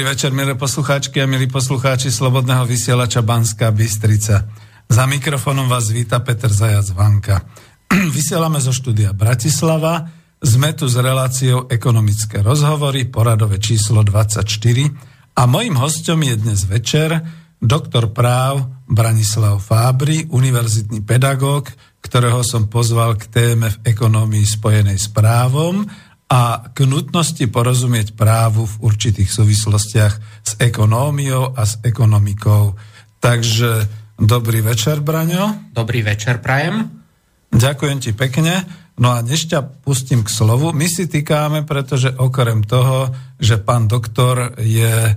Dobrý večer, milé poslucháčky a milí poslucháči Slobodného vysielača Banská Bystrica. Za mikrofónom vás víta Peter Zajac Vanka. Vysielame zo štúdia Bratislava. Sme tu s reláciou ekonomické rozhovory, poradové číslo 24. A mojim hostom je dnes večer doktor práv Branislav Fábry, univerzitný pedagóg, ktorého som pozval k téme v ekonomii spojenej s právom a k nutnosti porozumieť právu v určitých súvislostiach s ekonómiou a s ekonomikou. Takže dobrý večer, Braňo. Dobrý večer, Prajem. Ďakujem ti pekne. No a než ťa pustím k slovu, my si týkáme, pretože okrem toho, že pán doktor je e,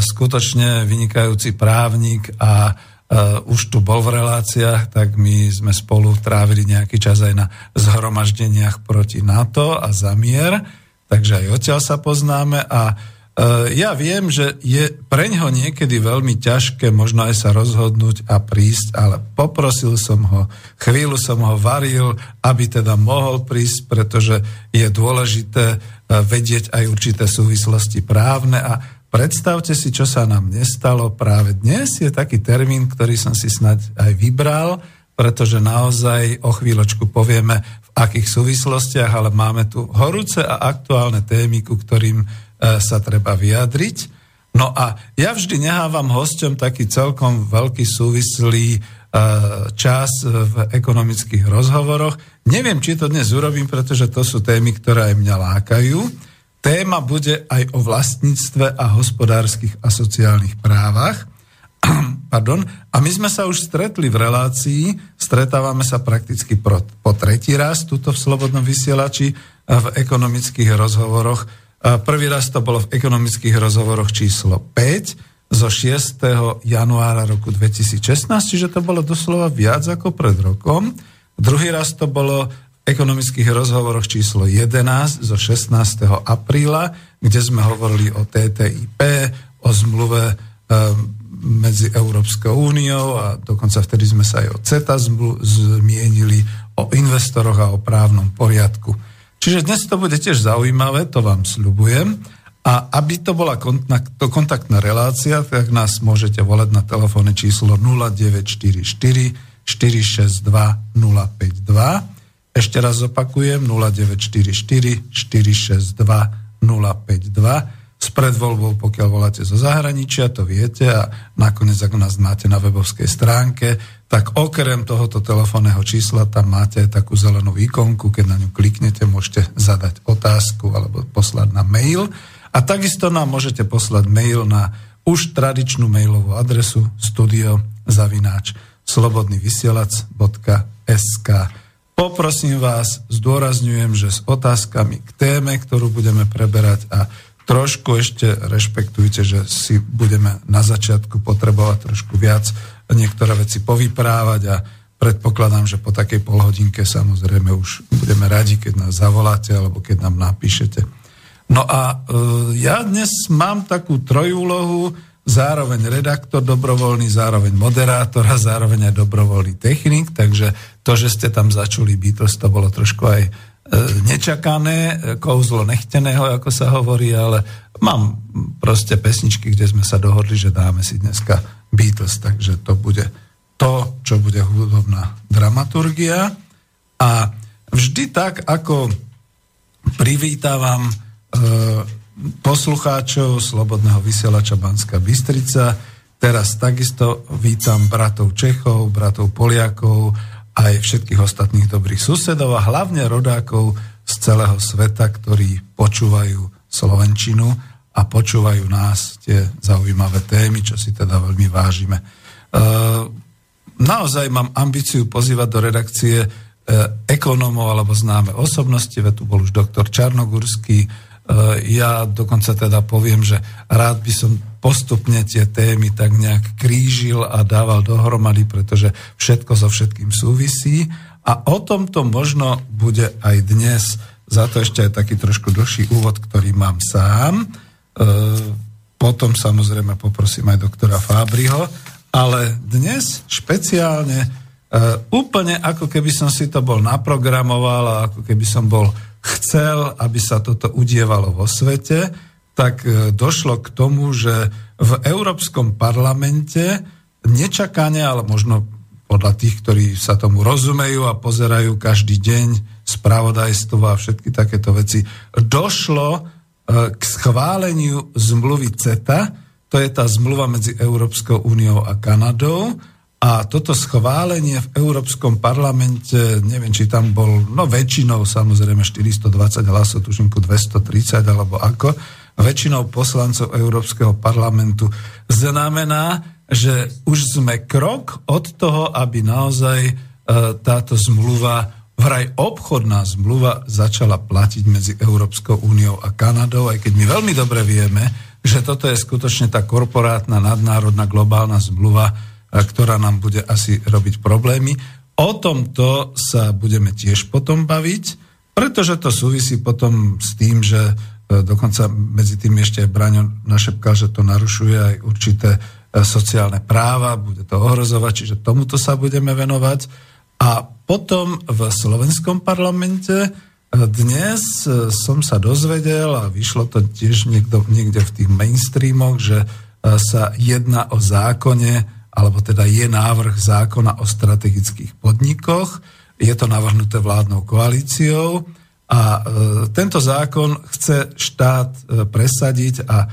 skutočne vynikajúci právnik a uh, už tu bol v reláciách, tak my sme spolu trávili nejaký čas aj na zhromaždeniach proti NATO a za mier, takže aj odtiaľ sa poznáme a uh, ja viem, že je pre ňo niekedy veľmi ťažké možno aj sa rozhodnúť a prísť, ale poprosil som ho, chvíľu som ho varil, aby teda mohol prísť, pretože je dôležité uh, vedieť aj určité súvislosti právne a Predstavte si, čo sa nám nestalo práve dnes. Je taký termín, ktorý som si snad aj vybral, pretože naozaj o chvíľočku povieme, v akých súvislostiach, ale máme tu horúce a aktuálne témy, ku ktorým e, sa treba vyjadriť. No a ja vždy nehávam hosťom taký celkom veľký súvislý e, čas v ekonomických rozhovoroch. Neviem, či to dnes urobím, pretože to sú témy, ktoré aj mňa lákajú. Téma bude aj o vlastníctve a hospodárskych a sociálnych právach. Pardon. A my sme sa už stretli v relácii, stretávame sa prakticky po tretí raz tuto v Slobodnom vysielači v ekonomických rozhovoroch. Prvý raz to bolo v ekonomických rozhovoroch číslo 5 zo 6. januára roku 2016, čiže to bolo doslova viac ako pred rokom. Druhý raz to bolo ekonomických rozhovoroch číslo 11 zo 16. apríla, kde sme hovorili o TTIP, o zmluve e, medzi Európskou úniou a dokonca vtedy sme sa aj o CETA zmienili, o investoroch a o právnom poriadku. Čiže dnes to bude tiež zaujímavé, to vám sľubujem. A aby to bola kontaktná relácia, tak nás môžete volať na telefónne číslo 0944 462 052 ešte raz opakujem 0944 462 052 s predvoľbou, pokiaľ voláte zo zahraničia, to viete a nakoniec, ak nás máte na webovskej stránke, tak okrem tohoto telefónneho čísla tam máte takú zelenú ikonku, keď na ňu kliknete, môžete zadať otázku alebo poslať na mail. A takisto nám môžete poslať mail na už tradičnú mailovú adresu studiozavináč slobodnyvysielac.sk Poprosím vás, zdôrazňujem, že s otázkami k téme, ktorú budeme preberať a trošku ešte rešpektujte, že si budeme na začiatku potrebovať trošku viac niektoré veci povyprávať a predpokladám, že po takej polhodinke samozrejme už budeme radi, keď nás zavoláte alebo keď nám napíšete. No a e, ja dnes mám takú trojúlohu, zároveň redaktor dobrovoľný, zároveň moderátor a zároveň aj dobrovoľný technik, takže to, že ste tam začuli Beatles, to bolo trošku aj e, nečakané, e, kouzlo nechteného, ako sa hovorí, ale mám proste pesničky, kde sme sa dohodli, že dáme si dneska Beatles, takže to bude to, čo bude hudobná dramaturgia. A vždy tak, ako privítavam e, poslucháčov Slobodného vysielača Banská Bystrica. Teraz takisto vítam bratov Čechov, bratov Poliakov, aj všetkých ostatných dobrých susedov a hlavne rodákov z celého sveta, ktorí počúvajú Slovenčinu a počúvajú nás tie zaujímavé témy, čo si teda veľmi vážime. E, naozaj mám ambíciu pozývať do redakcie e, ekonómov alebo známe osobnosti, veď tu bol už doktor Čarnogurský, ja dokonca teda poviem, že rád by som postupne tie témy tak nejak krížil a dával dohromady, pretože všetko so všetkým súvisí. A o tomto možno bude aj dnes. Za to ešte aj taký trošku dlhší úvod, ktorý mám sám. Eh, potom samozrejme poprosím aj doktora Fábriho. Ale dnes špeciálne eh, úplne ako keby som si to bol naprogramoval a ako keby som bol chcel, aby sa toto udievalo vo svete, tak e, došlo k tomu, že v Európskom parlamente nečakane, ale možno podľa tých, ktorí sa tomu rozumejú a pozerajú každý deň spravodajstvo a všetky takéto veci, došlo e, k schváleniu zmluvy CETA, to je tá zmluva medzi Európskou úniou a Kanadou, a toto schválenie v Európskom parlamente, neviem, či tam bol, no väčšinou samozrejme 420 hlasov, tuším 230 alebo ako, väčšinou poslancov Európskeho parlamentu. Znamená, že už sme krok od toho, aby naozaj e, táto zmluva, vraj obchodná zmluva začala platiť medzi Európskou úniou a Kanadou, aj keď my veľmi dobre vieme, že toto je skutočne tá korporátna, nadnárodná, globálna zmluva, ktorá nám bude asi robiť problémy. O tomto sa budeme tiež potom baviť, pretože to súvisí potom s tým, že e, dokonca medzi tým ešte aj Braňo našepkal, že to narušuje aj určité e, sociálne práva, bude to ohrozovať, čiže tomuto sa budeme venovať. A potom v slovenskom parlamente e, dnes som sa dozvedel a vyšlo to tiež niekde, niekde v tých mainstreamoch, že sa jedná o zákone alebo teda je návrh zákona o strategických podnikoch. Je to navrhnuté vládnou koalíciou a e, tento zákon chce štát e, presadiť a e,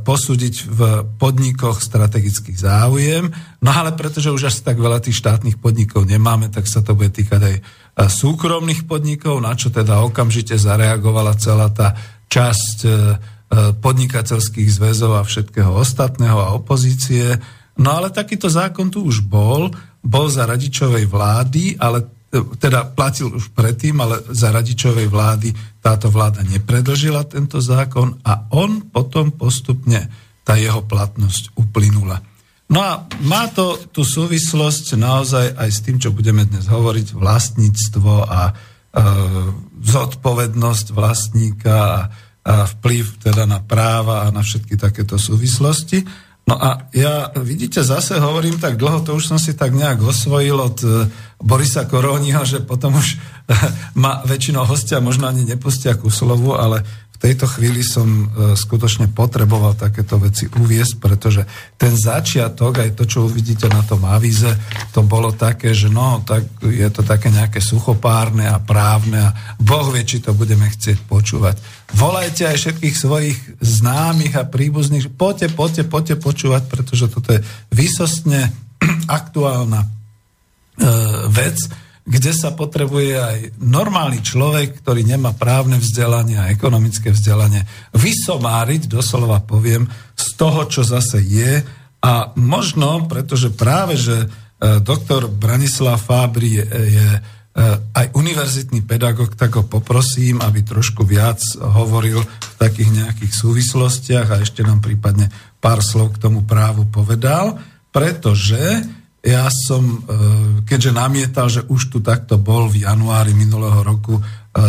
posúdiť v podnikoch strategických záujem. No ale pretože už asi tak veľa tých štátnych podnikov nemáme, tak sa to bude týkať aj súkromných podnikov, na čo teda okamžite zareagovala celá tá časť podnikateľských zväzov a všetkého ostatného a opozície No ale takýto zákon tu už bol, bol za radičovej vlády, ale e, teda platil už predtým, ale za radičovej vlády táto vláda nepredlžila tento zákon a on potom postupne, tá jeho platnosť uplynula. No a má to tú súvislosť naozaj aj s tým, čo budeme dnes hovoriť, vlastníctvo a e, zodpovednosť vlastníka a, a vplyv teda na práva a na všetky takéto súvislosti. No a ja, vidíte, zase hovorím tak dlho, to už som si tak nejak osvojil od e, Borisa Koróniho, že potom už ma väčšinou hostia možno ani nepustia ku slovu, ale tejto chvíli som e, skutočne potreboval takéto veci uviesť, pretože ten začiatok, aj to, čo uvidíte na tom avíze, to bolo také, že no, tak je to také nejaké suchopárne a právne a Boh vie, či to budeme chcieť počúvať. Volajte aj všetkých svojich známych a príbuzných, poďte, poďte, poďte počúvať, pretože toto je výsostne aktuálna e, vec, kde sa potrebuje aj normálny človek, ktorý nemá právne vzdelanie a ekonomické vzdelanie, vysomáriť, doslova poviem, z toho, čo zase je. A možno, pretože práve, že e, doktor Branislav Fábri je, je e, aj univerzitný pedagóg, tak ho poprosím, aby trošku viac hovoril v takých nejakých súvislostiach a ešte nám prípadne pár slov k tomu právu povedal, pretože ja som, e, keďže namietal, že už tu takto bol v januári minulého roku e,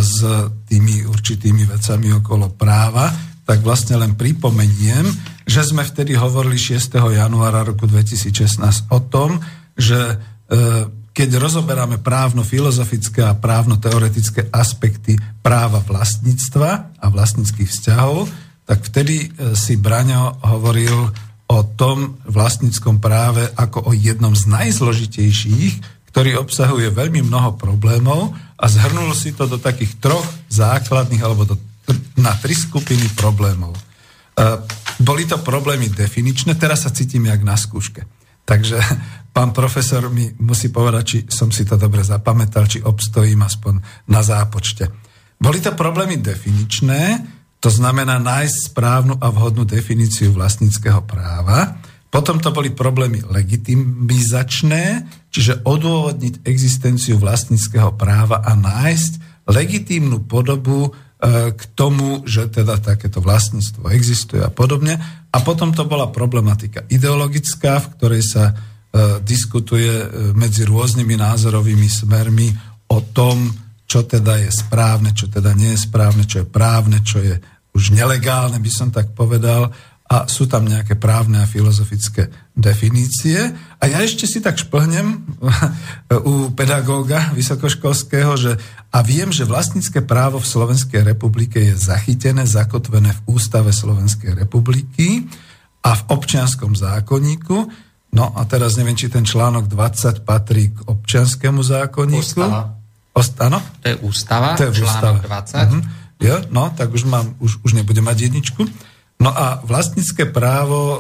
s tými určitými vecami okolo práva, tak vlastne len pripomeniem, že sme vtedy hovorili 6. januára roku 2016 o tom, že e, keď rozoberáme právno-filozofické a právno-teoretické aspekty práva vlastníctva a vlastníckých vzťahov, tak vtedy si Braňo hovoril o tom vlastníckom práve ako o jednom z najzložitejších, ktorý obsahuje veľmi mnoho problémov a zhrnul si to do takých troch základných alebo do, na tri skupiny problémov. E, boli to problémy definičné, teraz sa cítim jak na skúške. Takže pán profesor mi musí povedať, či som si to dobre zapamätal, či obstojím aspoň na zápočte. Boli to problémy definičné, to znamená nájsť správnu a vhodnú definíciu vlastníckého práva. Potom to boli problémy legitimizačné, čiže odôvodniť existenciu vlastníckého práva a nájsť legitímnu podobu e, k tomu, že teda takéto vlastníctvo existuje a podobne. A potom to bola problematika ideologická, v ktorej sa e, diskutuje e, medzi rôznymi názorovými smermi o tom, čo teda je správne, čo teda nie je správne, čo je právne, čo je už nelegálne, by som tak povedal, a sú tam nejaké právne a filozofické definície. A ja ešte si tak šplhnem u pedagóga vysokoškolského, že a viem, že vlastnícke právo v Slovenskej republike je zachytené, zakotvené v Ústave Slovenskej republiky a v občianskom zákonníku. No a teraz neviem, či ten článok 20 patrí k občianskému zákonníku. Ústava. Ost, áno? To je ústava, to je článok ústava. 20. Uh-huh. Jo, no, tak už, mám, už, už nebudem mať jedničku. No a vlastnícke právo, e,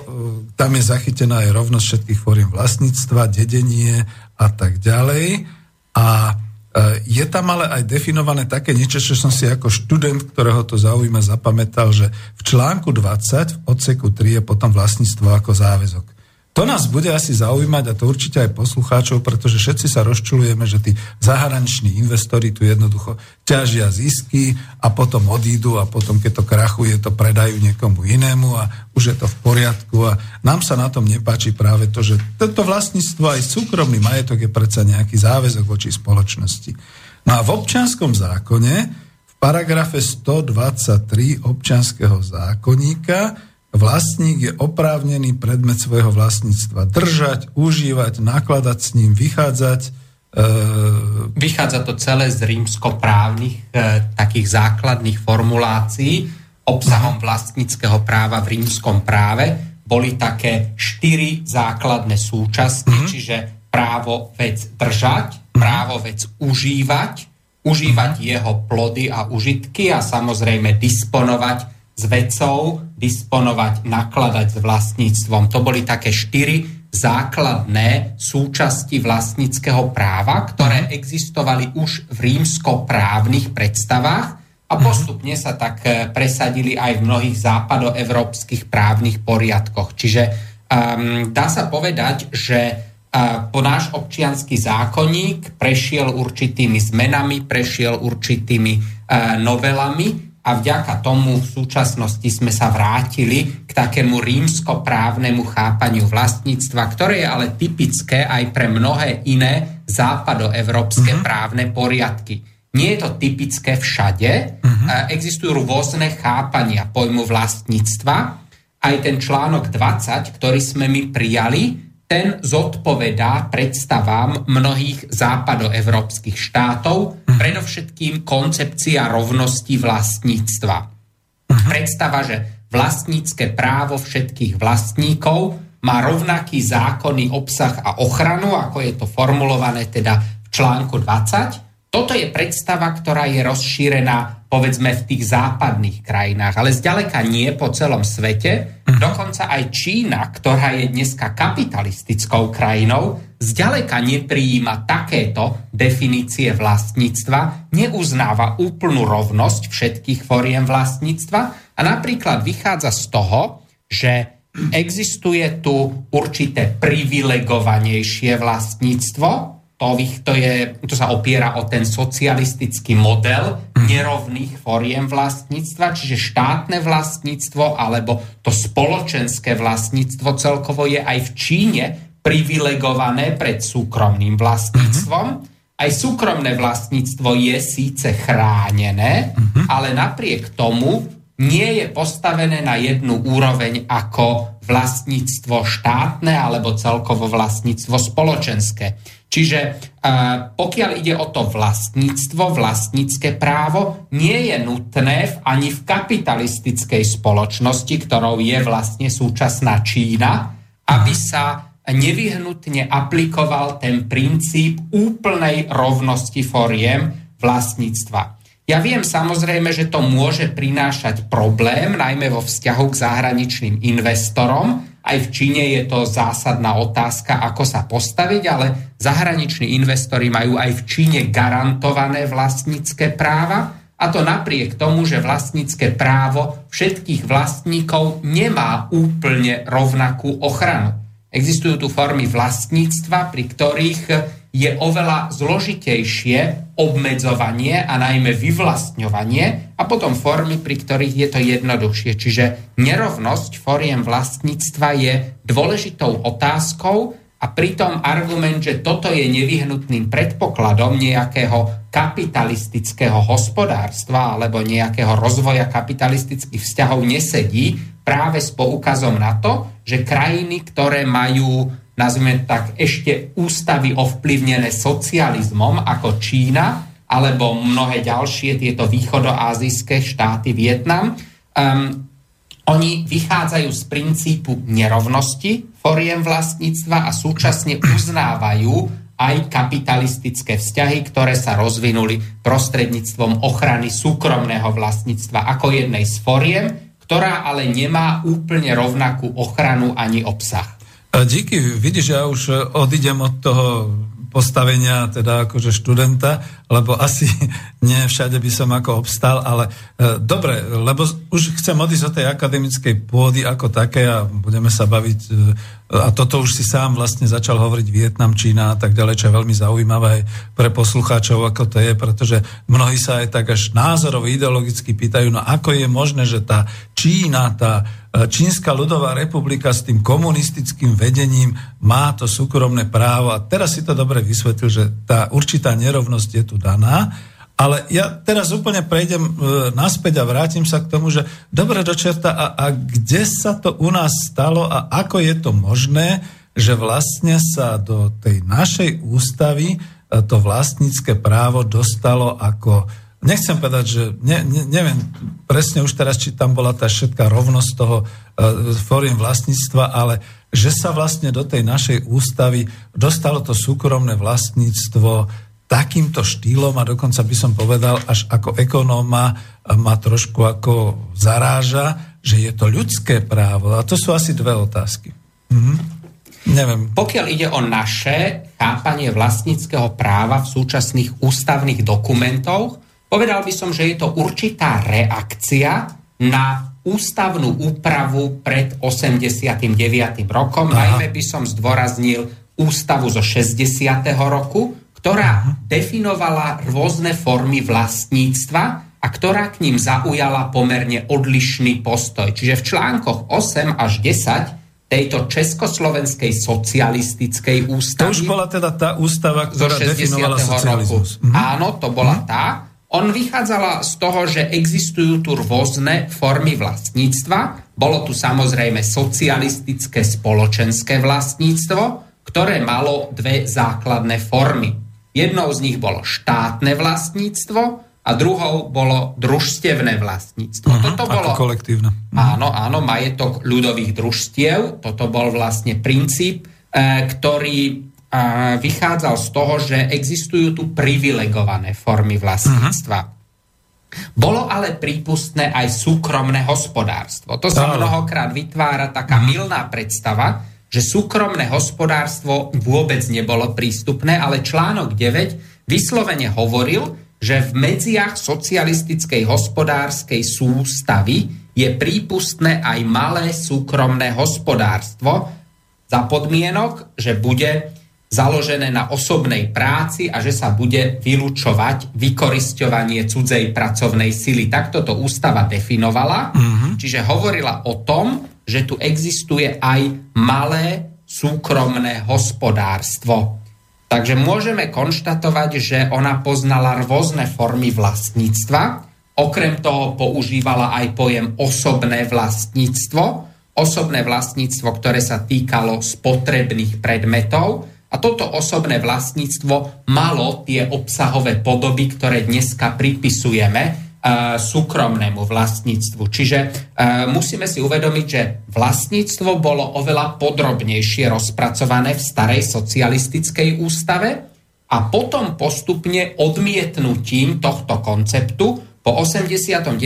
tam je zachytená aj rovnosť všetkých fóriem vlastníctva, dedenie a tak ďalej. A E, je tam ale aj definované také niečo, čo som si ako študent, ktorého to zaujíma, zapamätal, že v článku 20 v odseku 3 je potom vlastníctvo ako záväzok. To nás bude asi zaujímať a to určite aj poslucháčov, pretože všetci sa rozčulujeme, že tí zahraniční investori tu jednoducho ťažia zisky a potom odídu a potom, keď to krachuje, to predajú niekomu inému a už je to v poriadku a nám sa na tom nepáči práve to, že toto vlastníctvo aj súkromný majetok je predsa nejaký záväzok voči spoločnosti. No a v občianskom zákone v paragrafe 123 občianského zákonníka Vlastník je oprávnený predmet svojho vlastníctva držať, užívať, nakladať s ním, vychádzať. E... Vychádza to celé z rímskoprávnych e, takých základných formulácií obsahom mhm. vlastníckého práva v rímskom práve. Boli také štyri základné súčasti, mm-hmm. čiže právo vec držať, mm-hmm. právo vec užívať, užívať mm-hmm. jeho plody a užitky a samozrejme disponovať s vecou, disponovať, nakladať s vlastníctvom. To boli také štyri základné súčasti vlastníckého práva, ktoré mhm. existovali už v rímsko-právnych predstavách a mhm. postupne sa tak eh, presadili aj v mnohých západoevropských právnych poriadkoch. Čiže um, dá sa povedať, že uh, po náš občianský zákonník prešiel určitými zmenami, prešiel určitými uh, novelami, a vďaka tomu v súčasnosti sme sa vrátili k takému rímsko-právnemu chápaniu vlastníctva, ktoré je ale typické aj pre mnohé iné západoevropské uh-huh. právne poriadky. Nie je to typické všade, uh-huh. existujú rôzne chápania pojmu vlastníctva. Aj ten článok 20, ktorý sme my prijali, ten zodpovedá predstavám mnohých západoevropských štátov, mhm. predovšetkým koncepcia rovnosti vlastníctva. Mhm. Predstava, že vlastnícke právo všetkých vlastníkov má rovnaký zákonný obsah a ochranu, ako je to formulované teda v článku 20. Toto je predstava, ktorá je rozšírená povedzme v tých západných krajinách, ale zďaleka nie po celom svete. Mhm. Dokonca aj Čína, ktorá je dneska kapitalistickou krajinou, zďaleka neprijíma takéto definície vlastníctva, neuznáva úplnú rovnosť všetkých foriem vlastníctva a napríklad vychádza z toho, že existuje tu určité privilegovanejšie vlastníctvo, to, to, je, to sa opiera o ten socialistický model mhm. nerovných foriem vlastníctva, čiže štátne vlastníctvo alebo to spoločenské vlastníctvo celkovo je aj v Číne privilegované pred súkromným vlastníctvom. Mhm. Aj súkromné vlastníctvo je síce chránené, mhm. ale napriek tomu nie je postavené na jednu úroveň ako vlastníctvo štátne alebo celkovo vlastníctvo spoločenské. Čiže pokiaľ ide o to vlastníctvo, vlastnícke právo, nie je nutné ani v kapitalistickej spoločnosti, ktorou je vlastne súčasná Čína, aby sa nevyhnutne aplikoval ten princíp úplnej rovnosti foriem vlastníctva. Ja viem samozrejme, že to môže prinášať problém, najmä vo vzťahu k zahraničným investorom, aj v Číne je to zásadná otázka, ako sa postaviť, ale zahraniční investori majú aj v Číne garantované vlastnícke práva, a to napriek tomu, že vlastnícke právo všetkých vlastníkov nemá úplne rovnakú ochranu. Existujú tu formy vlastníctva, pri ktorých je oveľa zložitejšie obmedzovanie a najmä vyvlastňovanie a potom formy, pri ktorých je to jednoduchšie. Čiže nerovnosť foriem vlastníctva je dôležitou otázkou a pritom argument, že toto je nevyhnutným predpokladom nejakého kapitalistického hospodárstva alebo nejakého rozvoja kapitalistických vzťahov nesedí práve s poukazom na to, že krajiny, ktoré majú nazvime tak, ešte ústavy ovplyvnené socializmom ako Čína, alebo mnohé ďalšie tieto východoázijské štáty, Vietnam, um, oni vychádzajú z princípu nerovnosti foriem vlastníctva a súčasne uznávajú aj kapitalistické vzťahy, ktoré sa rozvinuli prostredníctvom ochrany súkromného vlastníctva ako jednej z foriem, ktorá ale nemá úplne rovnakú ochranu ani obsah. Díky, vidíš, ja už odídem od toho postavenia teda akože študenta, lebo asi nie všade by som ako obstal, ale e, dobre, lebo už chcem odísť od tej akademickej pôdy ako také a budeme sa baviť, e, a toto už si sám vlastne začal hovoriť Vietnam, Čína a tak ďalej, čo je veľmi zaujímavé aj pre poslucháčov, ako to je, pretože mnohí sa aj tak až názorovo ideologicky pýtajú, no ako je možné, že tá Čína, tá Čínska ľudová republika s tým komunistickým vedením má to súkromné právo a teraz si to dobre vysvetlil, že tá určitá nerovnosť je tu daná, ale ja teraz úplne prejdem e, naspäť a vrátim sa k tomu, že dobre dočerta a, a kde sa to u nás stalo a ako je to možné, že vlastne sa do tej našej ústavy e, to vlastnícke právo dostalo ako nechcem povedať, že ne, ne, neviem presne už teraz, či tam bola tá všetká rovnosť toho uh, fóriem vlastníctva, ale že sa vlastne do tej našej ústavy dostalo to súkromné vlastníctvo takýmto štýlom a dokonca by som povedal, až ako ekonóma ma trošku ako zaráža, že je to ľudské právo. A to sú asi dve otázky. Mhm. Neviem. Pokiaľ ide o naše chápanie vlastníckého práva v súčasných ústavných dokumentoch, Povedal by som, že je to určitá reakcia na ústavnú úpravu pred 89. rokom. Aha. Najmä by som zdôraznil ústavu zo 60. roku, ktorá definovala rôzne formy vlastníctva a ktorá k ním zaujala pomerne odlišný postoj. Čiže v článkoch 8 až 10 tejto československej socialistickej ústavy. To už bola teda tá ústava, ktorá definovala socializmus. Roku. Mhm. Áno, to bola mhm. tá. On vychádzala z toho, že existujú tu rôzne formy vlastníctva. Bolo tu samozrejme socialistické spoločenské vlastníctvo, ktoré malo dve základné formy. Jednou z nich bolo štátne vlastníctvo a druhou bolo družstevné vlastníctvo. Uh-huh, Toto bolo kolektívne. Uh-huh. Áno, áno, majetok ľudových družstiev. Toto bol vlastne princíp, e, ktorý a vychádzal z toho, že existujú tu privilegované formy vlastníctva. Uh-huh. Bolo ale prípustné aj súkromné hospodárstvo. To sa mnohokrát vytvára taká uh-huh. milná predstava, že súkromné hospodárstvo vôbec nebolo prístupné, ale článok 9 vyslovene hovoril, že v medziach socialistickej hospodárskej sústavy je prípustné aj malé súkromné hospodárstvo za podmienok, že bude založené na osobnej práci a že sa bude vylúčovať vykorisťovanie cudzej pracovnej sily. Takto to ústava definovala, mm-hmm. čiže hovorila o tom, že tu existuje aj malé súkromné hospodárstvo. Takže môžeme konštatovať, že ona poznala rôzne formy vlastníctva, okrem toho používala aj pojem osobné vlastníctvo, osobné vlastníctvo, ktoré sa týkalo spotrebných predmetov, a toto osobné vlastníctvo malo tie obsahové podoby, ktoré dneska pripisujeme uh, súkromnému vlastníctvu. Čiže uh, musíme si uvedomiť, že vlastníctvo bolo oveľa podrobnejšie rozpracované v starej socialistickej ústave a potom postupne odmietnutím tohto konceptu po 89.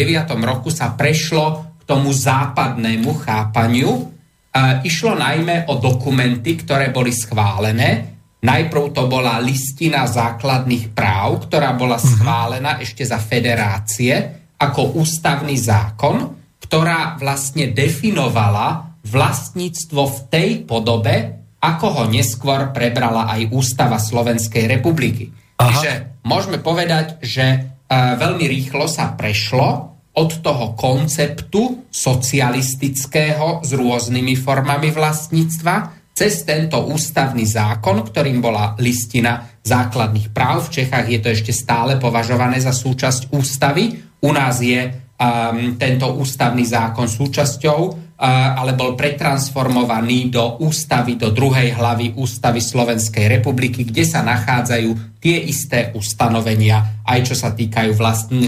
roku sa prešlo k tomu západnému chápaniu Išlo najmä o dokumenty, ktoré boli schválené. Najprv to bola listina základných práv, ktorá bola mhm. schválená ešte za federácie ako ústavný zákon, ktorá vlastne definovala vlastníctvo v tej podobe, ako ho neskôr prebrala aj Ústava Slovenskej republiky. Aha. Čiže môžeme povedať, že e, veľmi rýchlo sa prešlo od toho konceptu socialistického s rôznymi formami vlastníctva cez tento ústavný zákon, ktorým bola listina základných práv. V Čechách je to ešte stále považované za súčasť ústavy. U nás je um, tento ústavný zákon súčasťou ale bol pretransformovaný do ústavy, do druhej hlavy ústavy Slovenskej republiky, kde sa nachádzajú tie isté ustanovenia, aj čo sa týkajú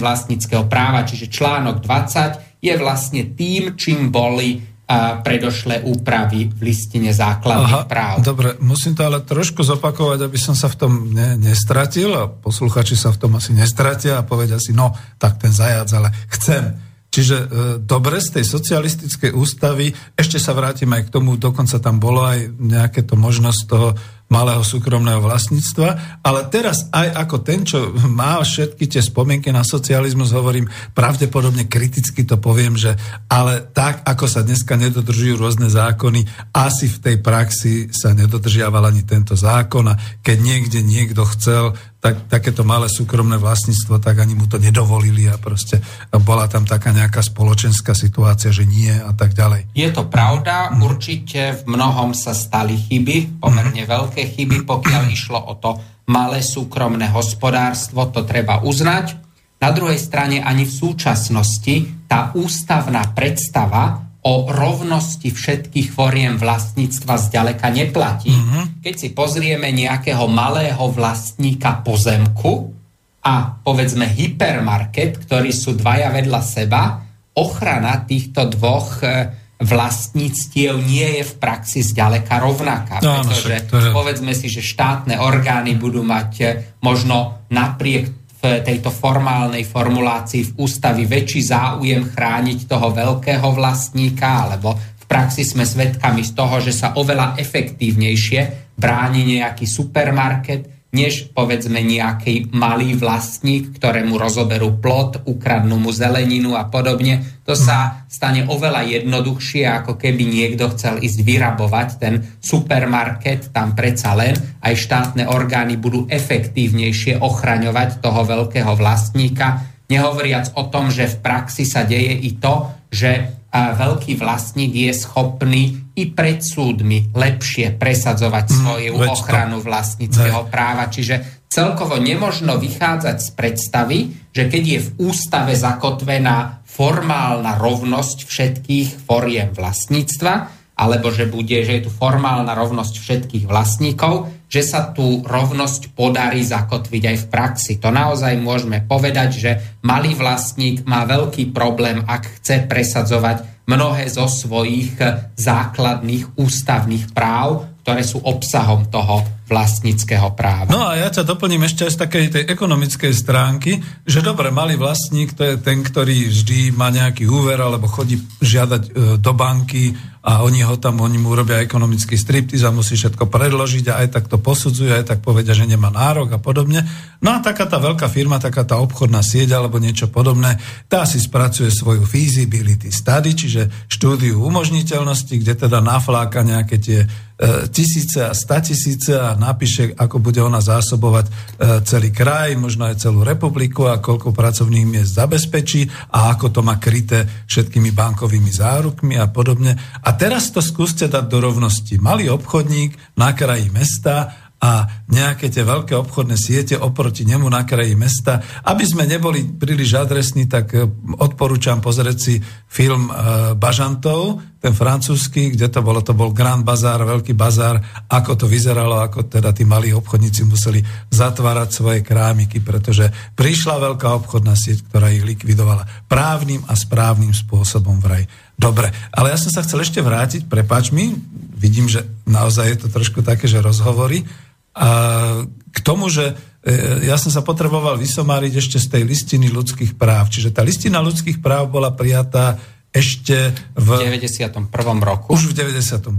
vlastníckého práva. Čiže článok 20 je vlastne tým, čím boli predošlé úpravy v listine základných Aha, práv. Dobre, musím to ale trošku zopakovať, aby som sa v tom ne, nestratil a posluchači sa v tom asi nestratia a povedia si, no, tak ten zajac, ale chcem Čiže e, dobre, z tej socialistickej ústavy, ešte sa vrátim aj k tomu, dokonca tam bolo aj nejaké to možnosť toho malého súkromného vlastníctva, ale teraz aj ako ten, čo má všetky tie spomienky na socializmus, hovorím pravdepodobne kriticky to poviem, že ale tak, ako sa dneska nedodržujú rôzne zákony, asi v tej praxi sa nedodržiaval ani tento zákon a keď niekde niekto chcel tak, takéto malé súkromné vlastníctvo, tak ani mu to nedovolili a proste bola tam taká nejaká spoločenská situácia, že nie a tak ďalej. Je to pravda, mm. určite v mnohom sa stali chyby, pomerne mm. veľké chyby, pokiaľ išlo o to malé súkromné hospodárstvo, to treba uznať. Na druhej strane ani v súčasnosti tá ústavná predstava o rovnosti všetkých foriem vlastníctva zďaleka neplatí. Mm-hmm. Keď si pozrieme nejakého malého vlastníka pozemku a povedzme hypermarket, ktorí sú dvaja vedľa seba, ochrana týchto dvoch e, vlastníctiev nie je v praxi zďaleka rovnaká. No, pretože no, to je... povedzme si, že štátne orgány budú mať e, možno napriek v tejto formálnej formulácii v ústavi väčší záujem chrániť toho veľkého vlastníka, alebo v praxi sme svedkami z toho, že sa oveľa efektívnejšie bráni nejaký supermarket, než povedzme nejaký malý vlastník, ktorému rozoberú plot, ukradnú mu zeleninu a podobne. To sa stane oveľa jednoduchšie, ako keby niekto chcel ísť vyrabovať ten supermarket, tam predsa len aj štátne orgány budú efektívnejšie ochraňovať toho veľkého vlastníka, nehovoriac o tom, že v praxi sa deje i to, že veľký vlastník je schopný i pred súdmi lepšie presadzovať mm, svoju ochranu vlastníckého ne. práva. Čiže celkovo nemožno vychádzať z predstavy, že keď je v ústave zakotvená formálna rovnosť všetkých foriem vlastníctva, alebo že bude, že je tu formálna rovnosť všetkých vlastníkov, že sa tú rovnosť podarí zakotviť aj v praxi. To naozaj môžeme povedať, že malý vlastník má veľký problém, ak chce presadzovať mnohé zo svojich základných ústavných práv, ktoré sú obsahom toho vlastníckého práva. No a ja ťa doplním ešte aj z takej tej ekonomickej stránky, že dobre, malý vlastník to je ten, ktorý vždy má nejaký úver alebo chodí žiadať e, do banky a oni ho tam, oni mu robia ekonomický striptiz a musí všetko predložiť a aj tak to posudzuje, aj tak povedia, že nemá nárok a podobne. No a taká tá veľká firma, taká tá obchodná sieť alebo niečo podobné, tá si spracuje svoju feasibility study, čiže štúdiu umožniteľnosti, kde teda nafláka nejaké tie e, tisíce a sta tisíce a napíše, ako bude ona zásobovať e, celý kraj, možno aj celú republiku a koľko pracovných miest zabezpečí a ako to má kryté všetkými bankovými zárukmi a podobne. A teraz to skúste dať do rovnosti. Malý obchodník na kraji mesta a nejaké tie veľké obchodné siete oproti nemu na kraji mesta. Aby sme neboli príliš adresní, tak e, odporúčam pozrieť si film e, Bažantov, ten francúzsky, kde to bolo, to bol Grand Bazar, veľký bazár, ako to vyzeralo, ako teda tí malí obchodníci museli zatvárať svoje krámiky, pretože prišla veľká obchodná sieť, ktorá ich likvidovala právnym a správnym spôsobom vraj. Dobre, ale ja som sa chcel ešte vrátiť, prepáč mi, vidím, že naozaj je to trošku také, že rozhovory, a k tomu, že e, ja som sa potreboval vysomáriť ešte z tej listiny ľudských práv. Čiže tá listina ľudských práv bola prijatá ešte v... 91. roku. Už v 91.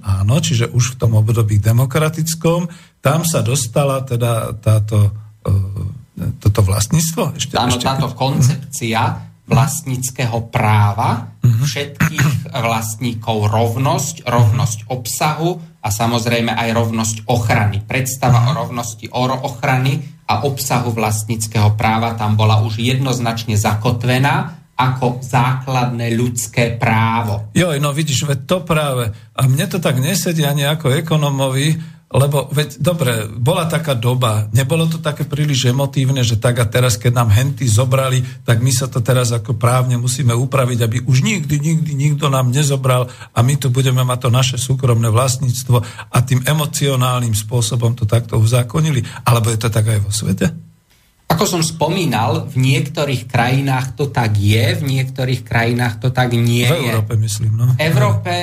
áno, čiže už v tom období demokratickom. Tam sa dostala teda táto, e, toto vlastníctvo. Ešte, áno, ešte... táto koncepcia vlastníckého práva, mhm. všetkých vlastníkov rovnosť, rovnosť obsahu, a samozrejme aj rovnosť ochrany. Predstava o rovnosti ochrany a obsahu vlastníckého práva tam bola už jednoznačne zakotvená ako základné ľudské právo. Jo, no vidíš, veď to práve. A mne to tak nesedí ani ako ekonomovi, lebo veď, dobre, bola taká doba, nebolo to také príliš emotívne, že tak a teraz, keď nám henty zobrali, tak my sa to teraz ako právne musíme upraviť, aby už nikdy, nikdy nikto nám nezobral a my tu budeme mať to naše súkromné vlastníctvo a tým emocionálnym spôsobom to takto uzákonili. Alebo je to tak aj vo svete? Ako som spomínal, v niektorých krajinách to tak je, v niektorých krajinách to tak nie je. V Európe, myslím. No. V Európe,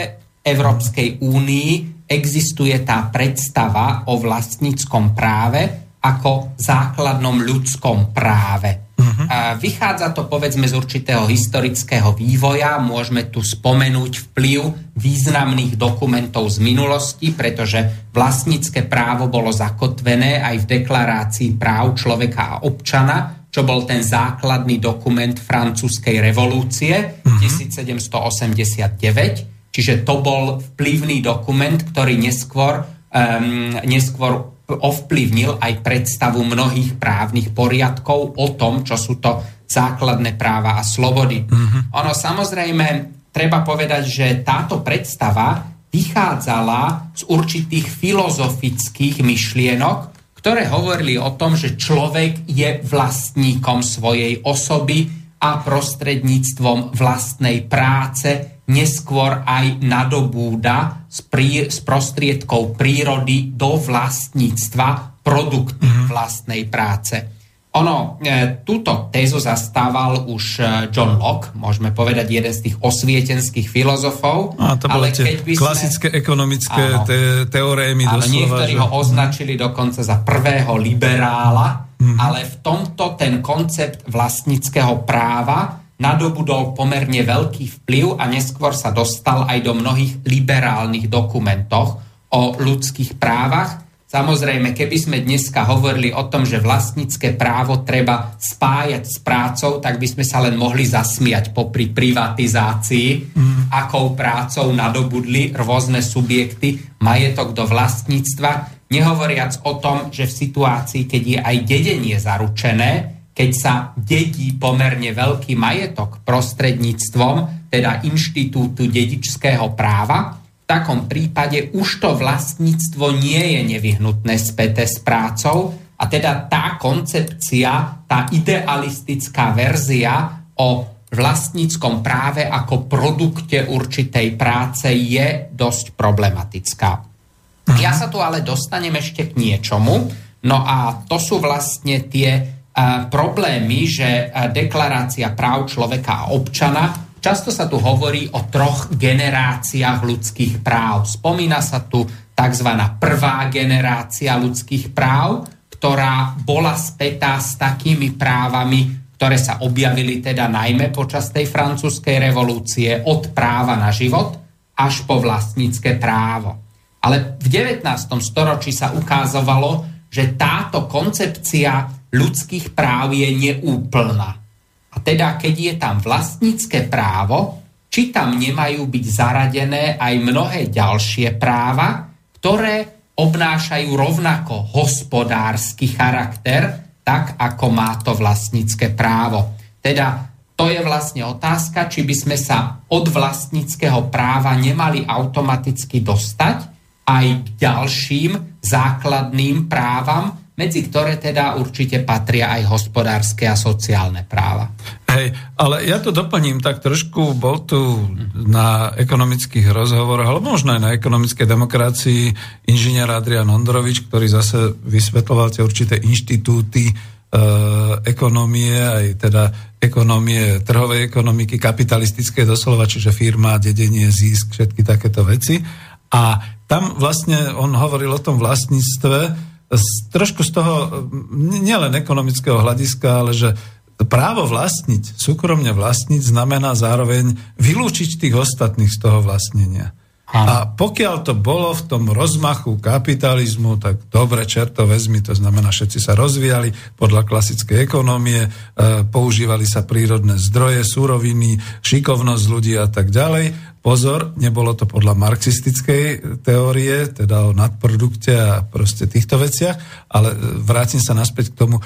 Európskej únii existuje tá predstava o vlastníckom práve ako základnom ľudskom práve. Uh-huh. Vychádza to povedzme z určitého historického vývoja, môžeme tu spomenúť vplyv významných dokumentov z minulosti, pretože vlastnícke právo bolo zakotvené aj v deklarácii práv človeka a občana, čo bol ten základný dokument francúzskej revolúcie uh-huh. 1789. Čiže to bol vplyvný dokument, ktorý neskôr, um, neskôr ovplyvnil aj predstavu mnohých právnych poriadkov o tom, čo sú to základné práva a slobody. Mm-hmm. Ono samozrejme, treba povedať, že táto predstava vychádzala z určitých filozofických myšlienok, ktoré hovorili o tom, že človek je vlastníkom svojej osoby a prostredníctvom vlastnej práce neskôr aj nadobúda z, prí, z prostriedkov prírody do vlastníctva produkty mm-hmm. vlastnej práce. Ono, e, túto tézu zastával už e, John Locke, môžeme povedať jeden z tých osvietenských filozofov. A to ale keď by sme, klasické ekonomické áno, te, teorémy. Ale doslova, niektorí že... ho označili dokonca za prvého liberála, mm-hmm. ale v tomto ten koncept vlastníckého práva nadobudol pomerne veľký vplyv a neskôr sa dostal aj do mnohých liberálnych dokumentoch o ľudských právach. Samozrejme, keby sme dneska hovorili o tom, že vlastnícke právo treba spájať s prácou, tak by sme sa len mohli zasmiať popri privatizácii, mm. akou prácou nadobudli rôzne subjekty majetok do vlastníctva, nehovoriac o tom, že v situácii, keď je aj dedenie zaručené, keď sa dedí pomerne veľký majetok prostredníctvom teda inštitútu dedičského práva, v takom prípade už to vlastníctvo nie je nevyhnutné späté s prácou a teda tá koncepcia, tá idealistická verzia o vlastníckom práve ako produkte určitej práce je dosť problematická. Ja sa tu ale dostanem ešte k niečomu, no a to sú vlastne tie problémy, že deklarácia práv človeka a občana, často sa tu hovorí o troch generáciách ľudských práv. Spomína sa tu tzv. prvá generácia ľudských práv, ktorá bola spätá s takými právami, ktoré sa objavili teda najmä počas tej francúzskej revolúcie od práva na život až po vlastnícke právo. Ale v 19. storočí sa ukázalo, že táto koncepcia ľudských práv je neúplná. A teda, keď je tam vlastnícke právo, či tam nemajú byť zaradené aj mnohé ďalšie práva, ktoré obnášajú rovnako hospodársky charakter, tak ako má to vlastnícke právo. Teda to je vlastne otázka, či by sme sa od vlastníckého práva nemali automaticky dostať aj k ďalším základným právam, medzi ktoré teda určite patria aj hospodárske a sociálne práva. Hej, ale ja to doplním tak trošku, bol tu na ekonomických rozhovoroch, alebo možno aj na ekonomickej demokracii inžinier Adrian Ondrovič, ktorý zase vysvetloval tie určité inštitúty e, ekonomie, aj teda ekonomie, trhovej ekonomiky, kapitalistické doslova, čiže firma, dedenie, zisk, všetky takéto veci. A tam vlastne on hovoril o tom vlastníctve, z, trošku z toho, nielen ekonomického hľadiska, ale že právo vlastniť, súkromne vlastniť, znamená zároveň vylúčiť tých ostatných z toho vlastnenia. A pokiaľ to bolo v tom rozmachu kapitalizmu, tak dobre, čerto vezmi, to znamená, všetci sa rozvíjali podľa klasickej ekonomie, e, používali sa prírodné zdroje, súroviny, šikovnosť ľudí a tak ďalej. Pozor, nebolo to podľa marxistickej teórie, teda o nadprodukte a proste týchto veciach, ale e, vrátim sa naspäť k tomu. E,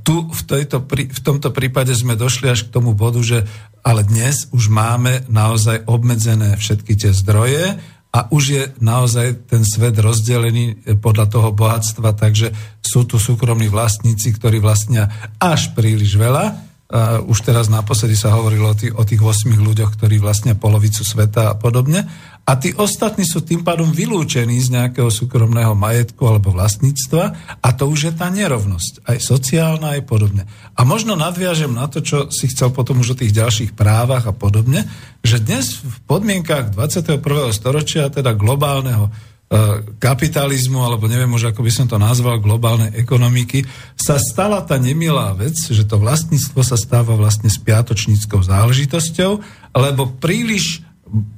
tu v, tejto, v tomto prípade sme došli až k tomu bodu, že ale dnes už máme naozaj obmedzené všetky tie zdroje a už je naozaj ten svet rozdelený podľa toho bohatstva, takže sú tu súkromní vlastníci, ktorí vlastnia až príliš veľa Uh, už teraz naposledy sa hovorilo o tých, o tých 8 ľuďoch, ktorí vlastne polovicu sveta a podobne. A tí ostatní sú tým pádom vylúčení z nejakého súkromného majetku alebo vlastníctva a to už je tá nerovnosť, aj sociálna, aj podobne. A možno nadviažem na to, čo si chcel potom už o tých ďalších právach a podobne, že dnes v podmienkách 21. storočia, teda globálneho kapitalizmu, alebo neviem už, ako by som to nazval, globálnej ekonomiky, sa stala tá nemilá vec, že to vlastníctvo sa stáva vlastne spiatočníckou záležitosťou, lebo príliš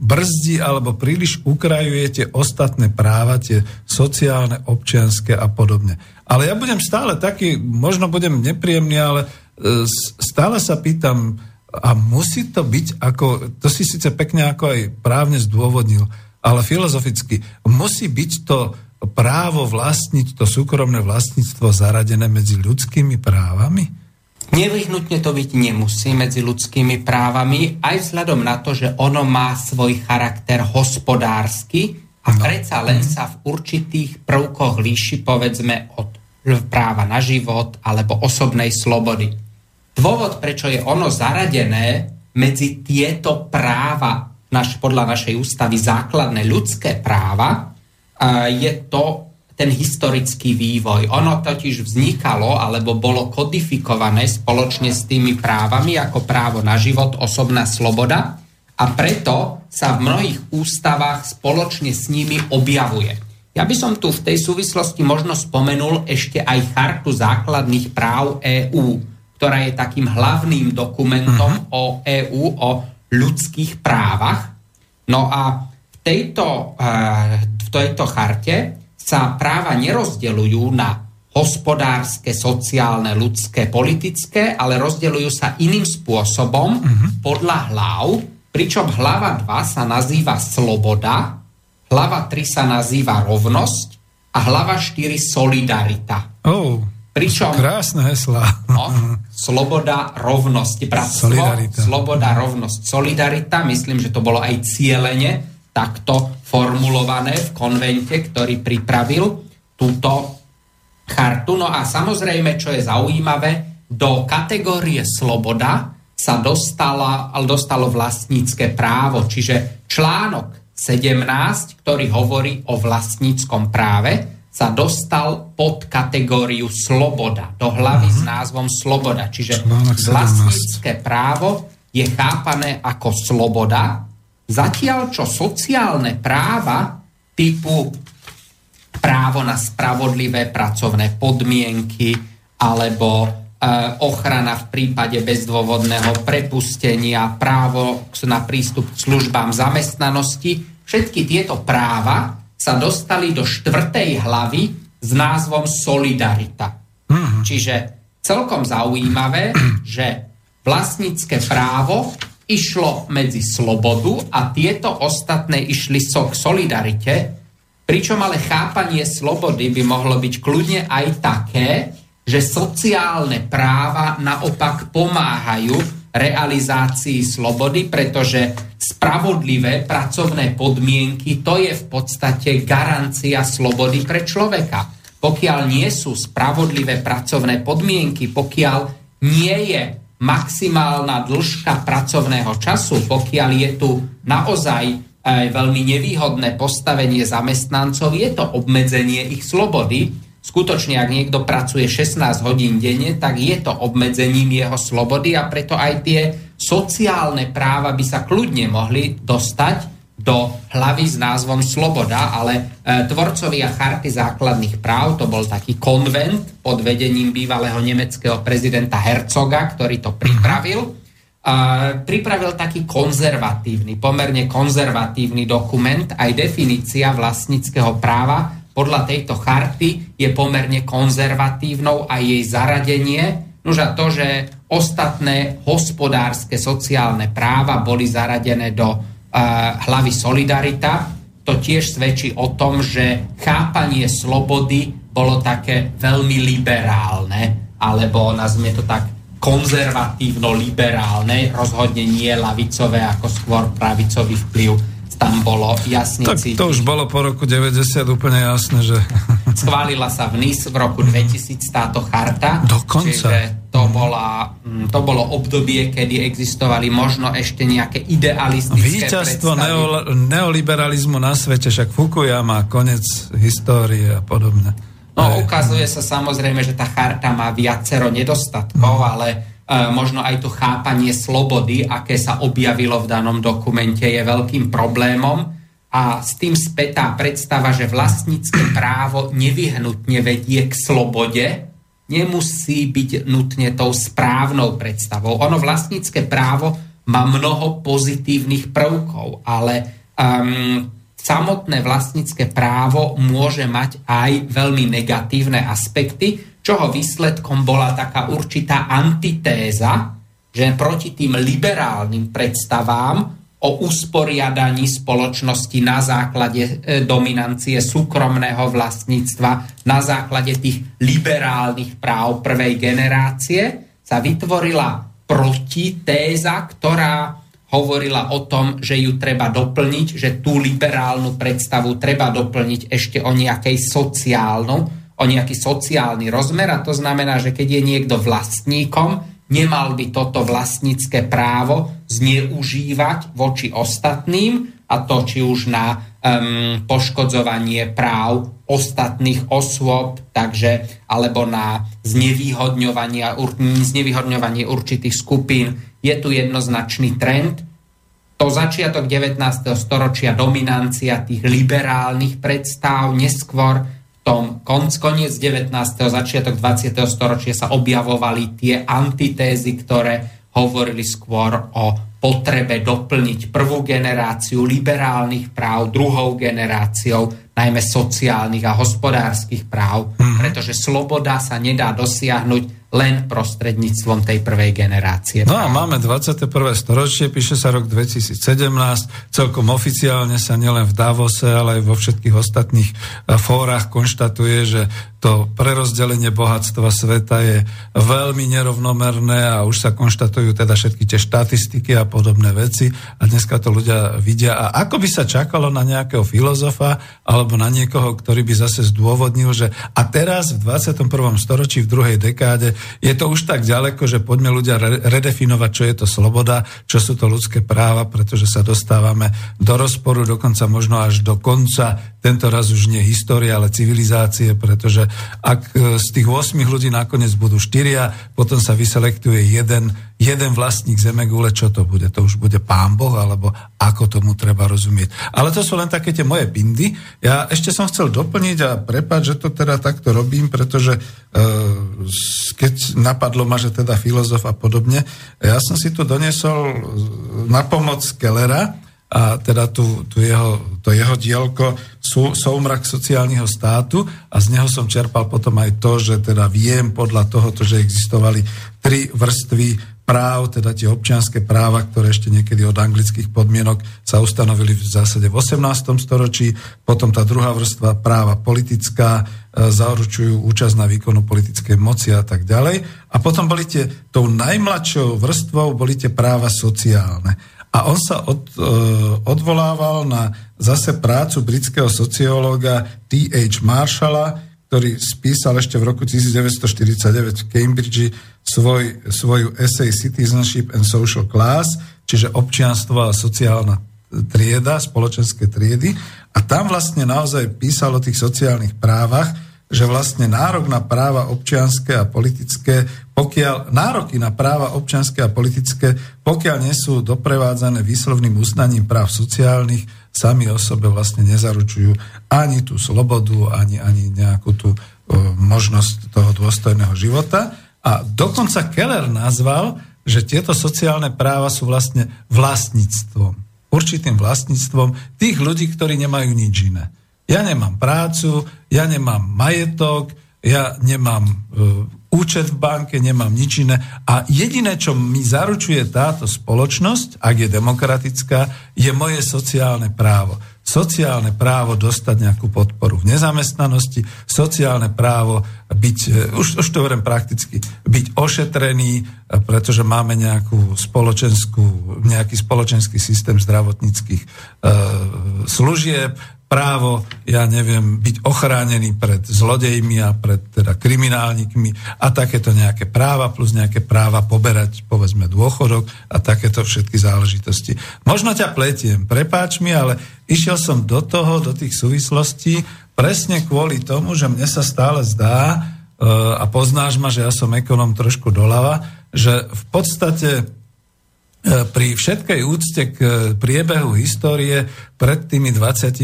brzdí alebo príliš ukrajujete ostatné práva, tie sociálne, občianské a podobne. Ale ja budem stále taký, možno budem nepríjemný, ale e, stále sa pýtam, a musí to byť ako, to si síce pekne ako aj právne zdôvodnil, ale filozoficky musí byť to právo vlastniť, to súkromné vlastníctvo zaradené medzi ľudskými právami? Nevyhnutne to byť nemusí medzi ľudskými právami, aj vzhľadom na to, že ono má svoj charakter hospodársky a no. predsa len sa v určitých prvkoch líši, povedzme, od práva na život alebo osobnej slobody. Dôvod, prečo je ono zaradené medzi tieto práva naš, podľa našej ústavy základné ľudské práva, je to ten historický vývoj. Ono totiž vznikalo alebo bolo kodifikované spoločne s tými právami ako právo na život, osobná sloboda a preto sa v mnohých ústavách spoločne s nimi objavuje. Ja by som tu v tej súvislosti možno spomenul ešte aj chartu základných práv EÚ, ktorá je takým hlavným dokumentom uh-huh. o EÚ, o ľudských právach. No a v tejto, eh, v tejto charte sa práva nerozdeľujú na hospodárske, sociálne, ľudské, politické, ale rozdeľujú sa iným spôsobom uh-huh. podľa hlav, pričom hlava 2 sa nazýva sloboda, hlava 3 sa nazýva rovnosť a hlava 4 solidarita. Oh. Pričom, Krásne hesla. No, sloboda, rovnosť, bratstvo, solidarita. sloboda, rovnosť, solidarita. Myslím, že to bolo aj cieľene takto formulované v konvente, ktorý pripravil túto chartu. No a samozrejme, čo je zaujímavé, do kategórie sloboda sa dostala, dostalo vlastnícke právo, čiže článok 17, ktorý hovorí o vlastníckom práve, sa dostal pod kategóriu sloboda, do hlavy uh-huh. s názvom sloboda. Čiže vlastnícke právo je chápané ako sloboda, zatiaľ čo sociálne práva typu právo na spravodlivé pracovné podmienky alebo e, ochrana v prípade bezdôvodného prepustenia, právo na prístup k službám zamestnanosti, všetky tieto práva sa dostali do štvrtej hlavy s názvom Solidarita. Mm-hmm. Čiže celkom zaujímavé, že vlastnícke právo išlo medzi slobodu a tieto ostatné išli so k solidarite, pričom ale chápanie slobody by mohlo byť kľudne aj také, že sociálne práva naopak pomáhajú realizácii slobody, pretože spravodlivé pracovné podmienky to je v podstate garancia slobody pre človeka. Pokiaľ nie sú spravodlivé pracovné podmienky, pokiaľ nie je maximálna dĺžka pracovného času, pokiaľ je tu naozaj e, veľmi nevýhodné postavenie zamestnancov, je to obmedzenie ich slobody, skutočne, ak niekto pracuje 16 hodín denne, tak je to obmedzením jeho slobody a preto aj tie sociálne práva by sa kľudne mohli dostať do hlavy s názvom Sloboda, ale e, tvorcovia charty základných práv, to bol taký konvent pod vedením bývalého nemeckého prezidenta Herzoga, ktorý to pripravil. E, pripravil taký konzervatívny, pomerne konzervatívny dokument, aj definícia vlastníckého práva, podľa tejto charty je pomerne konzervatívnou a jej zaradenie, nož a to, že ostatné hospodárske sociálne práva boli zaradené do uh, hlavy Solidarita, to tiež svedčí o tom, že chápanie slobody bolo také veľmi liberálne, alebo nazvime to tak konzervatívno-liberálne, rozhodne nie lavicové ako skôr pravicový vplyv tam bolo jasne tak cítiť. to už bolo po roku 90 úplne jasné, že... Schválila sa v NIS v roku 2000 táto charta. Dokonca. Čiže to, bola, mm, to bolo obdobie, kedy existovali možno ešte nejaké idealistické Výťazstvo neo, neoliberalizmu na svete, však Fukuyama, konec histórie a podobne. No ukazuje sa samozrejme, že tá charta má viacero nedostatkov, mm. ale možno aj to chápanie slobody, aké sa objavilo v danom dokumente, je veľkým problémom. A s tým spätá predstava, že vlastnícke právo nevyhnutne vedie k slobode, nemusí byť nutne tou správnou predstavou. Ono vlastnícke právo má mnoho pozitívnych prvkov, ale um, samotné vlastnícke právo môže mať aj veľmi negatívne aspekty, čoho výsledkom bola taká určitá antitéza, že proti tým liberálnym predstavám o usporiadaní spoločnosti na základe e, dominancie súkromného vlastníctva, na základe tých liberálnych práv prvej generácie, sa vytvorila protitéza, ktorá hovorila o tom, že ju treba doplniť, že tú liberálnu predstavu treba doplniť ešte o nejakej sociálnu, o nejaký sociálny rozmer a to znamená, že keď je niekto vlastníkom, nemal by toto vlastnícke právo zneužívať voči ostatným a to či už na um, poškodzovanie práv ostatných osôb, takže, alebo na znevýhodňovanie, znevýhodňovanie určitých skupín je tu jednoznačný trend. To začiatok 19. storočia, dominancia tých liberálnych predstav, neskôr tom konc, koniec 19. začiatok 20. storočia sa objavovali tie antitézy, ktoré hovorili skôr o potrebe doplniť prvú generáciu liberálnych práv druhou generáciou, najmä sociálnych a hospodárskych práv, mm. pretože sloboda sa nedá dosiahnuť len prostredníctvom tej prvej generácie. No a máme 21. storočie, píše sa rok 2017, celkom oficiálne sa nielen v Davose, ale aj vo všetkých ostatných eh, fórach konštatuje, že to prerozdelenie bohatstva sveta je veľmi nerovnomerné a už sa konštatujú teda všetky tie štatistiky a podobné veci a dneska to ľudia vidia. A ako by sa čakalo na nejakého filozofa alebo na niekoho, ktorý by zase zdôvodnil, že a teraz v 21. storočí v druhej dekáde je to už tak ďaleko, že poďme ľudia redefinovať, čo je to sloboda, čo sú to ľudské práva, pretože sa dostávame do rozporu, dokonca možno až do konca, tento raz už nie história, ale civilizácie, pretože ak e, z tých 8 ľudí nakoniec budú štyria, potom sa vyselektuje jeden, jeden vlastník zemegule, čo to bude? To už bude pán Boh, alebo ako tomu treba rozumieť. Ale to sú len také tie moje bindy. Ja ešte som chcel doplniť a prepať, že to teda takto robím, pretože e, keď napadlo ma, že teda filozof a podobne, ja som si tu doniesol na pomoc Kellera, a teda tu, tu jeho, to jeho dielko sú, Soumrak sociálneho státu a z neho som čerpal potom aj to, že teda viem podľa toho, že existovali tri vrstvy práv, teda tie občianské práva, ktoré ešte niekedy od anglických podmienok sa ustanovili v zásade v 18. storočí, potom tá druhá vrstva práva politická, e, zaručujú účasť na výkonu politickej moci a tak ďalej. A potom boli tie, tou najmladšou vrstvou boli tie práva sociálne. A on sa od, e, odvolával na zase prácu britského sociológa T.H. Marshalla, ktorý spísal ešte v roku 1949 v Cambridge svoj, svoju essay Citizenship and Social Class, čiže občianstvo a sociálna trieda, spoločenské triedy. A tam vlastne naozaj písal o tých sociálnych právach, že vlastne nárok na práva občianské a politické, pokiaľ nároky na práva občianské a politické, pokiaľ nie sú doprevádzané výslovným uznaním práv sociálnych, sami o sebe vlastne nezaručujú ani tú slobodu, ani, ani nejakú tú o, možnosť toho dôstojného života. A dokonca Keller nazval, že tieto sociálne práva sú vlastne vlastníctvom. Určitým vlastníctvom tých ľudí, ktorí nemajú nič iné. Ja nemám prácu, ja nemám majetok, ja nemám e, účet v banke, nemám nič iné. A jediné, čo mi zaručuje táto spoločnosť, ak je demokratická, je moje sociálne právo. sociálne právo dostať nejakú podporu v nezamestnanosti, sociálne právo byť, e, už, už to hovorím prakticky, byť ošetrený, e, pretože máme nejakú spoločenskú, nejaký spoločenský systém zdravotníckých e, služieb, právo, ja neviem, byť ochránený pred zlodejmi a pred teda kriminálnikmi a takéto nejaké práva plus nejaké práva poberať, povedzme, dôchodok a takéto všetky záležitosti. Možno ťa pletiem, prepáč mi, ale išiel som do toho, do tých súvislostí presne kvôli tomu, že mne sa stále zdá, e, a poznáš ma, že ja som ekonom trošku doľava, že v podstate pri všetkej úcte k e, priebehu histórie pred tými 27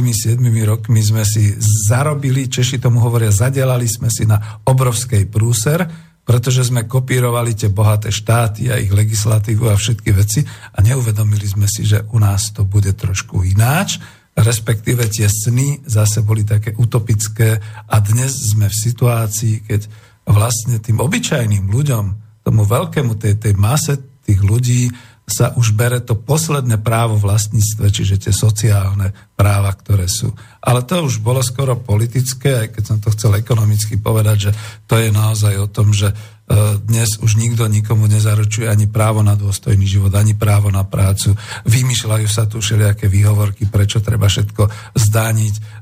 rokmi sme si zarobili, Češi tomu hovoria, zadelali sme si na obrovskej prúser, pretože sme kopírovali tie bohaté štáty a ich legislatívu a všetky veci a neuvedomili sme si, že u nás to bude trošku ináč, respektíve tie sny zase boli také utopické a dnes sme v situácii, keď vlastne tým obyčajným ľuďom, tomu veľkému tej, tej mase tých ľudí, sa už bere to posledné právo vlastníctve, čiže tie sociálne práva, ktoré sú. Ale to už bolo skoro politické, aj keď som to chcel ekonomicky povedať, že to je naozaj o tom, že E, dnes už nikto nikomu nezaručuje ani právo na dôstojný život, ani právo na prácu. Vymýšľajú sa tu všelijaké výhovorky, prečo treba všetko zdániť,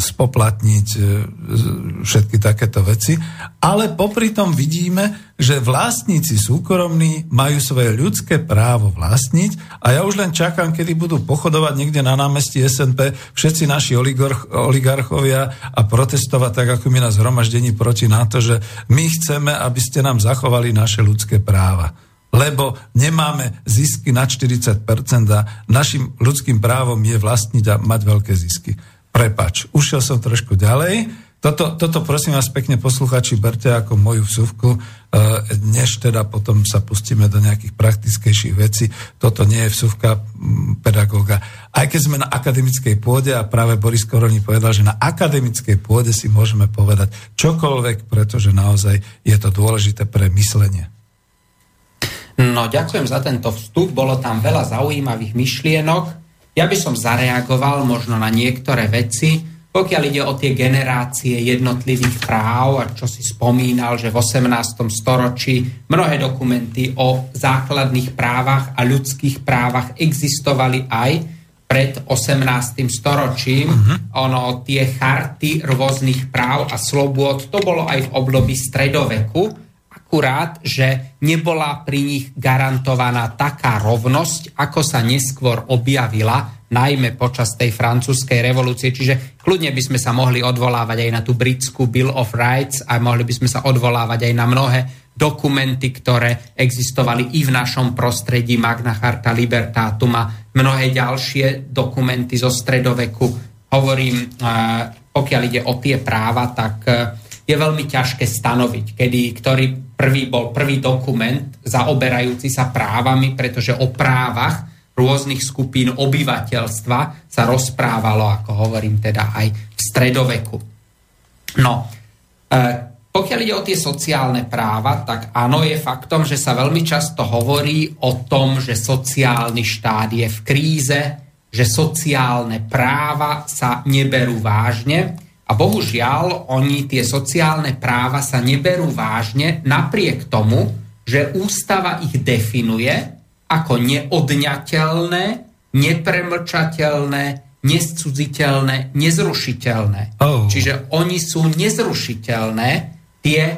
spoplatniť, e, všetky takéto veci. Ale popri tom vidíme, že vlastníci súkromní majú svoje ľudské právo vlastniť a ja už len čakám, kedy budú pochodovať niekde na námestí SNP všetci naši oligarchovia a protestovať tak, ako my na zhromaždení proti NATO, že my chceme, aby ste nám zachovali naše ľudské práva. Lebo nemáme zisky na 40% a našim ľudským právom je vlastniť a mať veľké zisky. Prepač, ušiel som trošku ďalej. Toto, toto prosím vás pekne posluchači berte ako moju vsuvku, e, než teda potom sa pustíme do nejakých praktickejších vecí. Toto nie je vsuvka pedagóga. Aj keď sme na akademickej pôde a práve Boris Koroni povedal, že na akademickej pôde si môžeme povedať čokoľvek, pretože naozaj je to dôležité pre myslenie. No, ďakujem za tento vstup. Bolo tam veľa zaujímavých myšlienok. Ja by som zareagoval možno na niektoré veci. Pokiaľ ide o tie generácie jednotlivých práv, a čo si spomínal, že v 18. storočí mnohé dokumenty o základných právach a ľudských právach existovali aj pred 18. storočím. Uh-huh. Ono, tie charty rôznych práv a slobôd, to bolo aj v období stredoveku, akurát, že nebola pri nich garantovaná taká rovnosť, ako sa neskôr objavila najmä počas tej francúzskej revolúcie. Čiže kľudne by sme sa mohli odvolávať aj na tú britskú Bill of Rights a mohli by sme sa odvolávať aj na mnohé dokumenty, ktoré existovali i v našom prostredí, Magna Charta Libertatum a mnohé ďalšie dokumenty zo stredoveku. Hovorím, pokiaľ ide o tie práva, tak e, je veľmi ťažké stanoviť, kedy, ktorý prvý bol prvý dokument zaoberajúci sa právami, pretože o právach rôznych skupín obyvateľstva sa rozprávalo, ako hovorím teda aj v stredoveku. No, e, pokiaľ ide o tie sociálne práva, tak áno, je faktom, že sa veľmi často hovorí o tom, že sociálny štát je v kríze, že sociálne práva sa neberú vážne a bohužiaľ oni tie sociálne práva sa neberú vážne napriek tomu, že ústava ich definuje ako neodňateľné, nepremlčateľné, nescudziteľné, nezrušiteľné. Oh. Čiže oni sú nezrušiteľné, tie e,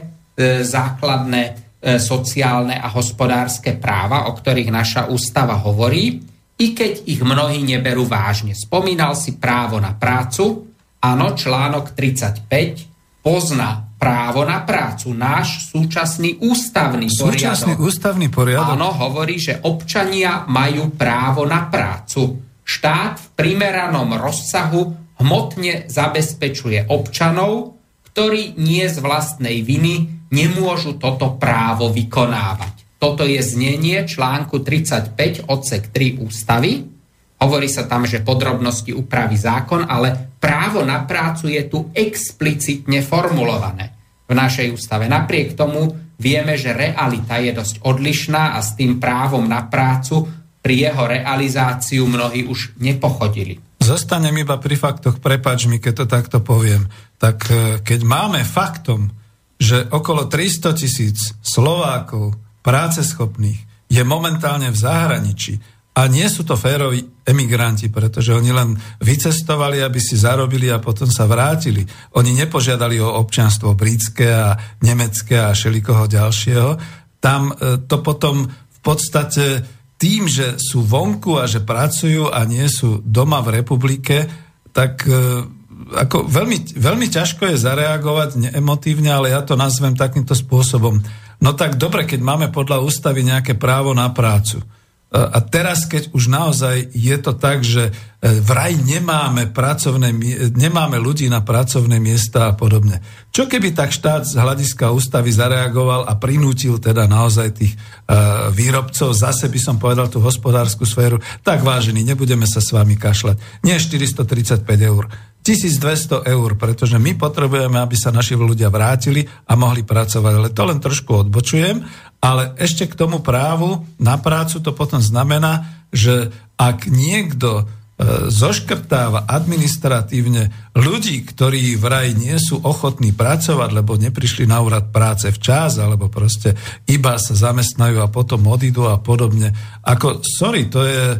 základné e, sociálne a hospodárske práva, o ktorých naša ústava hovorí, i keď ich mnohí neberú vážne. Spomínal si právo na prácu, áno, článok 35 pozná právo na prácu. Náš súčasný ústavný súčasný poriadok. ústavný poriadok? Áno, hovorí, že občania majú právo na prácu. Štát v primeranom rozsahu hmotne zabezpečuje občanov, ktorí nie z vlastnej viny nemôžu toto právo vykonávať. Toto je znenie článku 35 odsek 3 ústavy. Hovorí sa tam, že podrobnosti upraví zákon, ale právo na prácu je tu explicitne formulované v našej ústave. Napriek tomu vieme, že realita je dosť odlišná a s tým právom na prácu pri jeho realizáciu mnohí už nepochodili. Zostanem iba pri faktoch, prepač mi, keď to takto poviem. Tak e, keď máme faktom, že okolo 300 tisíc Slovákov práceschopných je momentálne v zahraničí a nie sú to féroví emigranti, pretože oni len vycestovali, aby si zarobili a potom sa vrátili. Oni nepožiadali o občanstvo britské a nemecké a šelikoho ďalšieho. Tam e, to potom v podstate tým, že sú vonku a že pracujú a nie sú doma v republike, tak e, ako veľmi, veľmi ťažko je zareagovať neemotívne, ale ja to nazvem takýmto spôsobom. No tak dobre, keď máme podľa ústavy nejaké právo na prácu a teraz, keď už naozaj je to tak, že e, vraj nemáme, pracovné, nemáme ľudí na pracovné miesta a podobne. Čo keby tak štát z hľadiska ústavy zareagoval a prinútil teda naozaj tých uh, výrobcov, zase by som povedal tú hospodárskú sféru, tak vážení, nebudeme sa s vami kašľať. Nie 435 eur, 1200 eur, pretože my potrebujeme, aby sa naši ľudia vrátili a mohli pracovať. Ale to len trošku odbočujem ale ešte k tomu právu na prácu to potom znamená, že ak niekto e, zoškrtáva administratívne ľudí, ktorí vraj nie sú ochotní pracovať, lebo neprišli na úrad práce včas, alebo proste iba sa zamestnajú a potom odídu a podobne. Ako, sorry, to je,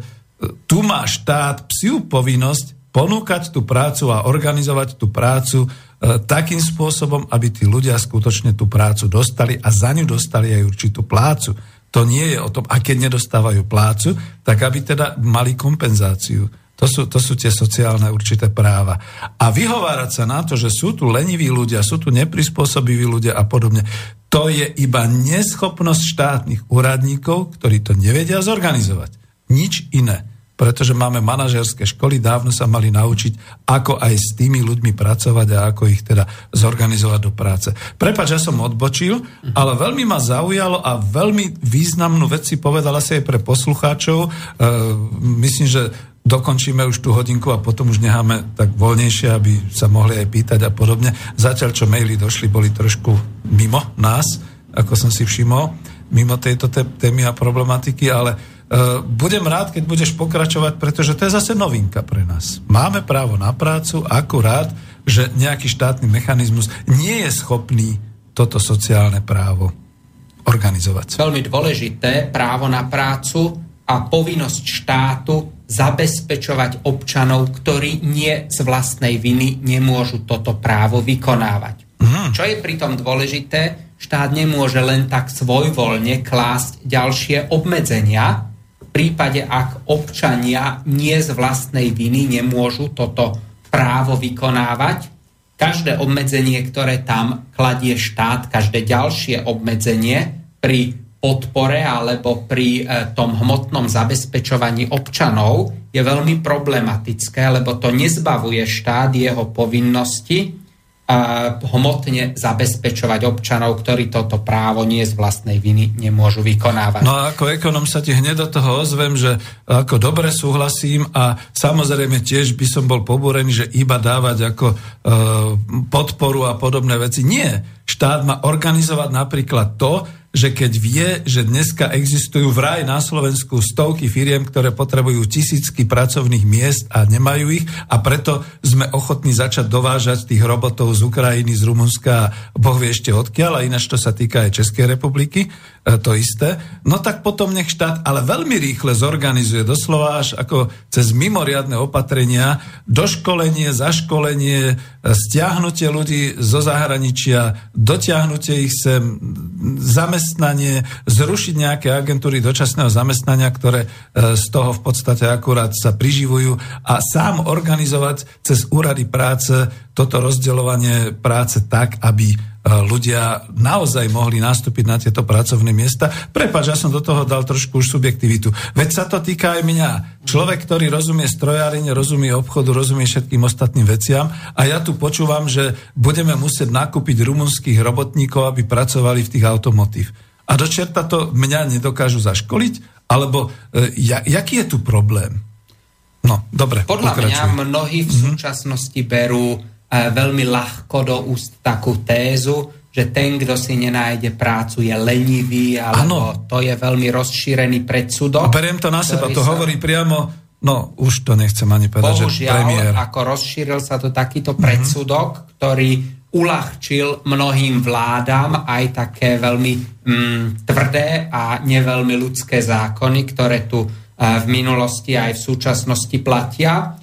tu má štát psiu povinnosť ponúkať tú prácu a organizovať tú prácu E, takým spôsobom, aby tí ľudia skutočne tú prácu dostali a za ňu dostali aj určitú plácu. To nie je o tom, a keď nedostávajú plácu, tak aby teda mali kompenzáciu. To sú, to sú tie sociálne určité práva. A vyhovárať sa na to, že sú tu leniví ľudia, sú tu neprispôsobiví ľudia a podobne, to je iba neschopnosť štátnych úradníkov, ktorí to nevedia zorganizovať. Nič iné pretože máme manažerské školy, dávno sa mali naučiť, ako aj s tými ľuďmi pracovať a ako ich teda zorganizovať do práce. Prepač, ja som odbočil, ale veľmi ma zaujalo a veľmi významnú vec si povedala si aj pre poslucháčov. E, myslím, že dokončíme už tú hodinku a potom už necháme tak voľnejšie, aby sa mohli aj pýtať a podobne. Zatiaľ, čo maily došli, boli trošku mimo nás, ako som si všimol, mimo tejto témy a problematiky, ale budem rád, keď budeš pokračovať, pretože to je zase novinka pre nás. Máme právo na prácu, akurát, že nejaký štátny mechanizmus nie je schopný toto sociálne právo organizovať. Veľmi dôležité právo na prácu a povinnosť štátu zabezpečovať občanov, ktorí nie z vlastnej viny nemôžu toto právo vykonávať. Mm. Čo je pritom dôležité, štát nemôže len tak svojvoľne klásť ďalšie obmedzenia prípade, ak občania nie z vlastnej viny nemôžu toto právo vykonávať, každé obmedzenie, ktoré tam kladie štát, každé ďalšie obmedzenie pri podpore alebo pri e, tom hmotnom zabezpečovaní občanov je veľmi problematické, lebo to nezbavuje štát jeho povinnosti hmotne zabezpečovať občanov, ktorí toto právo nie z vlastnej viny nemôžu vykonávať. No a ako ekonom sa ti hneď do toho ozvem, že ako dobre súhlasím a samozrejme tiež by som bol pobúrený, že iba dávať ako e, podporu a podobné veci. Nie. Štát má organizovať napríklad to, že keď vie, že dneska existujú vraj na Slovensku stovky firiem, ktoré potrebujú tisícky pracovných miest a nemajú ich a preto sme ochotní začať dovážať tých robotov z Ukrajiny, z Rumunska a Boh vie ešte odkiaľ a ináč to sa týka aj Českej republiky, to isté, no tak potom nech štát ale veľmi rýchle zorganizuje doslova až ako cez mimoriadne opatrenia doškolenie, zaškolenie, e, stiahnutie ľudí zo zahraničia, dotiahnutie ich sem, zamestnanie, zrušiť nejaké agentúry dočasného zamestnania, ktoré e, z toho v podstate akurát sa priživujú a sám organizovať cez úrady práce toto rozdeľovanie práce tak, aby E, ľudia naozaj mohli nastúpiť na tieto pracovné miesta. Prepač, ja som do toho dal trošku už subjektivitu. Veď sa to týka aj mňa. Človek, ktorý rozumie strojárine, rozumie obchodu, rozumie všetkým ostatným veciam a ja tu počúvam, že budeme musieť nakúpiť rumunských robotníkov, aby pracovali v tých automotív. A do čerta to mňa nedokážu zaškoliť? Alebo e, ja, jaký je tu problém? No, dobre, Podľa pokračuj. mňa mnohí v mhm. súčasnosti berú veľmi ľahko do úst takú tézu, že ten, kto si nenájde prácu, je lenivý, alebo ano. to je veľmi rozšírený predsudok. Beriem to na seba, to sa... hovorí priamo No, už to nechcem ani povedať, Bohužiaľ, že premiér... ako rozšíril sa to takýto predsudok, mm-hmm. ktorý uľahčil mnohým vládam aj také veľmi mm, tvrdé a neveľmi ľudské zákony, ktoré tu uh, v minulosti aj v súčasnosti platia.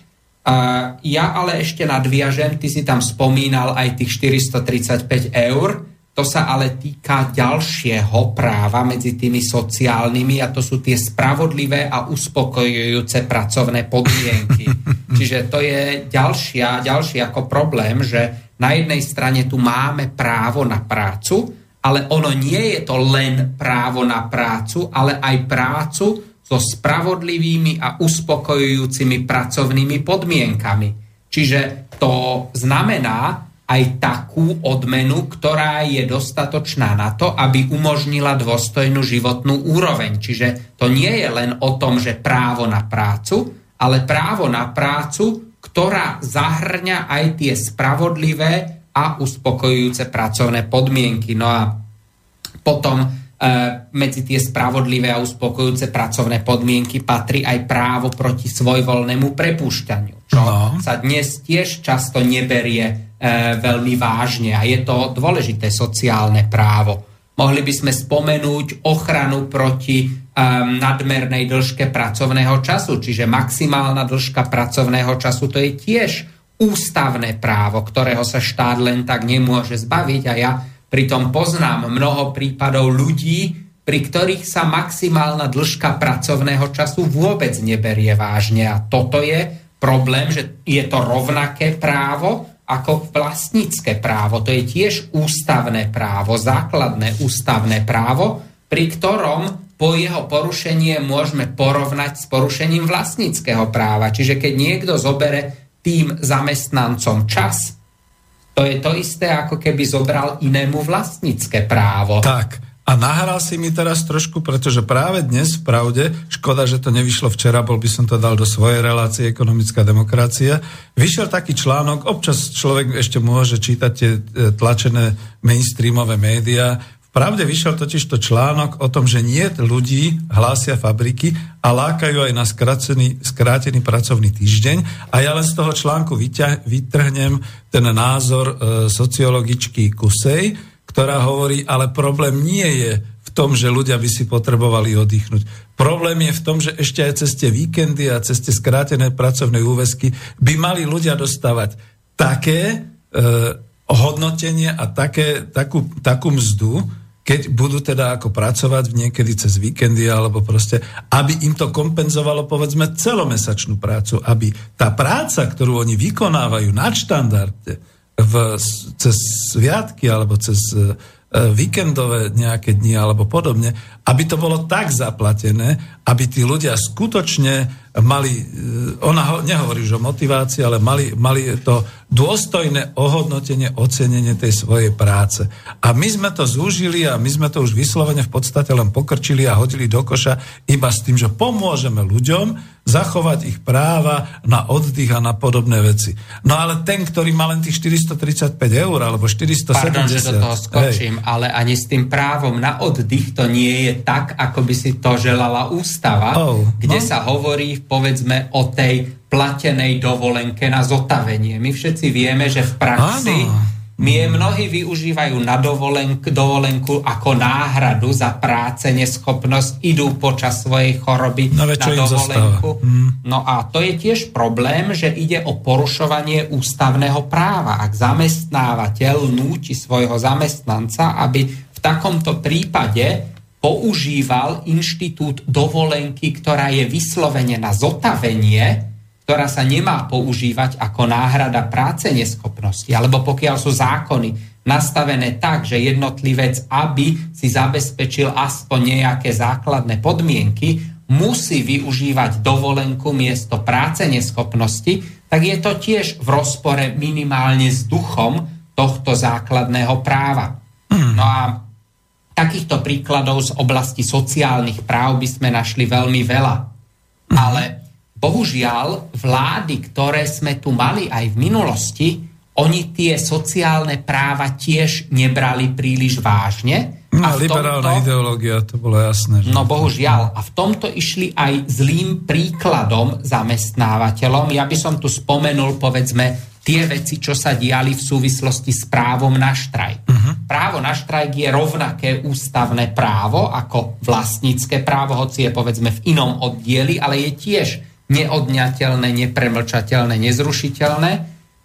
Ja ale ešte nadviažem, ty si tam spomínal aj tých 435 eur, to sa ale týka ďalšieho práva medzi tými sociálnymi a to sú tie spravodlivé a uspokojujúce pracovné podmienky. Čiže to je ďalšia, ďalší ako problém, že na jednej strane tu máme právo na prácu, ale ono nie je to len právo na prácu, ale aj prácu so spravodlivými a uspokojujúcimi pracovnými podmienkami. Čiže to znamená, aj takú odmenu, ktorá je dostatočná na to, aby umožnila dôstojnú životnú úroveň. Čiže to nie je len o tom, že právo na prácu, ale právo na prácu, ktorá zahrňa aj tie spravodlivé a uspokojujúce pracovné podmienky. No a potom medzi tie spravodlivé a uspokojujúce pracovné podmienky patrí aj právo proti svojvoľnému prepušťaniu, čo no. sa dnes tiež často neberie E, veľmi vážne a je to dôležité sociálne právo. Mohli by sme spomenúť ochranu proti um, nadmernej dĺžke pracovného času, čiže maximálna dĺžka pracovného času, to je tiež ústavné právo, ktorého sa štát len tak nemôže zbaviť a ja pritom poznám mnoho prípadov ľudí, pri ktorých sa maximálna dĺžka pracovného času vôbec neberie vážne a toto je problém, že je to rovnaké právo, ako vlastnícke právo. To je tiež ústavné právo, základné ústavné právo, pri ktorom po jeho porušenie môžeme porovnať s porušením vlastníckého práva. Čiže keď niekto zobere tým zamestnancom čas, to je to isté, ako keby zobral inému vlastnícke právo. Tak. A nahral si mi teraz trošku, pretože práve dnes v pravde, škoda, že to nevyšlo včera, bol by som to dal do svojej relácie ekonomická demokracia, vyšiel taký článok, občas človek ešte môže čítať tie e, tlačené mainstreamové médiá, pravde vyšiel totiž to článok o tom, že nie ľudí hlásia fabriky a lákajú aj na skrátený, skrátený pracovný týždeň. A ja len z toho článku vytrhnem ten názor e, sociologičky Kusej, ktorá hovorí, ale problém nie je v tom, že ľudia by si potrebovali oddychnúť. Problém je v tom, že ešte aj cez tie víkendy a cez tie skrátené pracovné úväzky by mali ľudia dostávať také e, hodnotenie a také, takú, takú mzdu, keď budú teda ako pracovať niekedy cez víkendy alebo proste, aby im to kompenzovalo povedzme celomesačnú prácu, aby tá práca, ktorú oni vykonávajú na štandarde, v, cez sviatky alebo cez e, víkendové nejaké dni alebo podobne, aby to bolo tak zaplatené, aby tí ľudia skutočne mali, e, ona ho, nehovorí už o motivácii, ale mali, mali to dôstojné ohodnotenie, ocenenie tej svojej práce. A my sme to zúžili a my sme to už vyslovene v podstate len pokrčili a hodili do koša iba s tým, že pomôžeme ľuďom zachovať ich práva na oddych a na podobné veci. No ale ten, ktorý má len tých 435 eur alebo 470... Pardon, že do toho skočím, hej. ale ani s tým právom na oddych to nie je tak, ako by si to želala ústava, oh, kde no? sa hovorí povedzme o tej platenej dovolenke na zotavenie. My všetci vieme, že v praxi Áno. My mnohí využívajú na dovolenku, dovolenku ako náhradu za práce, neschopnosť, idú počas svojej choroby no, na dovolenku. Hmm. No a to je tiež problém, že ide o porušovanie ústavného práva. Ak zamestnávateľ núti svojho zamestnanca, aby v takomto prípade používal inštitút dovolenky, ktorá je vyslovene na zotavenie, ktorá sa nemá používať ako náhrada práce neschopnosti, alebo pokiaľ sú zákony nastavené tak, že jednotlivec, aby si zabezpečil aspoň nejaké základné podmienky, musí využívať dovolenku miesto práce neschopnosti, tak je to tiež v rozpore minimálne s duchom tohto základného práva. Hmm. No a takýchto príkladov z oblasti sociálnych práv by sme našli veľmi veľa. Ale Bohužiaľ, vlády, ktoré sme tu mali aj v minulosti, oni tie sociálne práva tiež nebrali príliš vážne. No, a liberálna tomto, ideológia, to bolo jasné. Že? No bohužiaľ. A v tomto išli aj zlým príkladom zamestnávateľom. Ja by som tu spomenul, povedzme, tie veci, čo sa diali v súvislosti s právom na štrajk. Uh-huh. Právo na štrajk je rovnaké ústavné právo ako vlastnícke právo, hoci je povedzme v inom oddieli, ale je tiež neodňateľné, nepremlčateľné, nezrušiteľné.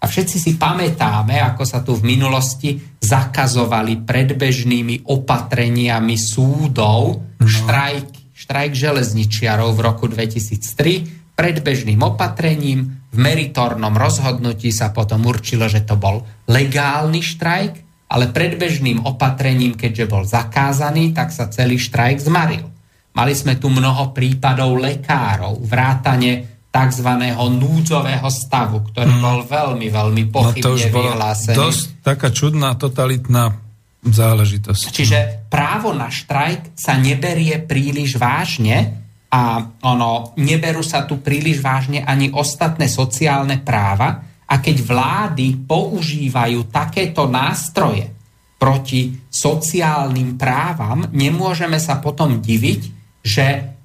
A všetci si pamätáme, ako sa tu v minulosti zakazovali predbežnými opatreniami súdov no. štrajk, štrajk železničiarov v roku 2003. Predbežným opatrením v meritornom rozhodnutí sa potom určilo, že to bol legálny štrajk, ale predbežným opatrením, keďže bol zakázaný, tak sa celý štrajk zmaril. Mali sme tu mnoho prípadov lekárov, vrátane tzv. núdzového stavu, ktorý mm. bol veľmi, veľmi pochybne no to vyhlásený. dosť taká čudná, totalitná záležitosť. Čiže právo na štrajk sa neberie príliš vážne a ono, neberú sa tu príliš vážne ani ostatné sociálne práva a keď vlády používajú takéto nástroje proti sociálnym právam, nemôžeme sa potom diviť, že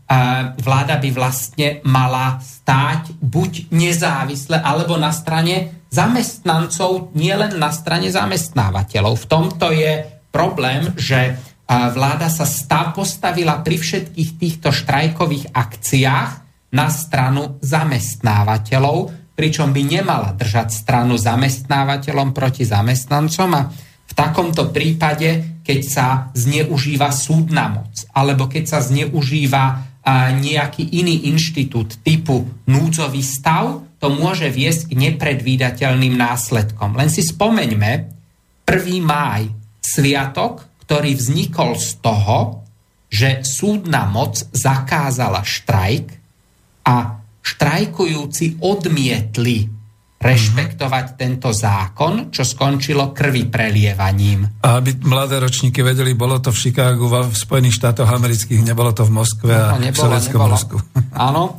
vláda by vlastne mala stáť buď nezávisle, alebo na strane zamestnancov, nielen na strane zamestnávateľov. V tomto je problém, že vláda sa stá, postavila pri všetkých týchto štrajkových akciách na stranu zamestnávateľov, pričom by nemala držať stranu zamestnávateľom proti zamestnancom a v takomto prípade, keď sa zneužíva súdna moc, alebo keď sa zneužíva nejaký iný inštitút typu núdzový stav, to môže viesť k nepredvídateľným následkom. Len si spomeňme, 1. máj, sviatok, ktorý vznikol z toho, že súdna moc zakázala štrajk a štrajkujúci odmietli rešpektovať mm-hmm. tento zákon, čo skončilo krvi prelievaním. A aby mladé ročníky vedeli, bolo to v Chicagu, v Spojených štátoch amerických, nebolo to v Moskve a no, nebolo, v Sovjetskom Rusku. Áno,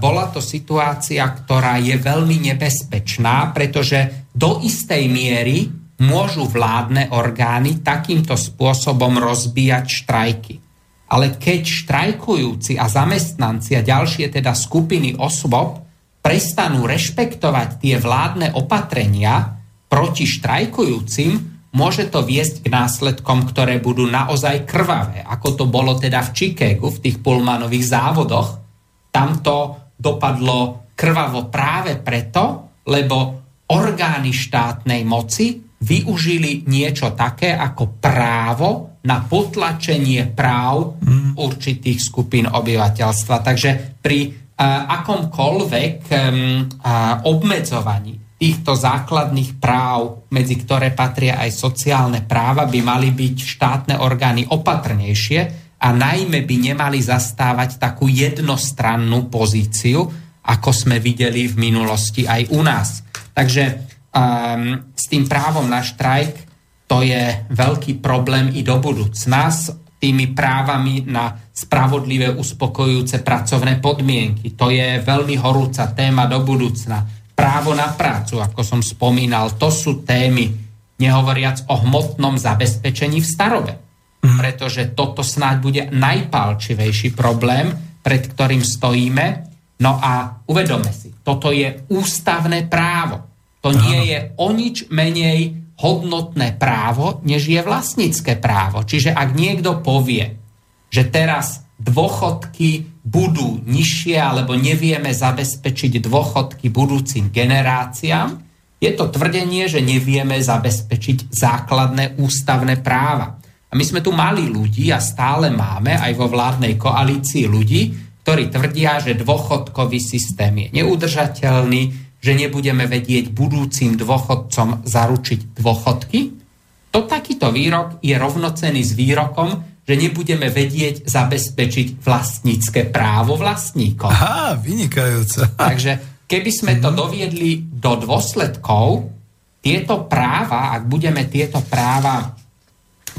bola to situácia, ktorá je veľmi nebezpečná, pretože do istej miery môžu vládne orgány takýmto spôsobom rozbíjať štrajky. Ale keď štrajkujúci a zamestnanci a ďalšie teda skupiny osôb prestanú rešpektovať tie vládne opatrenia proti štrajkujúcim, môže to viesť k následkom, ktoré budú naozaj krvavé, ako to bolo teda v Chicagu, v tých pulmanových závodoch. Tam to dopadlo krvavo práve preto, lebo orgány štátnej moci využili niečo také ako právo na potlačenie práv mm. určitých skupín obyvateľstva. Takže pri akomkoľvek obmedzovaní týchto základných práv, medzi ktoré patria aj sociálne práva, by mali byť štátne orgány opatrnejšie a najmä by nemali zastávať takú jednostrannú pozíciu, ako sme videli v minulosti aj u nás. Takže um, s tým právom na štrajk to je veľký problém i do budúcna tými právami na spravodlivé, uspokojujúce pracovné podmienky. To je veľmi horúca téma do budúcna. Právo na prácu, ako som spomínal, to sú témy, nehovoriac o hmotnom zabezpečení v starobe. Mm. Pretože toto snáď bude najpálčivejší problém, pred ktorým stojíme. No a uvedome si, toto je ústavné právo. To nie je o nič menej hodnotné právo, než je vlastnícke právo. Čiže ak niekto povie, že teraz dôchodky budú nižšie alebo nevieme zabezpečiť dôchodky budúcim generáciám, je to tvrdenie, že nevieme zabezpečiť základné ústavné práva. A my sme tu mali ľudí a stále máme aj vo vládnej koalícii ľudí, ktorí tvrdia, že dôchodkový systém je neudržateľný, že nebudeme vedieť budúcim dôchodcom zaručiť dôchodky, to takýto výrok je rovnocený s výrokom, že nebudeme vedieť zabezpečiť vlastnícke právo vlastníkov. Aha, vynikajúce. Takže keby sme to mhm. doviedli do dôsledkov, tieto práva, ak budeme tieto práva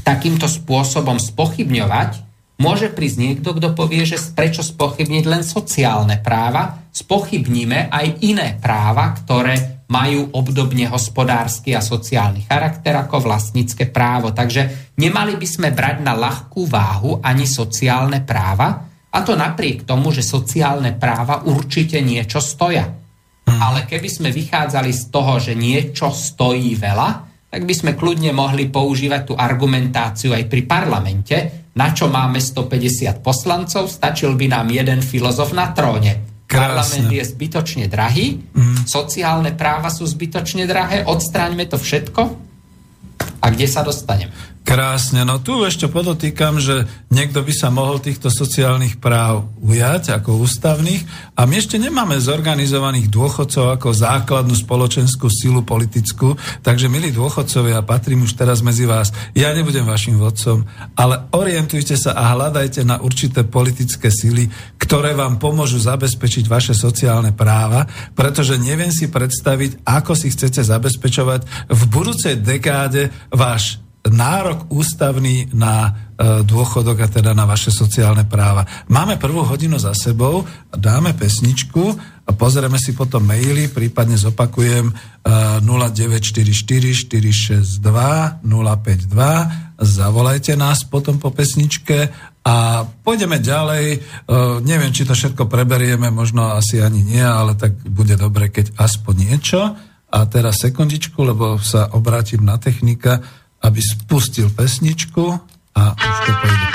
takýmto spôsobom spochybňovať, Môže prísť niekto, kto povie, že prečo spochybniť len sociálne práva, spochybníme aj iné práva, ktoré majú obdobne hospodársky a sociálny charakter ako vlastnícke právo. Takže nemali by sme brať na ľahkú váhu ani sociálne práva, a to napriek tomu, že sociálne práva určite niečo stoja. Hmm. Ale keby sme vychádzali z toho, že niečo stojí veľa, tak by sme kľudne mohli používať tú argumentáciu aj pri parlamente, na čo máme 150 poslancov, stačil by nám jeden filozof na tróne. Krásne. Parlament je zbytočne drahý, mm. sociálne práva sú zbytočne drahé, odstráňme to všetko a kde sa dostaneme? Krásne, no tu ešte podotýkam, že niekto by sa mohol týchto sociálnych práv ujať ako ústavných. A my ešte nemáme zorganizovaných dôchodcov ako základnú spoločenskú silu politickú, takže milí dôchodcovia, patrím už teraz medzi vás, ja nebudem vašim vodcom, ale orientujte sa a hľadajte na určité politické sily, ktoré vám pomôžu zabezpečiť vaše sociálne práva, pretože neviem si predstaviť, ako si chcete zabezpečovať v budúcej dekáde váš nárok ústavný na e, dôchodok a teda na vaše sociálne práva. Máme prvú hodinu za sebou, dáme pesničku a pozrieme si potom maily, prípadne zopakujem 0944 462 052, zavolajte nás potom po pesničke a pôjdeme ďalej. E, neviem, či to všetko preberieme, možno asi ani nie, ale tak bude dobre, keď aspoň niečo. A teraz sekundičku, lebo sa obrátim na technika aby spustil pesničku a už to pôjde.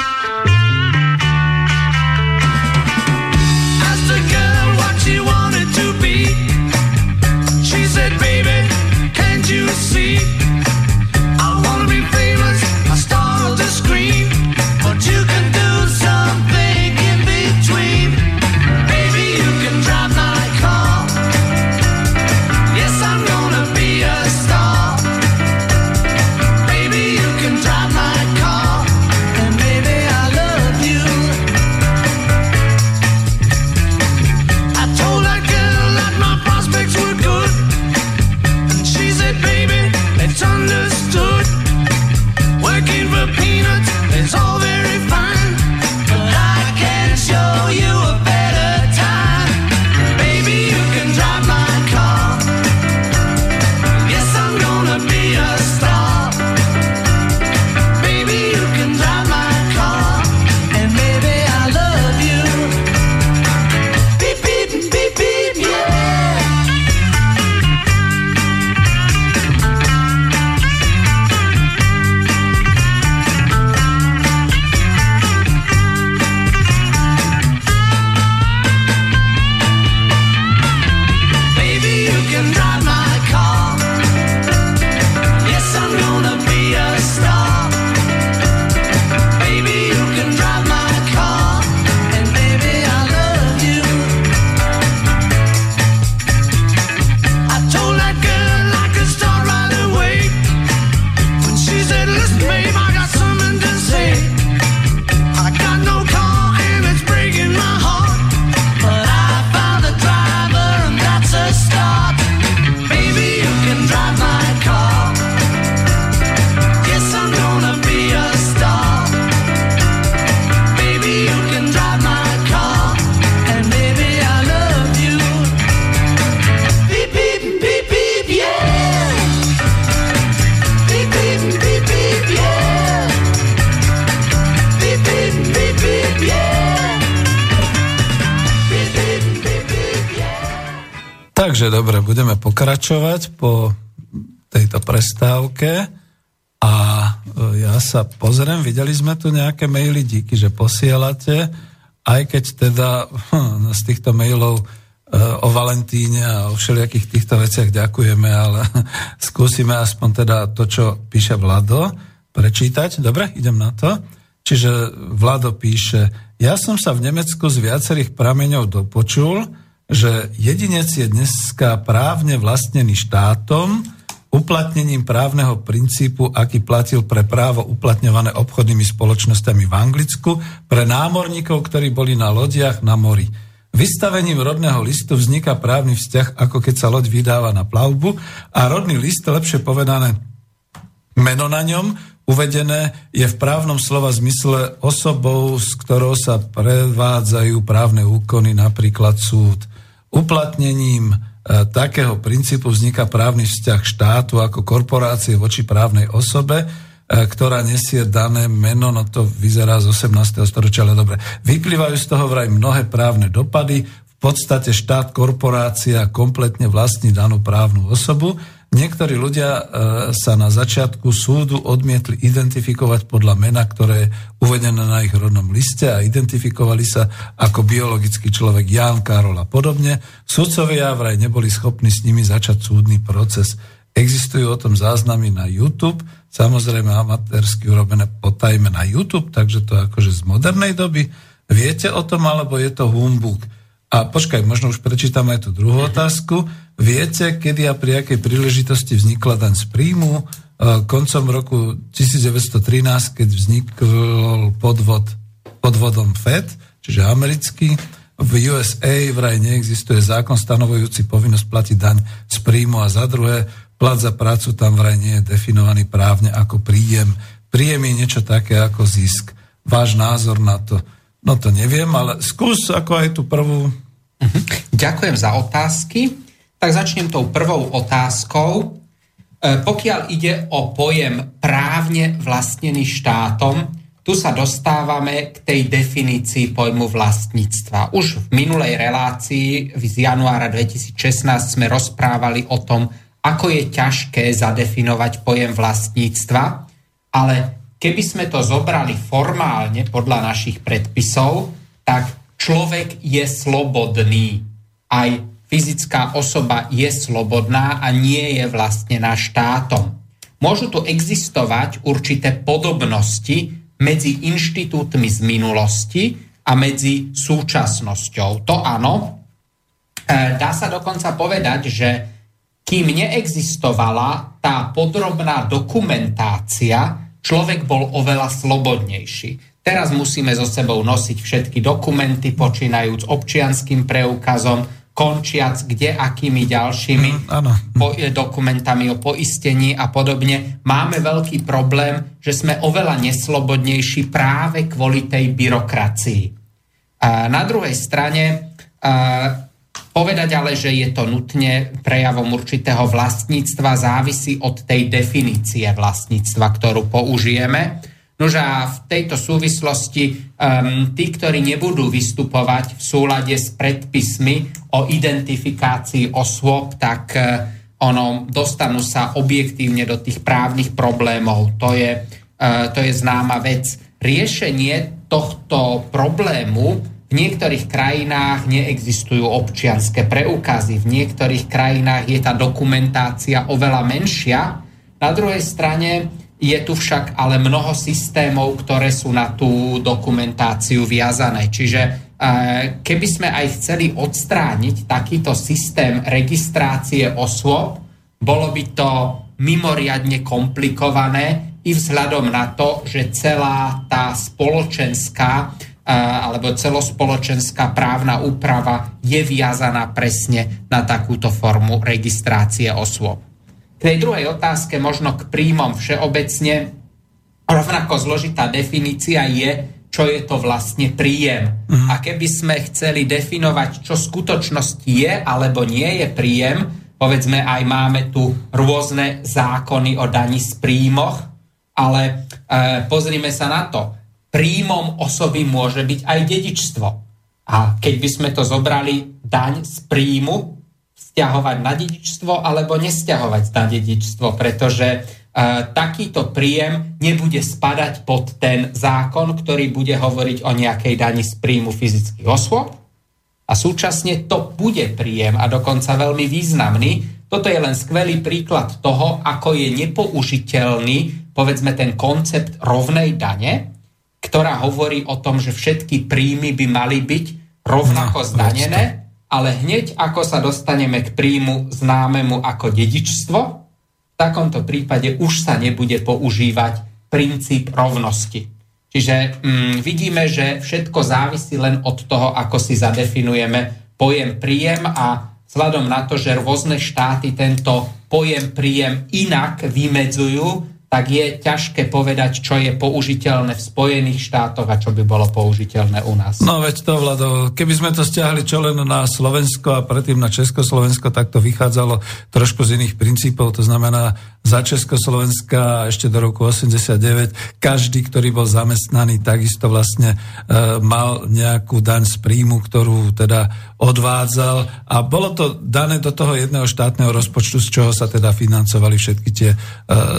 Budeme pokračovať po tejto prestávke a e, ja sa pozriem, videli sme tu nejaké maily, díky, že posielate, aj keď teda hm, z týchto mailov e, o Valentíne a o všelijakých týchto veciach ďakujeme, ale skúsime aspoň teda to, čo píše Vlado, prečítať. Dobre, idem na to. Čiže Vlado píše, ja som sa v Nemecku z viacerých prameňov dopočul, že jedinec je dneska právne vlastnený štátom, uplatnením právneho princípu, aký platil pre právo uplatňované obchodnými spoločnosťami v Anglicku, pre námorníkov, ktorí boli na lodiach na mori. Vystavením rodného listu vzniká právny vzťah, ako keď sa loď vydáva na plavbu a rodný list, lepšie povedané meno na ňom, uvedené, je v právnom slova zmysle osobou, s ktorou sa prevádzajú právne úkony, napríklad súd uplatnením takého princípu vzniká právny vzťah štátu ako korporácie voči právnej osobe, ktorá nesie dané meno, no to vyzerá z 18. storočia, ale dobre. Vyplývajú z toho vraj mnohé právne dopady, v podstate štát, korporácia kompletne vlastní danú právnu osobu Niektorí ľudia e, sa na začiatku súdu odmietli identifikovať podľa mena, ktoré je uvedené na ich rodnom liste a identifikovali sa ako biologický človek Ján, Karol a podobne. Sudcovia vraj neboli schopní s nimi začať súdny proces. Existujú o tom záznamy na YouTube, samozrejme amatérsky urobené potajme na YouTube, takže to akože z modernej doby. Viete o tom, alebo je to humbug? A počkaj, možno už prečítam aj tú druhú otázku. Viete, kedy a pri akej príležitosti vznikla daň z príjmu? E, koncom roku 1913, keď vznikol podvod podvodom FED, čiže americký, v USA vraj neexistuje zákon stanovujúci povinnosť platiť daň z príjmu a za druhé, plat za prácu tam vraj nie je definovaný právne ako príjem. Príjem je niečo také ako zisk. Váš názor na to? No to neviem, ale skús ako aj tú prvú. Mhm. Ďakujem za otázky. Tak začnem tou prvou otázkou. E, pokiaľ ide o pojem právne vlastnený štátom, tu sa dostávame k tej definícii pojmu vlastníctva. Už v minulej relácii z januára 2016 sme rozprávali o tom, ako je ťažké zadefinovať pojem vlastníctva, ale keby sme to zobrali formálne podľa našich predpisov, tak človek je slobodný. Aj fyzická osoba je slobodná a nie je vlastnená štátom. Môžu tu existovať určité podobnosti medzi inštitútmi z minulosti a medzi súčasnosťou. To áno. E, dá sa dokonca povedať, že kým neexistovala tá podrobná dokumentácia, človek bol oveľa slobodnejší. Teraz musíme so sebou nosiť všetky dokumenty, počínajúc občianským preukazom, končiac kde akými ďalšími mm, po, e, dokumentami o poistení a podobne. Máme veľký problém, že sme oveľa neslobodnejší práve kvôli tej byrokracii. A na druhej strane a, povedať ale, že je to nutne prejavom určitého vlastníctva závisí od tej definície vlastníctva, ktorú použijeme. Nože a v tejto súvislosti um, tí, ktorí nebudú vystupovať v súlade s predpismi o identifikácii osôb, tak uh, ono, dostanú sa objektívne do tých právnych problémov. To je, uh, to je známa vec. Riešenie tohto problému v niektorých krajinách neexistujú občianské preukazy, v niektorých krajinách je tá dokumentácia oveľa menšia. Na druhej strane je tu však ale mnoho systémov, ktoré sú na tú dokumentáciu viazané. Čiže e, keby sme aj chceli odstrániť takýto systém registrácie osôb, bolo by to mimoriadne komplikované i vzhľadom na to, že celá tá spoločenská e, alebo celospoločenská právna úprava je viazaná presne na takúto formu registrácie osôb. Tej druhej otázke, možno k príjmom všeobecne, rovnako zložitá definícia je, čo je to vlastne príjem. Uh-huh. A keby sme chceli definovať, čo v skutočnosti je alebo nie je príjem, povedzme aj máme tu rôzne zákony o daní z príjmoch, ale e, pozrime sa na to. Príjmom osoby môže byť aj dedičstvo. A keď by sme to zobrali daň z príjmu, stiahovať na dedičstvo alebo nestiahovať na dedičstvo, pretože e, takýto príjem nebude spadať pod ten zákon, ktorý bude hovoriť o nejakej dani z príjmu fyzických osôb a súčasne to bude príjem a dokonca veľmi významný. Toto je len skvelý príklad toho, ako je nepoužiteľný povedzme ten koncept rovnej dane, ktorá hovorí o tom, že všetky príjmy by mali byť rovnako zdanené ale hneď ako sa dostaneme k príjmu známemu ako dedičstvo, v takomto prípade už sa nebude používať princíp rovnosti. Čiže mm, vidíme, že všetko závisí len od toho, ako si zadefinujeme pojem príjem a vzhľadom na to, že rôzne štáty tento pojem príjem inak vymedzujú, tak je ťažké povedať, čo je použiteľné v Spojených štátoch a čo by bolo použiteľné u nás. No veď to, Vlado, keby sme to stiahli čo len na Slovensko a predtým na Československo, tak to vychádzalo trošku z iných princípov. To znamená, za Československa ešte do roku 89 každý, ktorý bol zamestnaný, takisto vlastne e, mal nejakú daň z príjmu, ktorú teda odvádzal a bolo to dané do toho jedného štátneho rozpočtu, z čoho sa teda financovali všetky tie e,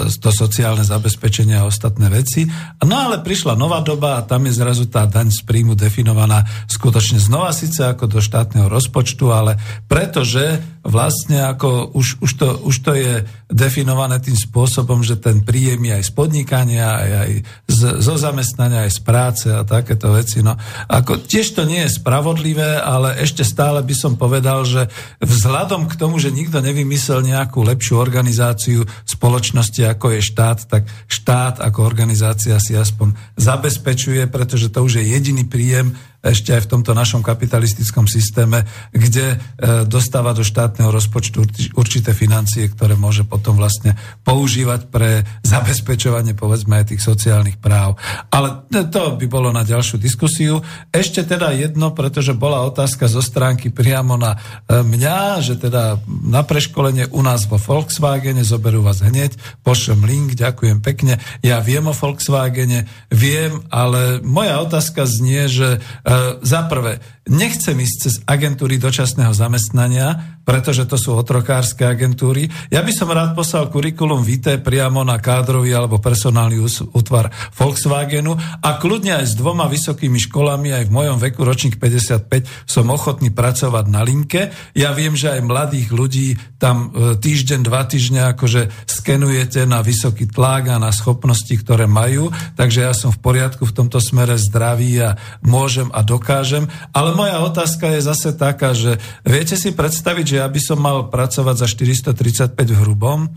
to sociálne zabezpečenia a ostatné veci. No ale prišla nová doba a tam je zrazu tá daň z príjmu definovaná skutočne znova síce ako do štátneho rozpočtu, ale pretože vlastne ako už, už, to, už to je definované tým spôsobom, že ten príjem je aj z podnikania, aj, aj z, zo zamestnania, aj z práce a takéto veci. No, ako, tiež to nie je spravodlivé, ale ešte stále by som povedal, že vzhľadom k tomu, že nikto nevymyslel nejakú lepšiu organizáciu spoločnosti, ako je štát, tak štát ako organizácia si aspoň zabezpečuje, pretože to už je jediný príjem, ešte aj v tomto našom kapitalistickom systéme, kde e, dostáva do štátneho rozpočtu určité financie, ktoré môže potom vlastne používať pre zabezpečovanie povedzme aj tých sociálnych práv. Ale to by bolo na ďalšiu diskusiu. Ešte teda jedno, pretože bola otázka zo stránky priamo na e, mňa, že teda na preškolenie u nás vo Volkswagene, zoberú vás hneď, pošlem link, ďakujem pekne. Ja viem o Volkswagene, viem, ale moja otázka znie, že e, za prvé, nechcem ísť cez agentúry dočasného zamestnania, pretože to sú otrokárske agentúry. Ja by som rád poslal kurikulum vitae priamo na kádrový alebo personálny útvar Volkswagenu a kľudne aj s dvoma vysokými školami, aj v mojom veku, ročník 55, som ochotný pracovať na linke. Ja viem, že aj mladých ľudí tam e, týždeň, dva týždne akože skenujete na vysoký tlak a na schopnosti, ktoré majú, takže ja som v poriadku v tomto smere zdravý a môžem a dokážem, ale moja otázka je zase taká, že viete si predstaviť, že ja by som mal pracovať za 435 v hrubom?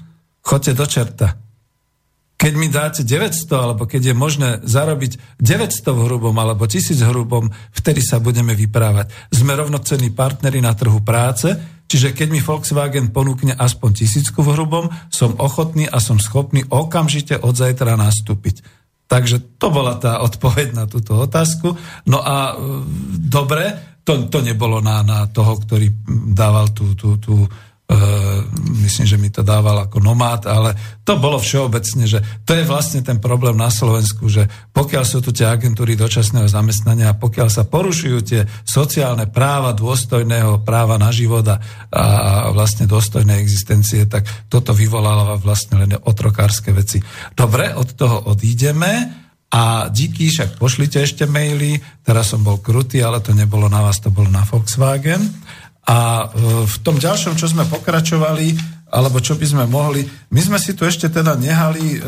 Choďte do čerta. Keď mi dáte 900, alebo keď je možné zarobiť 900 v hrubom, alebo 1000 v hrubom, vtedy sa budeme vyprávať. Sme rovnocenní partneri na trhu práce, čiže keď mi Volkswagen ponúkne aspoň tisícku v hrubom, som ochotný a som schopný okamžite od zajtra nastúpiť. Takže to bola tá odpoveď na túto otázku. No a e, dobre, to, to nebolo na, na toho, ktorý dával tú, tú, tú myslím, že mi to dával ako nomád, ale to bolo všeobecne, že to je vlastne ten problém na Slovensku, že pokiaľ sú tu tie agentúry dočasného zamestnania, pokiaľ sa porušujú tie sociálne práva dôstojného práva na život a, a vlastne dôstojnej existencie, tak toto vyvoláva vlastne len otrokárske veci. Dobre, od toho odídeme. A díky, však pošlite ešte maily, teraz som bol krutý, ale to nebolo na vás, to bolo na Volkswagen. A e, v tom ďalšom, čo sme pokračovali, alebo čo by sme mohli, my sme si tu ešte teda nehali, e,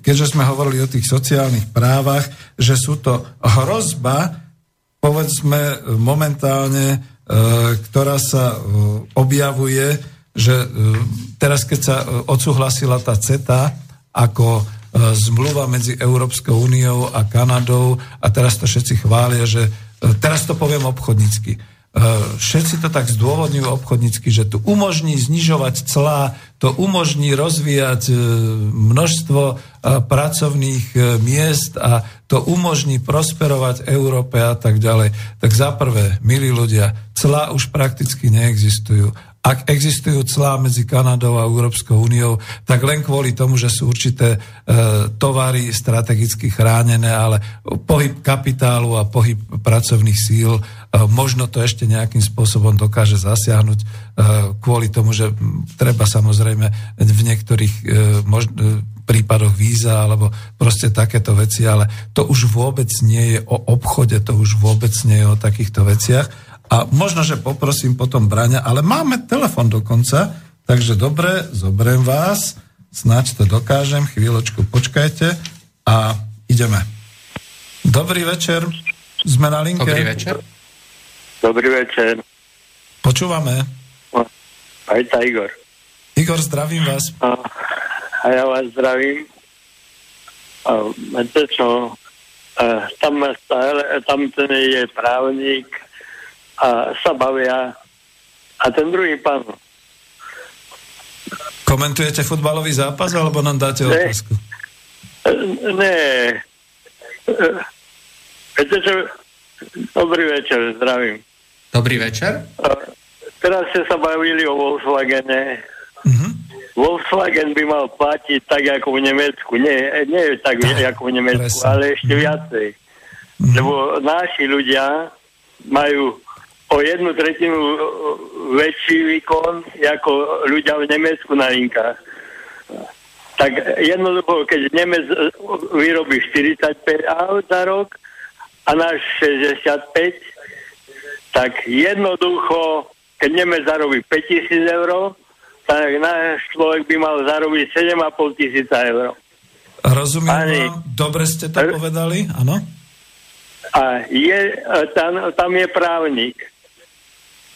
keďže sme hovorili o tých sociálnych právach, že sú to hrozba, povedzme momentálne, e, ktorá sa objavuje, že teraz keď sa odsúhlasila tá CETA ako zmluva medzi Európskou úniou a Kanadou a teraz to všetci chvália, že teraz to poviem obchodnícky všetci to tak zdôvodňujú obchodnícky, že tu umožní znižovať clá, to umožní rozvíjať eh, množstvo eh, pracovných miest a to umožní prosperovať Európe a tak ďalej. Tak za prvé, milí ľudia, clá už prakticky neexistujú ak existujú clá medzi Kanadou a Európskou úniou, tak len kvôli tomu, že sú určité e, tovary strategicky chránené, ale pohyb kapitálu a pohyb pracovných síl e, možno to ešte nejakým spôsobom dokáže zasiahnuť e, kvôli tomu, že treba samozrejme v niektorých e, mož, e, prípadoch víza alebo proste takéto veci, ale to už vôbec nie je o obchode, to už vôbec nie je o takýchto veciach a možno, že poprosím potom Braňa, ale máme telefon dokonca, takže dobre, zoberiem vás, snáď to dokážem, chvíľočku počkajte a ideme. Dobrý večer, sme na linke. Dobrý večer. Dobrý večer. Počúvame. Aj tá Igor. Igor, zdravím vás. A, a ja vás zdravím. A, to čo, a, tam, tam ten je právnik, a sa bavia a ten druhý pán Komentujete futbalový zápas, alebo nám dáte ne. otázku? Ne. Viete čo? Dobrý večer, zdravím. Dobrý večer. Teraz ste sa bavili o Volkswagene. Uh-huh. Volkswagen by mal platiť tak ako v Nemecku. Nie, nie tak, tak ako v Nemecku, presne. ale ešte uh-huh. viacej. Uh-huh. Lebo naši ľudia majú o jednu tretinu väčší výkon ako ľudia v Nemecku na linkách. Tak jednoducho, keď Nemec vyrobí 45 aut za rok a náš 65, tak jednoducho, keď Nemec zarobí 5000 eur, tak náš človek by mal zarobiť 7,5 tisíca eur. Rozumiem Ani, dobre ste to r- povedali, áno? A je, tam, tam je právnik.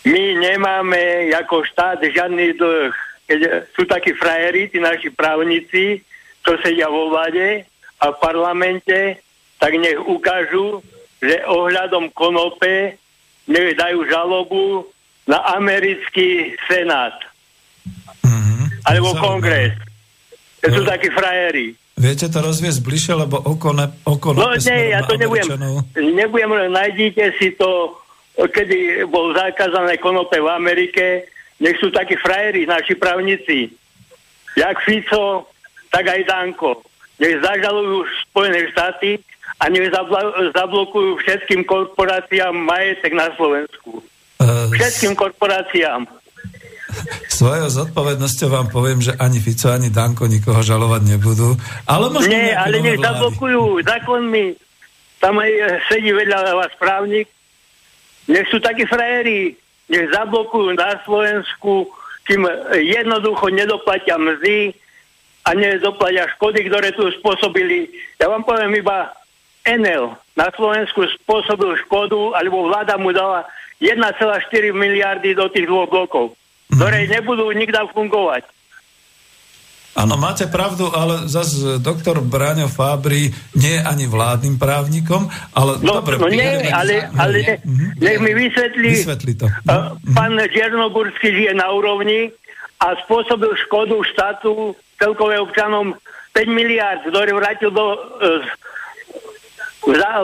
My nemáme ako štát žiadny dlh. Keď sú takí frajeri, tí naši právnici, čo sedia vo vlade a v parlamente, tak nech ukážu, že ohľadom konope nech dajú žalobu na americký senát alebo kongres. To sú no. takí frajeri. Viete to rozviesť bližšie, lebo oko, ne, oko No nie, ja to nebudem. Nebudem, nájdite si to, kedy bol zakázané konope v Amerike, nech sú takí frajeri, naši právnici. Jak Fico, tak aj Danko. Nech zažalujú Spojené štáty a nech zablokujú všetkým korporáciám majetek na Slovensku. Uh, všetkým korporáciám. Svojou zodpovednosťou vám poviem, že ani Fico, ani Danko nikoho žalovať nebudú. Ale možno Nie, ale nech zablokujú zákonmi. Tam aj eh, sedí vedľa vás právnik. Nech sú takí frajeri. Nech zablokujú na Slovensku, kým jednoducho nedoplatia mzdy a nedoplatia škody, ktoré tu spôsobili. Ja vám poviem iba Enel na Slovensku spôsobil škodu, alebo vláda mu dala 1,4 miliardy do tých dvoch blokov ktoré nebudú nikdy fungovať. Áno, máte pravdu, ale zase doktor Braňo Fábry nie je ani vládnym právnikom, ale no, dobre. No nie, ale, ale ne, mhm. nech mi vysvetlí, vysvetlí to. Uh, pán Černogurský žije na úrovni a spôsobil škodu štátu celkové občanom 5 miliard, ktoré vrátil do, uh,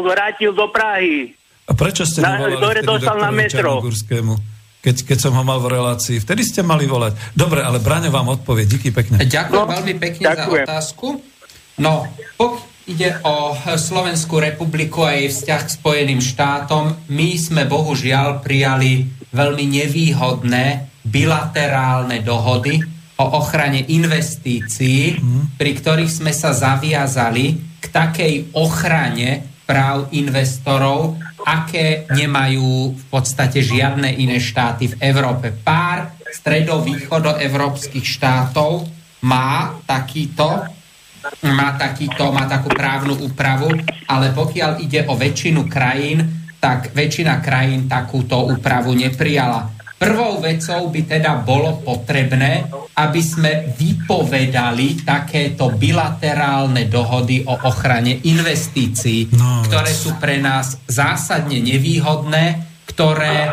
vrátil do Prahy. A prečo ste na, ktoré dostal na metro? Keď, keď som ho mal v relácii. Vtedy ste mali volať. Dobre, ale Braňo vám odpovie. Díky pekne. Ďakujem no, veľmi pekne ďakujem. za otázku. No, pokiaľ ide o Slovenskú republiku a jej vzťah k Spojeným štátom, my sme bohužiaľ prijali veľmi nevýhodné bilaterálne dohody o ochrane investícií, mm. pri ktorých sme sa zaviazali k takej ochrane práv investorov, aké nemajú v podstate žiadne iné štáty v Európe. Pár stredovýchodoevropských štátov má takýto má, takýto, má takú právnu úpravu, ale pokiaľ ide o väčšinu krajín, tak väčšina krajín takúto úpravu neprijala. Prvou vecou by teda bolo potrebné, aby sme vypovedali takéto bilaterálne dohody o ochrane investícií, no, ktoré sú pre nás zásadne nevýhodné, ktoré e,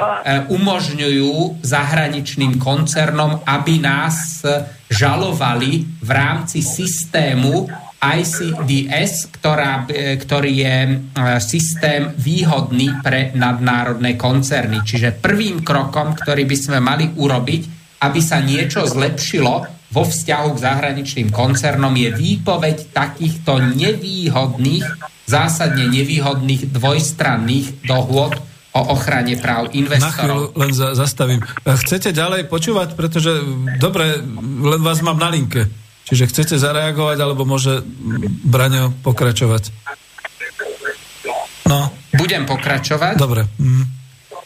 umožňujú zahraničným koncernom, aby nás žalovali v rámci systému ICDS, ktorá, e, ktorý je e, systém výhodný pre nadnárodné koncerny. Čiže prvým krokom, ktorý by sme mali urobiť, aby sa niečo zlepšilo vo vzťahu k zahraničným koncernom, je výpoveď takýchto nevýhodných, zásadne nevýhodných dvojstranných dohôd o ochrane práv investorov. Na chvíľu len za, zastavím. Chcete ďalej počúvať, pretože dobre, len vás mám na linke. Čiže chcete zareagovať, alebo môže Braňo pokračovať? No. Budem pokračovať. Dobre. Mm.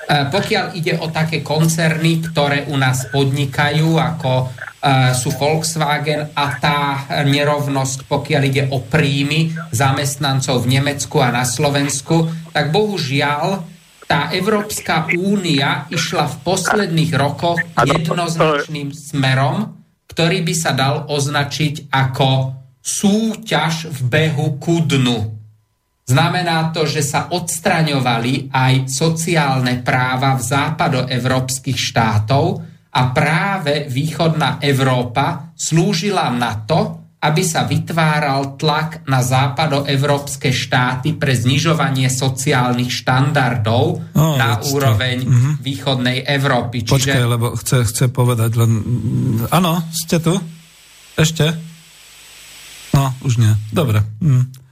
Pokiaľ ide o také koncerny, ktoré u nás podnikajú, ako e, sú Volkswagen a tá nerovnosť, pokiaľ ide o príjmy zamestnancov v Nemecku a na Slovensku, tak bohužiaľ tá Európska únia išla v posledných rokoch jednoznačným smerom, ktorý by sa dal označiť ako súťaž v behu ku dnu. Znamená to, že sa odstraňovali aj sociálne práva v západoevropských štátov a práve východná Európa slúžila na to, aby sa vytváral tlak na západoevropské štáty pre znižovanie sociálnych štandardov no, na ste. úroveň mm-hmm. východnej Európy. Čiže... Počkaj, lebo chce, chce povedať len... Áno, ste tu? Ešte? No, už nie. Dobre. Mm.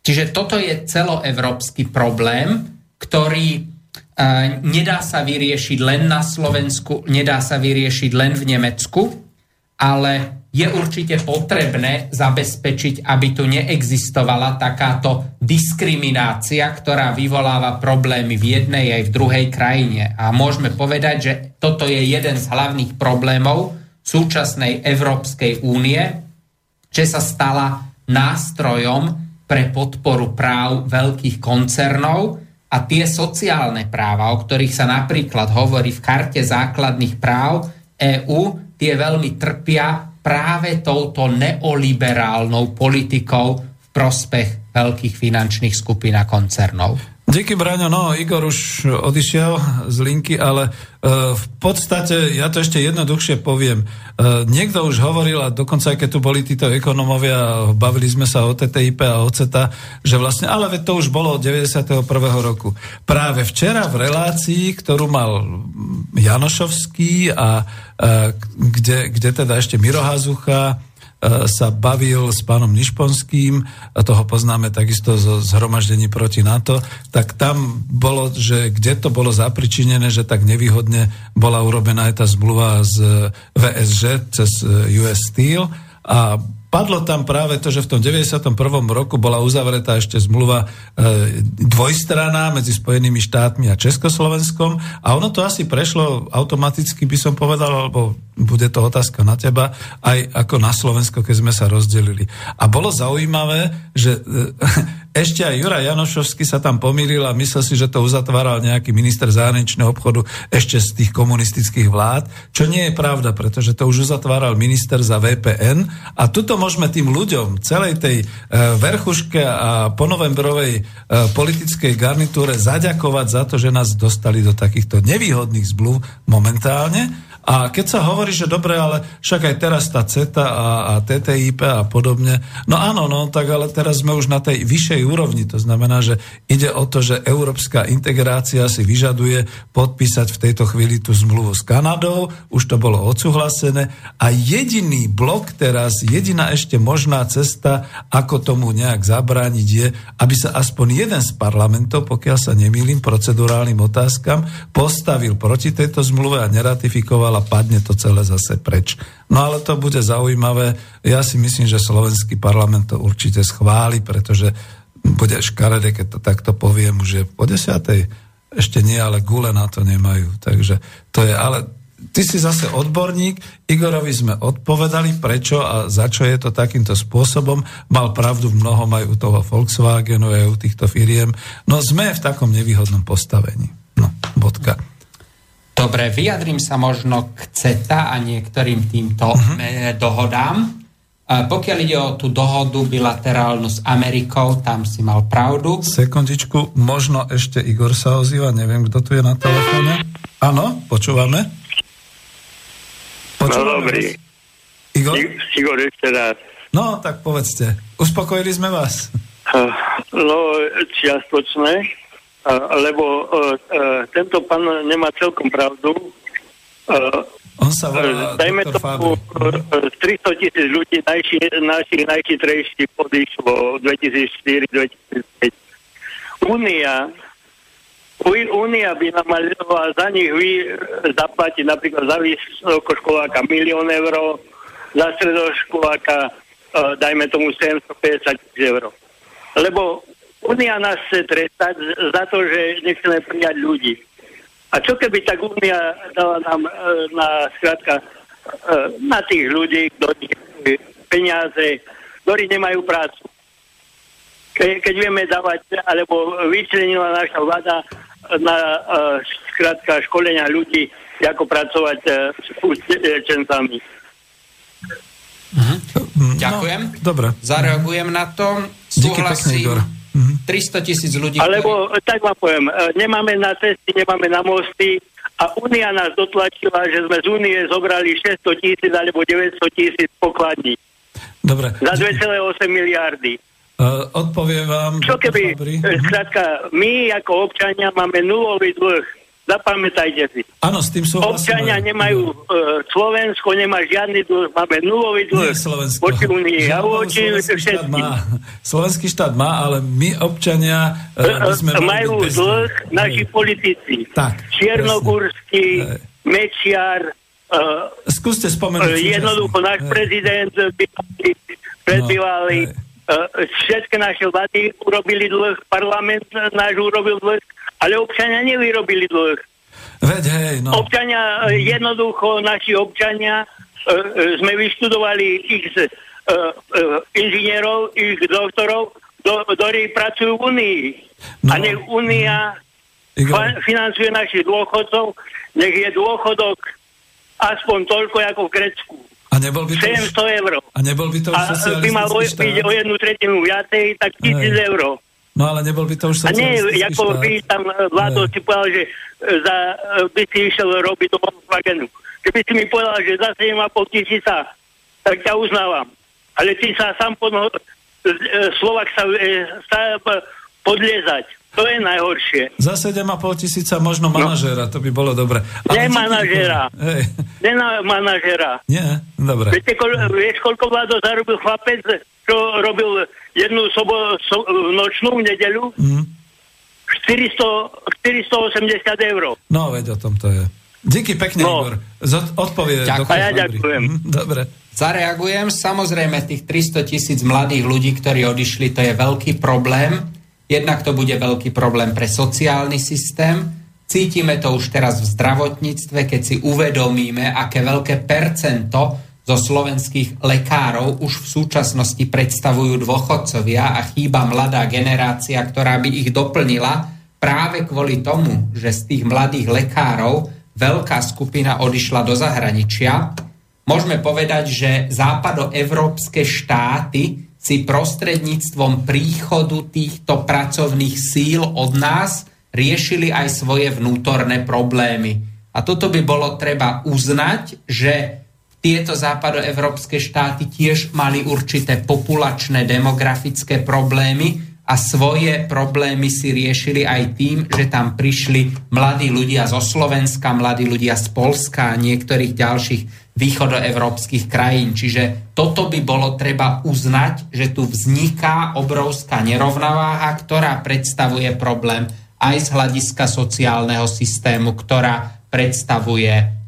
Čiže toto je celoevropský problém, ktorý nedá sa vyriešiť len na Slovensku, nedá sa vyriešiť len v Nemecku, ale je určite potrebné zabezpečiť, aby tu neexistovala takáto diskriminácia, ktorá vyvoláva problémy v jednej aj v druhej krajine. A môžeme povedať, že toto je jeden z hlavných problémov súčasnej Európskej únie, že sa stala nástrojom pre podporu práv veľkých koncernov a tie sociálne práva, o ktorých sa napríklad hovorí v karte základných práv EÚ, tie veľmi trpia práve touto neoliberálnou politikou v prospech veľkých finančných skupín a koncernov. Díky, Braňo. No, Igor už odišiel z linky, ale uh, v podstate, ja to ešte jednoduchšie poviem. Uh, niekto už hovoril, a dokonca aj keď tu boli títo ekonomovia, bavili sme sa o TTIP a o CETA, že vlastne, ale to už bolo od 91. roku. Práve včera v relácii, ktorú mal Janošovský a uh, kde, kde teda ešte Miro Hazucha, E, sa bavil s pánom Nišponským, a toho poznáme takisto zo zhromaždení proti NATO, tak tam bolo, že kde to bolo zapričinené, že tak nevýhodne bola urobená aj tá zmluva z VSŽ cez US Steel a Padlo tam práve to, že v tom 91. roku bola uzavretá ešte zmluva e, dvojstraná medzi Spojenými štátmi a Československom a ono to asi prešlo automaticky, by som povedal, alebo bude to otázka na teba, aj ako na Slovensko, keď sme sa rozdelili. A bolo zaujímavé, že e, ešte aj Jura Janošovský sa tam pomýlil a myslel si, že to uzatváral nejaký minister zahraničného obchodu ešte z tých komunistických vlád, čo nie je pravda, pretože to už uzatváral minister za VPN a tuto môžeme tým ľuďom, celej tej e, verchuške a ponovembrovej e, politickej garnitúre zaďakovať za to, že nás dostali do takýchto nevýhodných zmluv momentálne a keď sa hovorí, že dobre, ale však aj teraz tá CETA a, a TTIP a podobne, no áno, no tak ale teraz sme už na tej vyššej úrovni. To znamená, že ide o to, že európska integrácia si vyžaduje podpísať v tejto chvíli tú zmluvu s Kanadou, už to bolo odsúhlasené a jediný blok teraz, jediná ešte možná cesta, ako tomu nejak zabrániť je, aby sa aspoň jeden z parlamentov, pokiaľ sa nemýlim procedurálnym otázkam, postavil proti tejto zmluve a neratifikoval a padne to celé zase preč. No ale to bude zaujímavé. Ja si myslím, že slovenský parlament to určite schváli, pretože bude škaredé, keď to takto poviem, už je po desiatej. Ešte nie, ale gule na to nemajú. Takže to je, ale ty si zase odborník, Igorovi sme odpovedali, prečo a za čo je to takýmto spôsobom. Mal pravdu v mnohom aj u toho Volkswagenu, aj u týchto firiem. No sme v takom nevýhodnom postavení. No, bodka. Dobre, vyjadrím sa možno k CETA a niektorým týmto uh-huh. dohodám. Pokiaľ ide o tú dohodu bilaterálnu s Amerikou, tam si mal pravdu. Sekundičku, možno ešte Igor sa ozýva, neviem, kto tu je na telefóne. Áno, počúvame. No, počúvame no dobrý. Igor? Igor ešte raz. No, tak povedzte. Uspokojili sme vás? No, čiastočne lebo uh, uh, tento pán nemá celkom pravdu. Uh, On sa volá Dajme tomu, uh, 300 tisíc ľudí najši, našich najchytrejších podišlo 2004-2005. Únia Únia by nám mala za nich vy zaplatiť napríklad za vysokoškoláka milión eur, za stredoškoláka dajme tomu 750 eur. Lebo Únia nás chce trestať za to, že nechceme prijať ľudí. A čo keby tak Únia dala nám e, na skrátka e, na tých ľudí, ktorí peniaze, ktorí nemajú prácu. Ke, keď vieme dávať, alebo vyčlenila naša vláda na uh, skrátka školenia ľudí, ako pracovať s učencami. Mhm. Ďakujem. No, dobre. Zareagujem na to. Súhlasím. Díky pekne, Igor 300 tisíc ľudí. Alebo, ktorí... tak vám poviem, e, nemáme na cesty, nemáme na mosty a Únia nás dotlačila, že sme z Únie zobrali 600 tisíc alebo 900 tisíc pokladní. Dobre. Za 2,8 miliardy. Uh, odpoviem vám. Čo keby, skrátka, my ako občania máme nulový dlh Zapamätajte si. Áno, s tým súhlasím. Občania nemajú, uh, Slovensko nemá žiadny dlh, máme nulový dlh. Nie Slovensko. Voči Unii a voči všetkým. Má, slovenský štát má, ale my občania uh, by sme majú dlh naši politici. Tak, Čiernokurský, Mečiar, uh, Skúste spomenúť. Uh, jednoducho náš prezident predbývalý, no, všetky naše vlády urobili dlh, parlament náš urobil dlh, ale občania nevyrobili dlh. Veď hej, no. Občania, mm. jednoducho naši občania, uh, sme vyštudovali ich uh, uh, inžinierov, ich doktorov, do, ktorí pracujú v Unii. No. A nech Unia fa- financuje našich dôchodcov, nech je dôchodok aspoň toľko ako v Grecku. A nebol by to 700 už, eur. A nebol by to už A by mal byť o jednu tretinu viacej, tak 1000 eur. No ale nebol by to už A nie, ako štát. by tam eh, vládol si povedal, že eh, za, eh, by si išiel robiť do Volkswagenu. Keby si mi povedal, že za 7,5 tisíca, tak ťa uznávam. Ale ty sa sám pod, Slovak sa, sa podliezať. To je najhoršie. Za 7,5 tisíca možno no. manažera, no. to by bolo dobre. Ne manažera. Hej. Ne manažera. Nie, dobre. Viete, koľ, vieš, koľko vládo zarobil chlapec, čo robil jednu sobo, so, nočnú v nedeľu, mm. 400, 480 eur. No, veď o tom to je. Díky pekne, no. Igor. Zod, odpovie. Ďakujem. Ja ďakujem. Mm, dobre. Zareagujem. Samozrejme, tých 300 tisíc mladých ľudí, ktorí odišli, to je veľký problém. Jednak to bude veľký problém pre sociálny systém. Cítime to už teraz v zdravotníctve, keď si uvedomíme, aké veľké percento zo slovenských lekárov už v súčasnosti predstavujú dôchodcovia a chýba mladá generácia, ktorá by ich doplnila práve kvôli tomu, že z tých mladých lekárov veľká skupina odišla do zahraničia. Môžeme povedať, že západoevropské štáty si prostredníctvom príchodu týchto pracovných síl od nás riešili aj svoje vnútorné problémy. A toto by bolo treba uznať, že tieto západoevropské štáty tiež mali určité populačné demografické problémy a svoje problémy si riešili aj tým, že tam prišli mladí ľudia zo Slovenska, mladí ľudia z Polska a niektorých ďalších východoevropských krajín. Čiže toto by bolo treba uznať, že tu vzniká obrovská nerovnováha, ktorá predstavuje problém aj z hľadiska sociálneho systému, ktorá predstavuje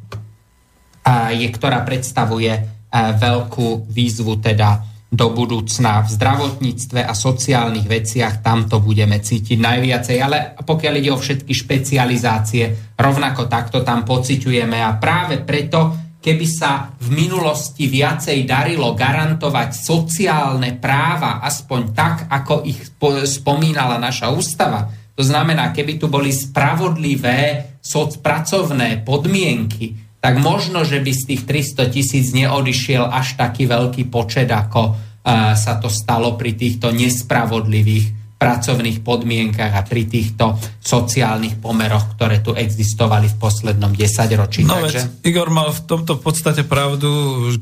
je, ktorá predstavuje veľkú výzvu teda do budúcna v zdravotníctve a sociálnych veciach, tam to budeme cítiť najviacej. Ale pokiaľ ide o všetky špecializácie, rovnako takto tam pociťujeme a práve preto, keby sa v minulosti viacej darilo garantovať sociálne práva, aspoň tak, ako ich spomínala naša ústava, to znamená, keby tu boli spravodlivé socpracovné podmienky, tak možno, že by z tých 300 tisíc neodišiel až taký veľký počet, ako uh, sa to stalo pri týchto nespravodlivých pracovných podmienkach a pri týchto sociálnych pomeroch, ktoré tu existovali v poslednom desaťročí. No takže... veď, Igor mal v tomto podstate pravdu,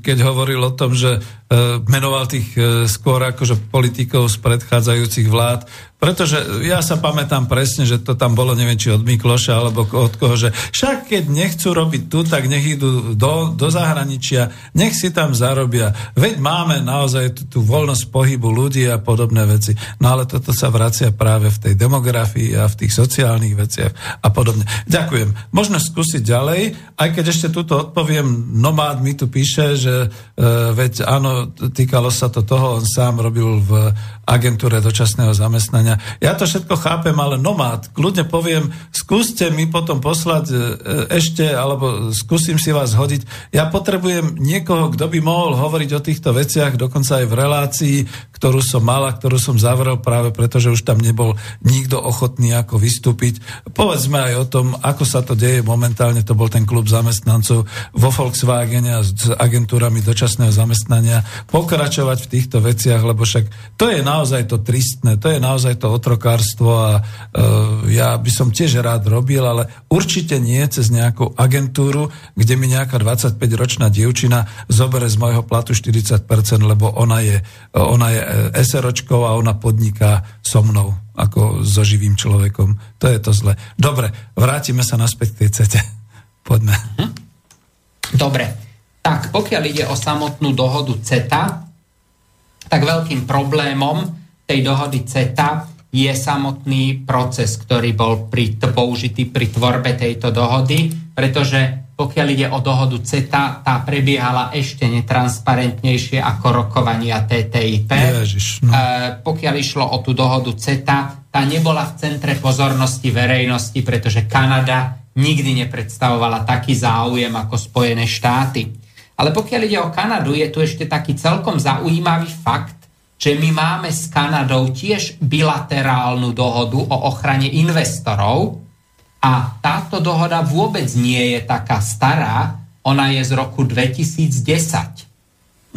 keď hovoril o tom, že e, menoval tých e, skôr akože politikov z predchádzajúcich vlád, pretože ja sa pamätám presne, že to tam bolo, neviem, či od Mikloša, alebo od koho, že však keď nechcú robiť tu, tak nech idú do, do zahraničia, nech si tam zarobia. Veď máme naozaj tú, tú voľnosť pohybu ľudí a podobné veci. No ale toto sa vracia práve v tej demografii a v tých sociálnych veciach a podobne. Ďakujem. Možno skúsiť ďalej, aj keď ešte túto odpoviem, Nomád mi tu píše, že e, veď áno, týkalo sa to toho, on sám robil v agentúre dočasného zamestnania. Ja to všetko chápem, ale nomád, kľudne poviem, skúste mi potom poslať e, ešte, alebo skúsim si vás hodiť. Ja potrebujem niekoho, kto by mohol hovoriť o týchto veciach, dokonca aj v relácii, ktorú som mal a ktorú som zavrel práve preto, že už tam nebol nikto ochotný ako vystúpiť. Povedzme aj o tom, ako sa to deje momentálne, to bol ten klub zamestnancov vo Volkswagene a s agentúrami dočasného zamestnania, pokračovať v týchto veciach, lebo však to je naozaj to tristné, to je naozaj to otrokárstvo a e, ja by som tiež rád robil, ale určite nie cez nejakú agentúru, kde mi nejaká 25-ročná dievčina zobere z môjho platu 40%, lebo ona je, ona je SROčkou a ona podniká so mnou ako so živým človekom. To je to zle. Dobre, vrátime sa naspäť k tej cete. Poďme. Mhm. Dobre. Tak, pokiaľ ide o samotnú dohodu CETA, tak veľkým problémom tej dohody CETA je samotný proces, ktorý bol pri, použitý pri tvorbe tejto dohody, pretože pokiaľ ide o dohodu CETA, tá prebiehala ešte netransparentnejšie ako rokovania TTIP. Ježiš, no. e, pokiaľ išlo o tú dohodu CETA, tá nebola v centre pozornosti verejnosti, pretože Kanada nikdy nepredstavovala taký záujem ako Spojené štáty. Ale pokiaľ ide o Kanadu, je tu ešte taký celkom zaujímavý fakt, že my máme s Kanadou tiež bilaterálnu dohodu o ochrane investorov a táto dohoda vôbec nie je taká stará, ona je z roku 2010.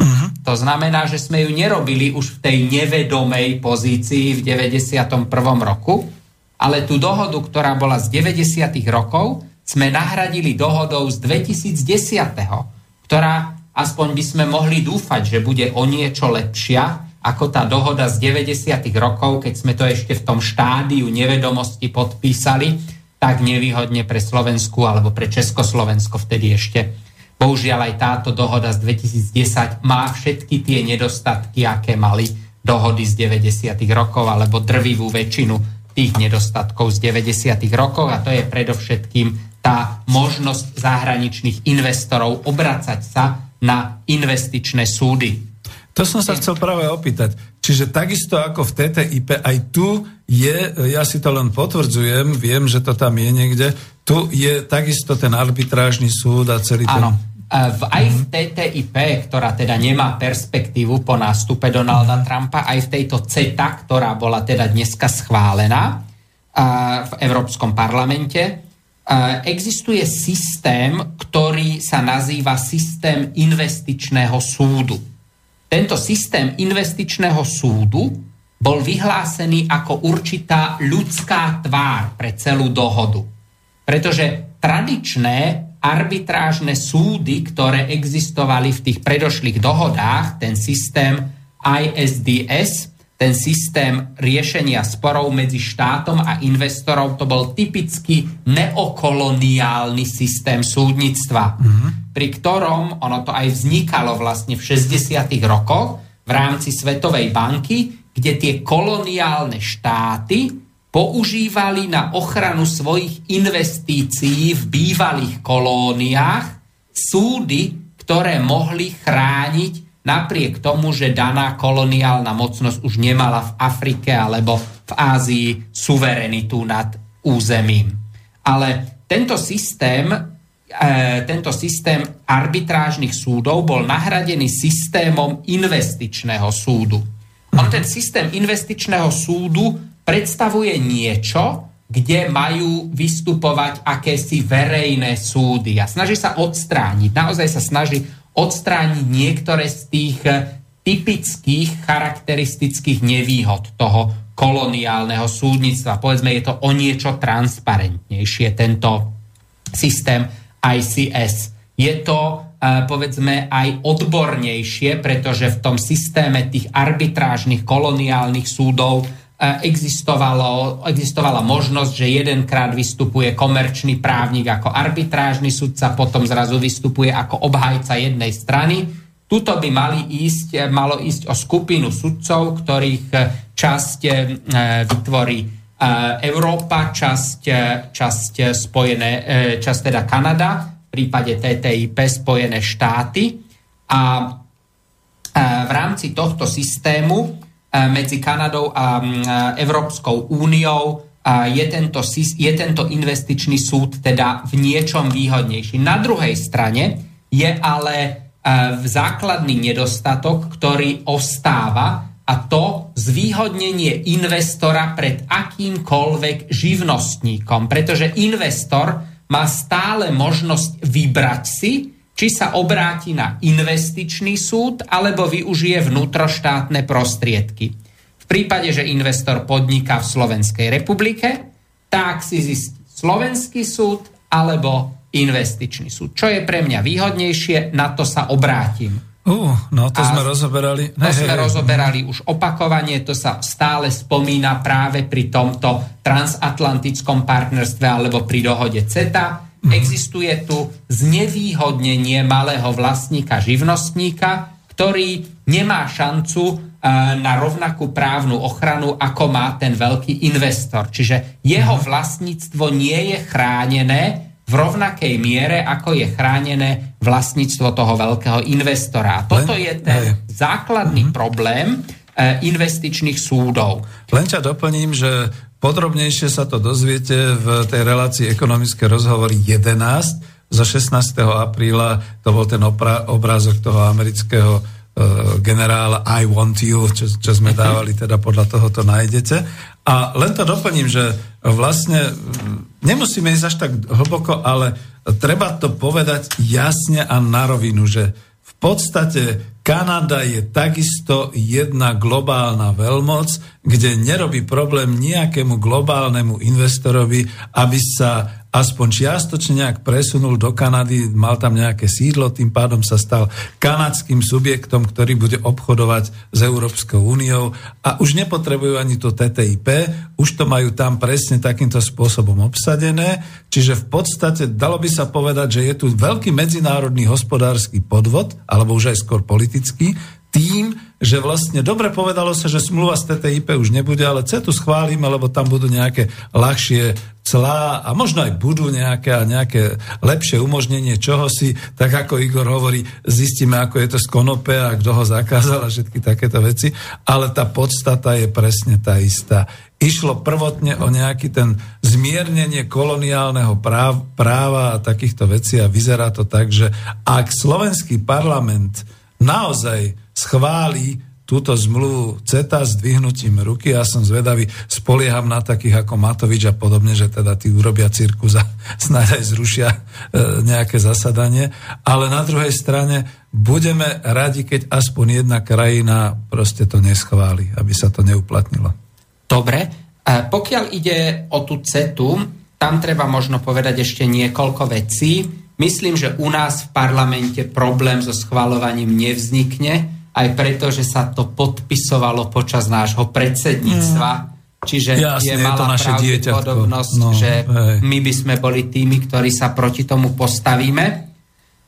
Uh-huh. Mhm. To znamená, že sme ju nerobili už v tej nevedomej pozícii v 91. roku, ale tú dohodu, ktorá bola z 90. rokov, sme nahradili dohodou z 2010 ktorá aspoň by sme mohli dúfať, že bude o niečo lepšia ako tá dohoda z 90. rokov, keď sme to ešte v tom štádiu nevedomosti podpísali, tak nevýhodne pre Slovensku alebo pre Československo vtedy ešte. Bohužiaľ aj táto dohoda z 2010 má všetky tie nedostatky, aké mali dohody z 90. rokov alebo drvivú väčšinu tých nedostatkov z 90. rokov a to je predovšetkým tá možnosť zahraničných investorov obracať sa na investičné súdy. To som sa chcel práve opýtať. Čiže takisto ako v TTIP, aj tu je, ja si to len potvrdzujem, viem, že to tam je niekde, tu je takisto ten arbitrážny súd a celý Áno. ten... V, aj v TTIP, ktorá teda nemá perspektívu po nástupe Donalda Trumpa, aj v tejto CETA, ktorá bola teda dneska schválená v Európskom parlamente, existuje systém, ktorý sa nazýva systém investičného súdu. Tento systém investičného súdu bol vyhlásený ako určitá ľudská tvár pre celú dohodu. Pretože tradičné arbitrážne súdy, ktoré existovali v tých predošlých dohodách, ten systém ISDS, ten systém riešenia sporov medzi štátom a investorov, to bol typický neokoloniálny systém súdnictva, mm-hmm. pri ktorom ono to aj vznikalo vlastne v 60. rokoch v rámci Svetovej banky, kde tie koloniálne štáty používali na ochranu svojich investícií v bývalých kolóniách súdy, ktoré mohli chrániť napriek tomu, že daná koloniálna mocnosť už nemala v Afrike alebo v Ázii suverenitu nad územím. Ale tento systém, e, tento systém arbitrážnych súdov bol nahradený systémom investičného súdu. On ten systém investičného súdu predstavuje niečo, kde majú vystupovať akési verejné súdy a snaží sa odstrániť, naozaj sa snaží odstrániť niektoré z tých eh, typických charakteristických nevýhod toho koloniálneho súdnictva. Povedzme, je to o niečo transparentnejšie, tento systém ICS. Je to, eh, povedzme, aj odbornejšie, pretože v tom systéme tých arbitrážnych koloniálnych súdov existovalo, existovala možnosť, že jedenkrát vystupuje komerčný právnik ako arbitrážny sudca, potom zrazu vystupuje ako obhajca jednej strany. Tuto by mali ísť, malo ísť o skupinu sudcov, ktorých časť e, vytvorí e, Európa, časť, e, časť, spojené, časť teda Kanada, v prípade TTIP Spojené štáty. A v rámci tohto systému medzi Kanadou a Európskou úniou je tento, je tento investičný súd teda v niečom výhodnejší. Na druhej strane je ale v základný nedostatok, ktorý ostáva a to zvýhodnenie investora pred akýmkoľvek živnostníkom, pretože investor má stále možnosť vybrať si, či sa obráti na investičný súd alebo využije vnútroštátne prostriedky. V prípade, že investor podniká v Slovenskej republike, tak si zistí slovenský súd alebo investičný súd. Čo je pre mňa výhodnejšie, na to sa obrátim. Uh, no to A sme rozoberali. To sme hej, rozoberali už opakovanie, to sa stále spomína práve pri tomto transatlantickom partnerstve alebo pri dohode CETA. Mm. Existuje tu znevýhodnenie malého vlastníka, živnostníka, ktorý nemá šancu na rovnakú právnu ochranu, ako má ten veľký investor. Čiže jeho mhm. vlastníctvo nie je chránené v rovnakej miere, ako je chránené vlastníctvo toho veľkého investora. Toto je ten základný mm-hmm. problém e, investičných súdov. Len ťa doplním, že podrobnejšie sa to dozviete v tej relácii ekonomické rozhovory 11 zo 16. apríla. To bol ten opra- obrázok toho amerického uh, generála I want you, čo, čo sme mhm. dávali, teda podľa toho to nájdete. A len to doplním, že vlastne nemusíme ísť až tak hlboko, ale treba to povedať jasne a na rovinu, že podstate Kanada je takisto jedna globálna veľmoc, kde nerobí problém nejakému globálnemu investorovi, aby sa aspoň čiastočne nejak presunul do Kanady, mal tam nejaké sídlo, tým pádom sa stal kanadským subjektom, ktorý bude obchodovať s Európskou úniou. A už nepotrebujú ani to TTIP, už to majú tam presne takýmto spôsobom obsadené, čiže v podstate dalo by sa povedať, že je tu veľký medzinárodný hospodársky podvod, alebo už aj skôr politický, tým, že vlastne dobre povedalo sa, že smluva z TTIP už nebude, ale CETU schválime, lebo tam budú nejaké ľahšie clá a možno aj budú nejaké, nejaké lepšie umožnenie čohosi, tak ako Igor hovorí, zistíme, ako je to z konope a kto ho zakázal a všetky takéto veci, ale tá podstata je presne tá istá. Išlo prvotne o nejaký ten zmiernenie koloniálneho práv, práva a takýchto vecí a vyzerá to tak, že ak slovenský parlament naozaj schváli túto zmluvu CETA s dvihnutím ruky. Ja som zvedavý, spolieham na takých ako Matovič a podobne, že teda tí urobia cirkus a snáď aj zrušia e, nejaké zasadanie. Ale na druhej strane budeme radi, keď aspoň jedna krajina proste to neschváli, aby sa to neuplatnilo. Dobre. E, pokiaľ ide o tú CETu, tam treba možno povedať ešte niekoľko vecí. Myslím, že u nás v parlamente problém so schvalovaním nevznikne, aj preto, že sa to podpisovalo počas nášho predsedníctva. Mm. Čiže Jasne, je malá je pravdepodobnosť, no, že hej. my by sme boli tými, ktorí sa proti tomu postavíme.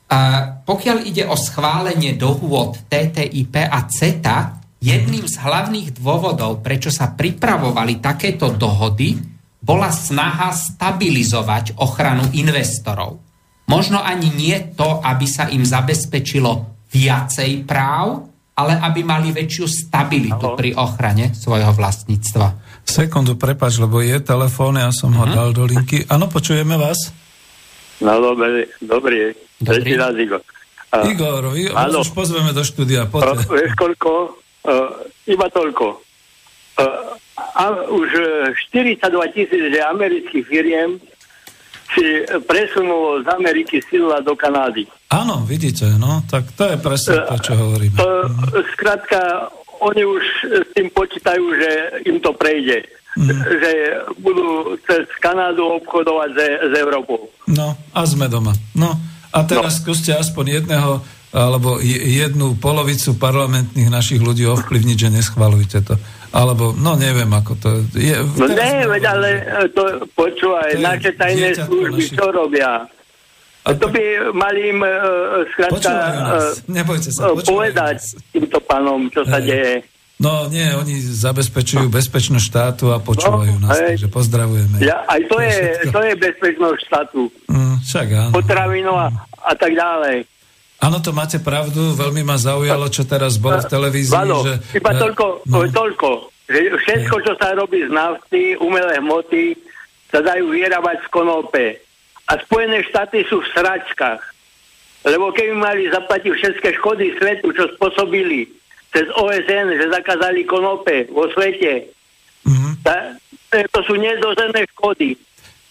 A pokiaľ ide o schválenie dohôd TTIP a CETA, jedným z hlavných dôvodov, prečo sa pripravovali takéto dohody, bola snaha stabilizovať ochranu investorov. Možno ani nie to, aby sa im zabezpečilo viacej práv, ale aby mali väčšiu stabilitu Halo. pri ochrane svojho vlastníctva. Sekundu, prepač, lebo je telefón, ja som uh-huh. ho mhm. dal do linky. Áno, počujeme vás? No, dobrý, dobrý. Dobrý. Raz, Igor. Uh, Igor, Igor už pozveme do štúdia. Uh, vieš koľko? Uh, iba toľko. Uh, a už 42 tisíc amerických firiem si presunulo z Ameriky sídla do Kanády. Áno, vidíte, no, tak to je presne to, čo hovoríme. To, skrátka, oni už s tým počítajú, že im to prejde. Mm. Že budú cez Kanádu obchodovať s, s Európou. No, a sme doma. No, a teraz no. skúste aspoň jedného alebo jednu polovicu parlamentných našich ľudí ovplyvniť, že neschvalujte to. Alebo, no neviem, ako to je. No ne, veď, ale to počúvaj, to naše tajné služby, čo robia? A to by mali im uh, skrátka uh, sa, povedať nás. týmto pánom, čo sa deje. No nie, oni zabezpečujú bezpečnosť štátu a počúvajú no, nás, hej. takže pozdravujeme. Ja, aj to, to je, je to je bezpečnosť štátu. Mm, však áno. Potravinová a tak ďalej. Áno, to máte pravdu, veľmi ma zaujalo, čo teraz bolo v televízii. Valo, že, iba uh, toľko, no. toľko, že všetko, čo sa robí z nafty, umelé hmoty, sa dajú vyrábať z konope a Spojené štáty sú v sračkách. Lebo keby mali zaplatiť všetky škody svetu, čo spôsobili cez OSN, že zakázali konope vo svete, mm-hmm. ta, to sú nedozené škody.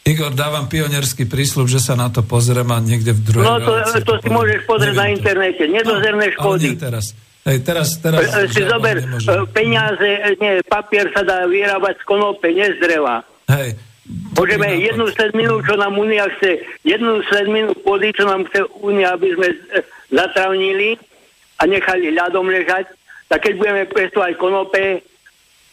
Igor, dávam pionierský prísľub, že sa na to pozriem a niekde v druhej No to, to si môžeš pozrieť na internete. Nedozerné no, škody. Nie teraz. Hej, teraz, teraz e, si zober, nemôžem. E, peniaze, nie, papier sa dá vyrábať z konope, nie z dreva. Hej. Môžeme jednu sedminu, čo nám Unia chce, jednu sedminu pôdy, čo nám chce Unia, aby sme zatravnili a nechali ľadom ležať, tak keď budeme pestovať konope,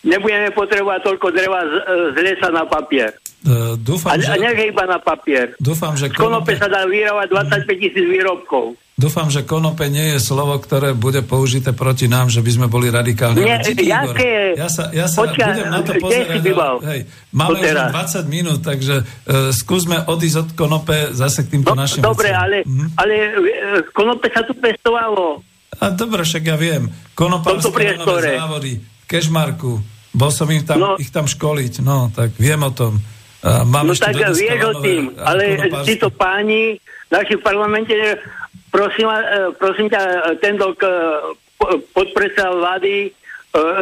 nebudeme potrebovať toľko dreva z, z lesa na papier. Uh, dúfam, a, že... a iba na papier. Dúfam, že konope... konope sa dá vyrábať 25 tisíc výrobkov. Dúfam, že konope nie je slovo, ktoré bude použité proti nám, že by sme boli radikálni. Nie, Díky, jaké... Ja sa, ja sa Počia, budem na to pozerať. Hej, máme už 20 minút, takže uh, skúsme odísť od konope zase k týmto no, našim Dobre, veciam. ale, mm. ale uh, konope sa tu pestovalo. A dobre, však ja viem. Konopárske závody, Kešmarku, bol som im tam, no, ich tam školiť, no, tak viem o tom. Mám no tak vieš o tým, ale títo páni, naši v parlamente, prosím, e, prosím ťa, ten dok, podpredseda vlády,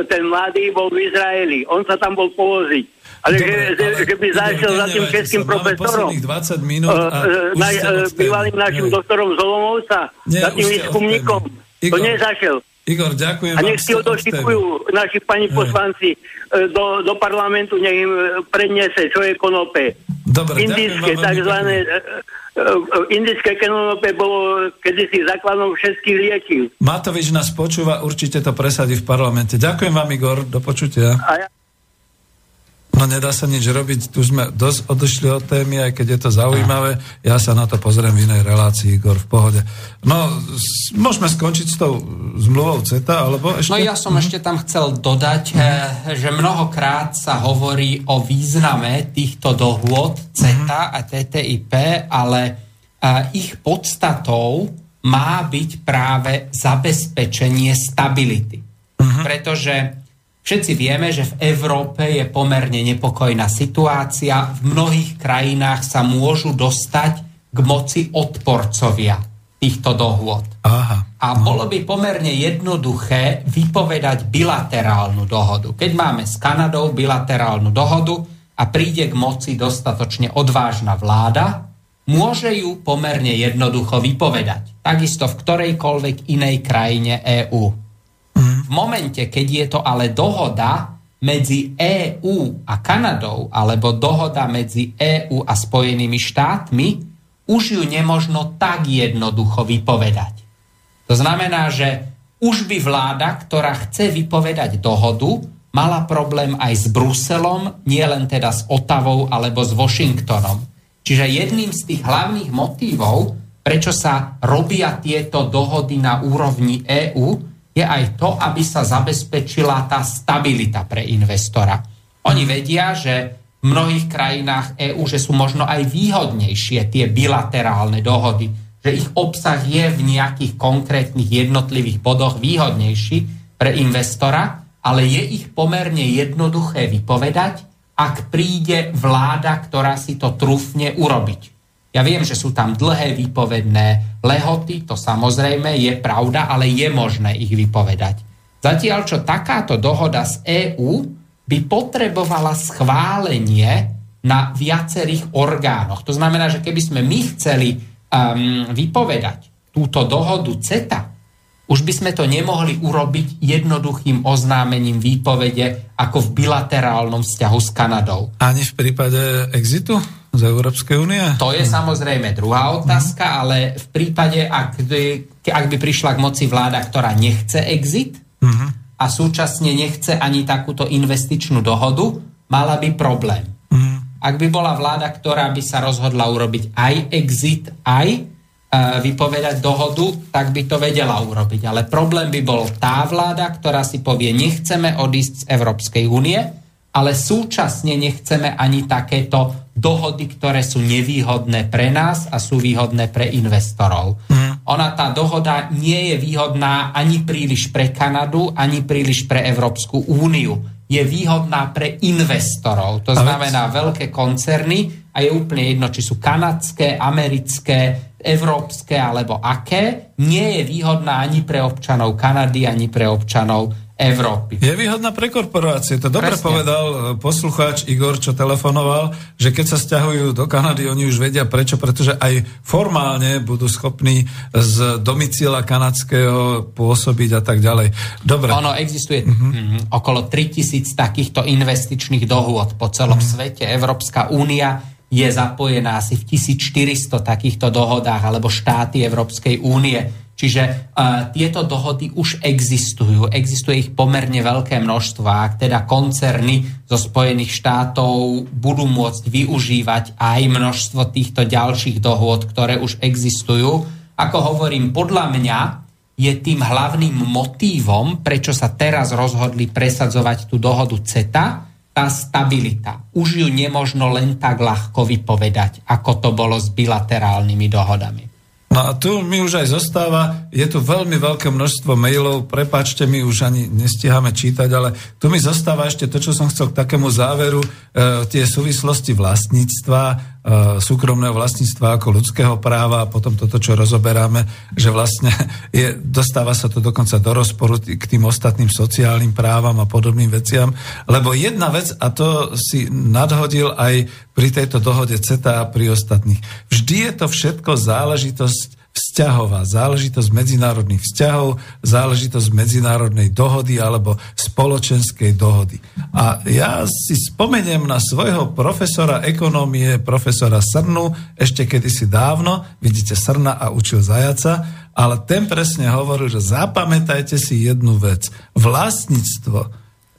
ten mladý bol v Izraeli. On sa tam bol povoziť. Ale, Dobre, že, ale že by zašiel za tým českým profesorom. 20 minút a na, bývalým našim doktorom Zolomovca, za tým výskumníkom. To nezašiel. Igor, ďakujem A nech si ho doštikujú naši pani poslanci e, do, do parlamentu, nech im e, predniese, čo je konope. Dobre, Indické, takzvané e, indické konope bolo kedysi základom všetkých liečiv. Matovič nás počúva, určite to presadí v parlamente. Ďakujem vám, Igor, do počutia. A ja... No nedá sa nič robiť, tu sme dosť odošli od témy, aj keď je to zaujímavé. Ja sa na to pozriem v inej relácii, Igor, v pohode. No, môžeme skončiť s tou zmluvou CETA, alebo ešte? No ja som mm. ešte tam chcel dodať, mm. že mnohokrát sa hovorí o význame týchto dohôd CETA mm. a TTIP, ale eh, ich podstatou má byť práve zabezpečenie stability. Mm. Pretože Všetci vieme, že v Európe je pomerne nepokojná situácia. V mnohých krajinách sa môžu dostať k moci odporcovia týchto dohôd. Aha. A bolo by pomerne jednoduché vypovedať bilaterálnu dohodu. Keď máme s Kanadou bilaterálnu dohodu a príde k moci dostatočne odvážna vláda, môže ju pomerne jednoducho vypovedať. Takisto v ktorejkoľvek inej krajine EÚ. Momente, keď je to ale dohoda medzi EÚ a Kanadou, alebo dohoda medzi EÚ a Spojenými štátmi, už ju nemožno tak jednoducho vypovedať. To znamená, že už by vláda, ktorá chce vypovedať dohodu, mala problém aj s Bruselom, nie len teda s Otavou alebo s Washingtonom. Čiže jedným z tých hlavných motívov, prečo sa robia tieto dohody na úrovni EÚ, je aj to, aby sa zabezpečila tá stabilita pre investora. Oni vedia, že v mnohých krajinách EÚ, že sú možno aj výhodnejšie tie bilaterálne dohody, že ich obsah je v nejakých konkrétnych jednotlivých bodoch výhodnejší pre investora, ale je ich pomerne jednoduché vypovedať, ak príde vláda, ktorá si to trúfne urobiť. Ja viem, že sú tam dlhé výpovedné lehoty, to samozrejme je pravda, ale je možné ich vypovedať. Zatiaľ, čo takáto dohoda z EÚ by potrebovala schválenie na viacerých orgánoch. To znamená, že keby sme my chceli um, vypovedať túto dohodu CETA, už by sme to nemohli urobiť jednoduchým oznámením výpovede ako v bilaterálnom vzťahu s Kanadou. Ani v prípade exitu? Z Európskej únie? To je samozrejme druhá otázka, mm. ale v prípade, ak by, ak by prišla k moci vláda, ktorá nechce exit mm. a súčasne nechce ani takúto investičnú dohodu, mala by problém. Mm. Ak by bola vláda, ktorá by sa rozhodla urobiť aj exit, aj e, vypovedať dohodu, tak by to vedela urobiť. Ale problém by bol tá vláda, ktorá si povie, nechceme odísť z Európskej únie, ale súčasne nechceme ani takéto dohody, ktoré sú nevýhodné pre nás a sú výhodné pre investorov. Mm. Ona, tá dohoda, nie je výhodná ani príliš pre Kanadu, ani príliš pre Európsku úniu. Je výhodná pre investorov. To znamená veľké koncerny a je úplne jedno, či sú kanadské, americké, európske alebo aké. Nie je výhodná ani pre občanov Kanady, ani pre občanov Európy. Je výhodná pre korporácie. To dobre Presne. povedal e, poslucháč Igor, čo telefonoval, že keď sa stiahujú do Kanady, oni už vedia prečo, pretože aj formálne budú schopní z domicíla kanadského pôsobiť a tak ďalej. Dobre. Ono existuje uh-huh. okolo 3000 takýchto investičných dohôd po celom uh-huh. svete. Európska únia je zapojená asi v 1400 takýchto dohodách alebo štáty Európskej únie Čiže uh, tieto dohody už existujú, existuje ich pomerne veľké množstvo. Ak teda koncerny zo Spojených štátov budú môcť využívať aj množstvo týchto ďalších dohôd, ktoré už existujú, ako hovorím, podľa mňa je tým hlavným motívom, prečo sa teraz rozhodli presadzovať tú dohodu CETA, tá stabilita. Už ju nemožno len tak ľahko vypovedať, ako to bolo s bilaterálnymi dohodami. No a tu mi už aj zostáva, je tu veľmi veľké množstvo mailov, prepáčte, my už ani nestíhame čítať, ale tu mi zostáva ešte to, čo som chcel k takému záveru, e, tie súvislosti vlastníctva, súkromného vlastníctva ako ľudského práva a potom toto, čo rozoberáme, že vlastne je, dostáva sa to dokonca do rozporu t- k tým ostatným sociálnym právam a podobným veciam, lebo jedna vec, a to si nadhodil aj pri tejto dohode CETA a pri ostatných, vždy je to všetko záležitosť vzťahová, záležitosť medzinárodných vzťahov, záležitosť medzinárodnej dohody alebo spoločenskej dohody. A ja si spomeniem na svojho profesora ekonómie, profesora Srnu, ešte kedysi dávno, vidíte Srna a učil zajaca, ale ten presne hovoril, že zapamätajte si jednu vec. Vlastníctvo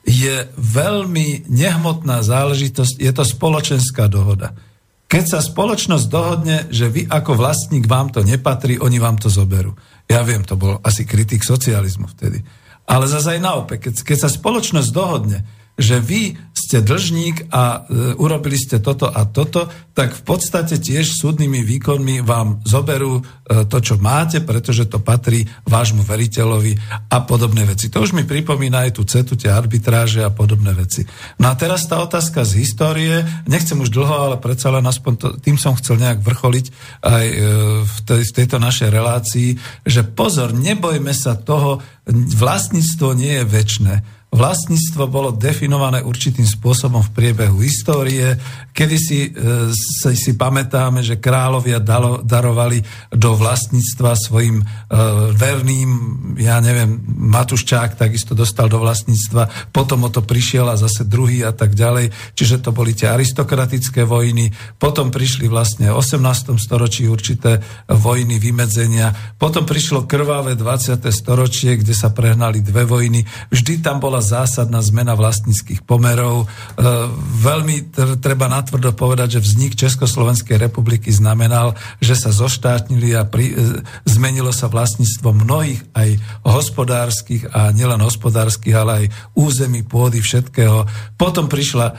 je veľmi nehmotná záležitosť, je to spoločenská dohoda. Keď sa spoločnosť dohodne, že vy ako vlastník vám to nepatrí, oni vám to zoberú. Ja viem, to bol asi kritik socializmu vtedy. Ale zase aj naopak, keď, keď sa spoločnosť dohodne, že vy ste dlžník a e, urobili ste toto a toto, tak v podstate tiež súdnymi výkonmi vám zoberú e, to, čo máte, pretože to patrí vášmu veriteľovi a podobné veci. To už mi pripomína aj tú cetu, tie arbitráže a podobné veci. No a teraz tá otázka z histórie, nechcem už dlho, ale predsa len aspoň to, tým som chcel nejak vrcholiť aj e, v, tej, v tejto našej relácii, že pozor, nebojme sa toho, vlastníctvo nie je väčšie vlastníctvo bolo definované určitým spôsobom v priebehu histórie. Kedy si, e, si, pamätáme, že kráľovia dalo, darovali do vlastníctva svojim e, verným, ja neviem, Matuščák takisto dostal do vlastníctva, potom o to prišiel a zase druhý a tak ďalej. Čiže to boli tie aristokratické vojny. Potom prišli vlastne v 18. storočí určité vojny, vymedzenia. Potom prišlo krvavé 20. storočie, kde sa prehnali dve vojny. Vždy tam bola zásadná zmena vlastníckých pomerov. E, veľmi treba natvrdo povedať, že vznik Československej republiky znamenal, že sa zoštátnili a pri, e, zmenilo sa vlastníctvo mnohých aj hospodárskych a nielen hospodárskych, ale aj území, pôdy, všetkého. Potom prišla e,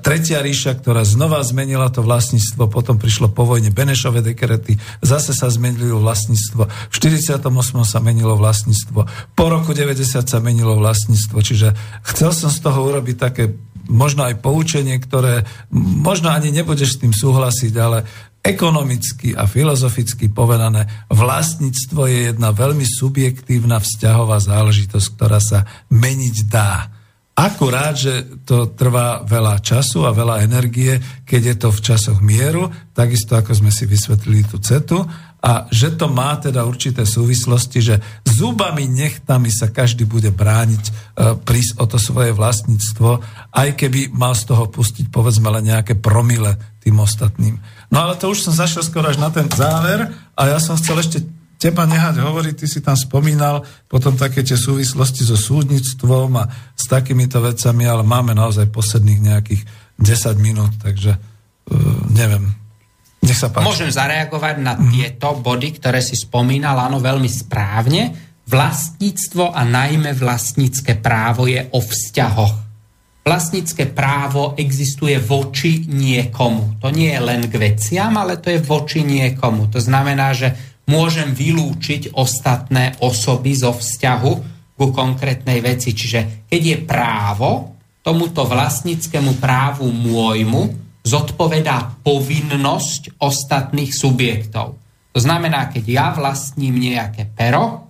Tretia ríša, ktorá znova zmenila to vlastníctvo, potom prišlo po vojne Benešové dekrety, zase sa zmenilo vlastníctvo. V 48. sa menilo vlastníctvo. Po roku 90 sa menilo vlastníctvo. Čiže Čiže chcel som z toho urobiť také možno aj poučenie, ktoré možno ani nebudeš s tým súhlasiť, ale ekonomicky a filozoficky povedané, vlastníctvo je jedna veľmi subjektívna vzťahová záležitosť, ktorá sa meniť dá. Akurát, že to trvá veľa času a veľa energie, keď je to v časoch mieru, takisto ako sme si vysvetlili tú cetu, a že to má teda určité súvislosti, že zubami, nechtami sa každý bude brániť e, prísť o to svoje vlastníctvo, aj keby mal z toho pustiť povedzme len nejaké promile tým ostatným. No ale to už som zašiel skoro až na ten záver a ja som chcel ešte teba nehať hovoriť, ty si tam spomínal potom také tie súvislosti so súdnictvom a s takýmito vecami, ale máme naozaj posledných nejakých 10 minút, takže uh, neviem, nech sa páči. Môžem zareagovať na mm. tieto body, ktoré si spomínal, áno, veľmi správne. Vlastníctvo a najmä vlastnícke právo je o vzťahoch. Vlastnícke právo existuje voči niekomu. To nie je len k veciam, ale to je voči niekomu. To znamená, že môžem vylúčiť ostatné osoby zo vzťahu ku konkrétnej veci. Čiže keď je právo, tomuto vlastníckému právu môjmu, zodpovedá povinnosť ostatných subjektov. To znamená, keď ja vlastním nejaké pero,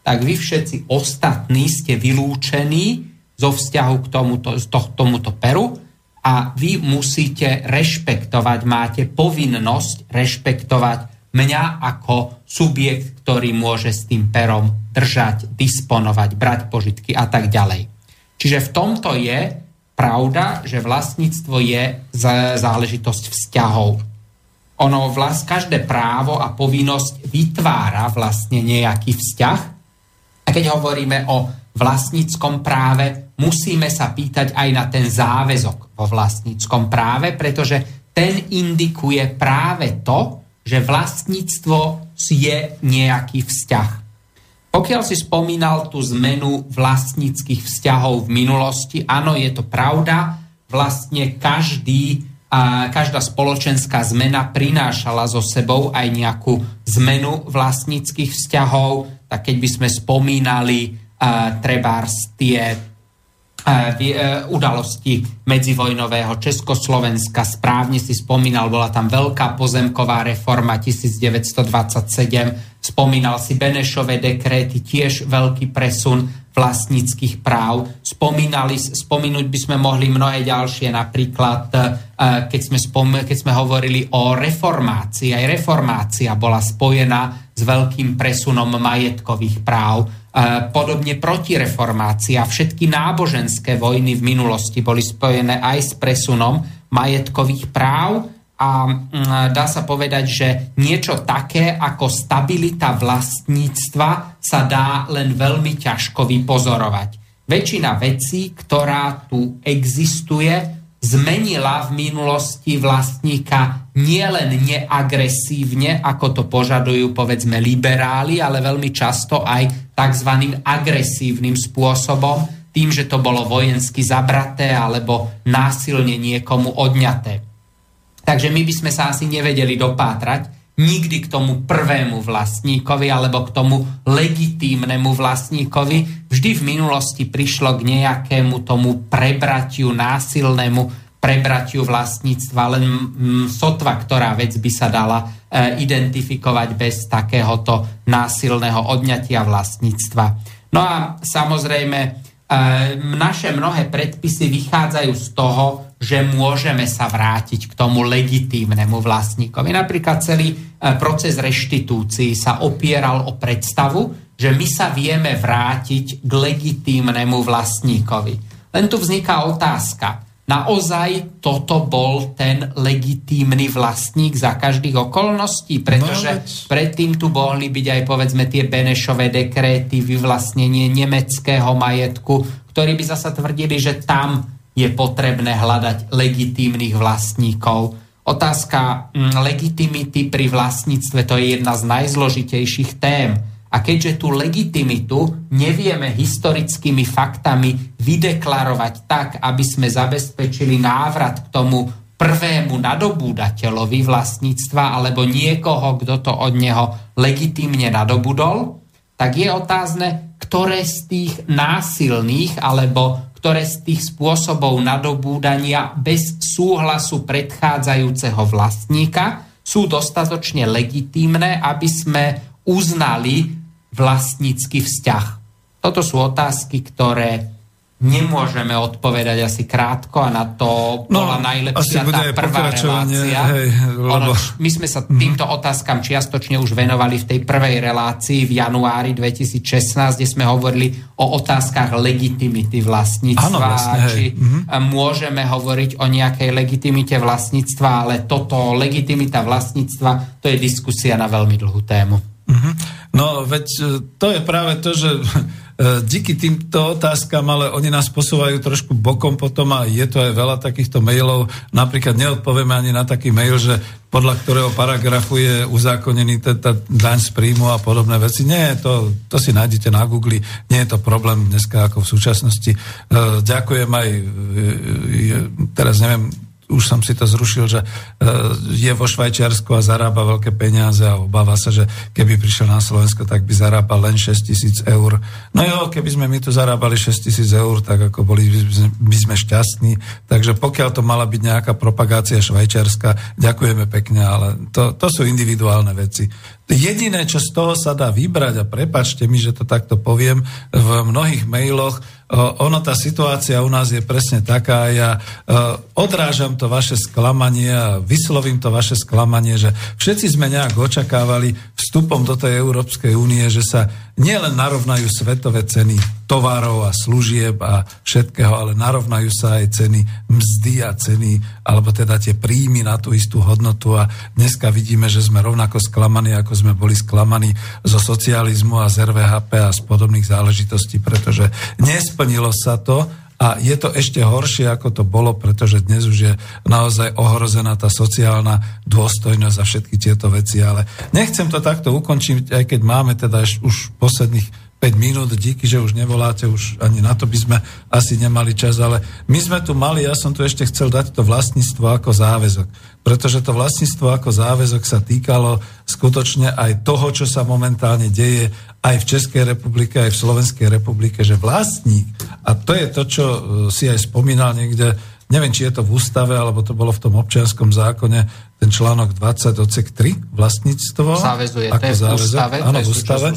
tak vy všetci ostatní ste vylúčení zo vzťahu k tomuto, to, tomuto peru a vy musíte rešpektovať, máte povinnosť rešpektovať mňa ako subjekt, ktorý môže s tým perom držať, disponovať, brať požitky a tak ďalej. Čiže v tomto je pravda, že vlastníctvo je záležitosť vzťahov ono vlast, každé právo a povinnosť vytvára vlastne nejaký vzťah. A keď hovoríme o vlastníckom práve, musíme sa pýtať aj na ten záväzok vo vlastníckom práve, pretože ten indikuje práve to, že vlastníctvo je nejaký vzťah. Pokiaľ si spomínal tú zmenu vlastníckých vzťahov v minulosti, áno, je to pravda, vlastne každý a každá spoločenská zmena prinášala so sebou aj nejakú zmenu vlastníckých vzťahov, tak keď by sme spomínali uh, trebárs tie udalosti medzivojnového Československa, správne si spomínal, bola tam veľká pozemková reforma 1927, spomínal si Benešové dekréty, tiež veľký presun vlastníckých práv. Spomínali, spomínuť by sme mohli mnohé ďalšie, napríklad eh, keď sme, spom, keď sme hovorili o reformácii. Aj reformácia bola spojená s veľkým presunom majetkových práv. Podobne protireformácia. Všetky náboženské vojny v minulosti boli spojené aj s presunom majetkových práv a mm, dá sa povedať, že niečo také ako stabilita vlastníctva sa dá len veľmi ťažko vypozorovať. Väčšina vecí, ktorá tu existuje, zmenila v minulosti vlastníka nielen neagresívne, ako to požadujú povedzme liberáli, ale veľmi často aj tzv. agresívnym spôsobom, tým, že to bolo vojensky zabraté alebo násilne niekomu odňaté. Takže my by sme sa asi nevedeli dopátrať nikdy k tomu prvému vlastníkovi alebo k tomu legitímnemu vlastníkovi. Vždy v minulosti prišlo k nejakému tomu prebratiu, násilnému prebratiu vlastníctva, len mm, sotva, ktorá vec by sa dala e, identifikovať bez takéhoto násilného odňatia vlastníctva. No a samozrejme, e, naše mnohé predpisy vychádzajú z toho, že môžeme sa vrátiť k tomu legitímnemu vlastníkovi. Napríklad celý e, proces reštitúcií sa opieral o predstavu, že my sa vieme vrátiť k legitímnemu vlastníkovi. Len tu vzniká otázka. Naozaj toto bol ten legitímny vlastník za každých okolností, pretože no, predtým tu mohli byť aj povedzme tie Benešové dekréty, vyvlastnenie nemeckého majetku, ktorí by zasa tvrdili, že tam je potrebné hľadať legitímnych vlastníkov. Otázka mm, legitimity pri vlastníctve to je jedna z najzložitejších tém. A keďže tú legitimitu nevieme historickými faktami vydeklarovať tak, aby sme zabezpečili návrat k tomu prvému nadobúdateľovi vlastníctva alebo niekoho, kto to od neho legitimne nadobudol, tak je otázne, ktoré z tých násilných alebo ktoré z tých spôsobov nadobúdania bez súhlasu predchádzajúceho vlastníka sú dostatočne legitímne, aby sme uznali vlastnícky vzťah. Toto sú otázky, ktoré nemôžeme odpovedať asi krátko a na to no, bola najlepšia tá prvá relácia. Hej, lebo... ono, my sme sa mhm. týmto otázkam čiastočne už venovali v tej prvej relácii v januári 2016, kde sme hovorili o otázkach legitimity vlastníctva. Áno, vlastne, či mm-hmm. môžeme hovoriť o nejakej legitimite vlastníctva, ale toto legitimita vlastníctva, to je diskusia na veľmi dlhú tému. Mm-hmm. No veď e, to je práve to, že díky týmto otázkam, ale oni nás posúvajú trošku bokom potom a je to aj veľa takýchto mailov. Napríklad neodpovieme ani na taký mail, že podľa ktorého paragrafu je uzákonený tá daň z príjmu a podobné veci. Nie, to, to si nájdete na Google, nie je to problém dneska ako v súčasnosti. E, ďakujem aj, e, teraz neviem, už som si to zrušil, že je vo Švajčiarsku a zarába veľké peniaze a obáva sa, že keby prišiel na Slovensko, tak by zarábal len 6 tisíc eur. No jo, keby sme my tu zarábali 6 tisíc eur, tak ako boli by sme šťastní. Takže pokiaľ to mala byť nejaká propagácia švajčiarska, ďakujeme pekne, ale to, to sú individuálne veci. Jediné, čo z toho sa dá vybrať, a prepačte mi, že to takto poviem, v mnohých mailoch, ono, tá situácia u nás je presne taká, ja odrážam to vaše sklamanie a vyslovím to vaše sklamanie, že všetci sme nejak očakávali vstupom do tej Európskej únie, že sa nielen narovnajú svetové ceny tovarov a služieb a všetkého, ale narovnajú sa aj ceny mzdy a ceny, alebo teda tie príjmy na tú istú hodnotu. A dneska vidíme, že sme rovnako sklamaní, ako sme boli sklamaní zo socializmu a z RVHP a z podobných záležitostí, pretože nesplnilo sa to a je to ešte horšie, ako to bolo, pretože dnes už je naozaj ohrozená tá sociálna dôstojnosť a všetky tieto veci. Ale nechcem to takto ukončiť, aj keď máme teda už posledných 5 minút, díky, že už nevoláte, už ani na to by sme asi nemali čas, ale my sme tu mali, ja som tu ešte chcel dať to vlastníctvo ako záväzok, pretože to vlastníctvo ako záväzok sa týkalo skutočne aj toho, čo sa momentálne deje aj v Českej republike, aj v Slovenskej republike, že vlastník, a to je to, čo e, si aj spomínal niekde, neviem, či je to v ústave, alebo to bolo v tom občianskom zákone, ten článok 20 odsek 3, vlastníctvo. Záväzuje, ako to je v ústave. Áno, v ústave.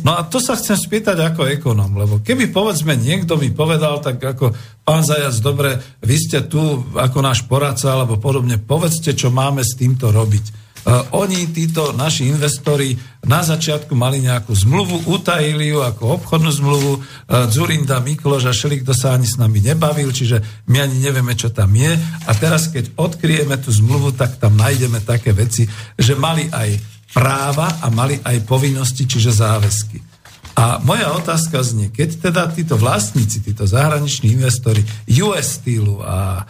No a to sa chcem spýtať ako ekonom, lebo keby povedzme niekto mi povedal, tak ako pán Zajac, dobre, vy ste tu ako náš poradca, alebo podobne, povedzte, čo máme s týmto robiť. Uh, oni, títo naši investori, na začiatku mali nejakú zmluvu, utajili ju ako obchodnú zmluvu. Uh, Zurinda, Mikloš a Šelik, sa ani s nami nebavil, čiže my ani nevieme, čo tam je. A teraz, keď odkryjeme tú zmluvu, tak tam nájdeme také veci, že mali aj práva a mali aj povinnosti, čiže záväzky. A moja otázka znie, keď teda títo vlastníci, títo zahraniční investori US Steelu a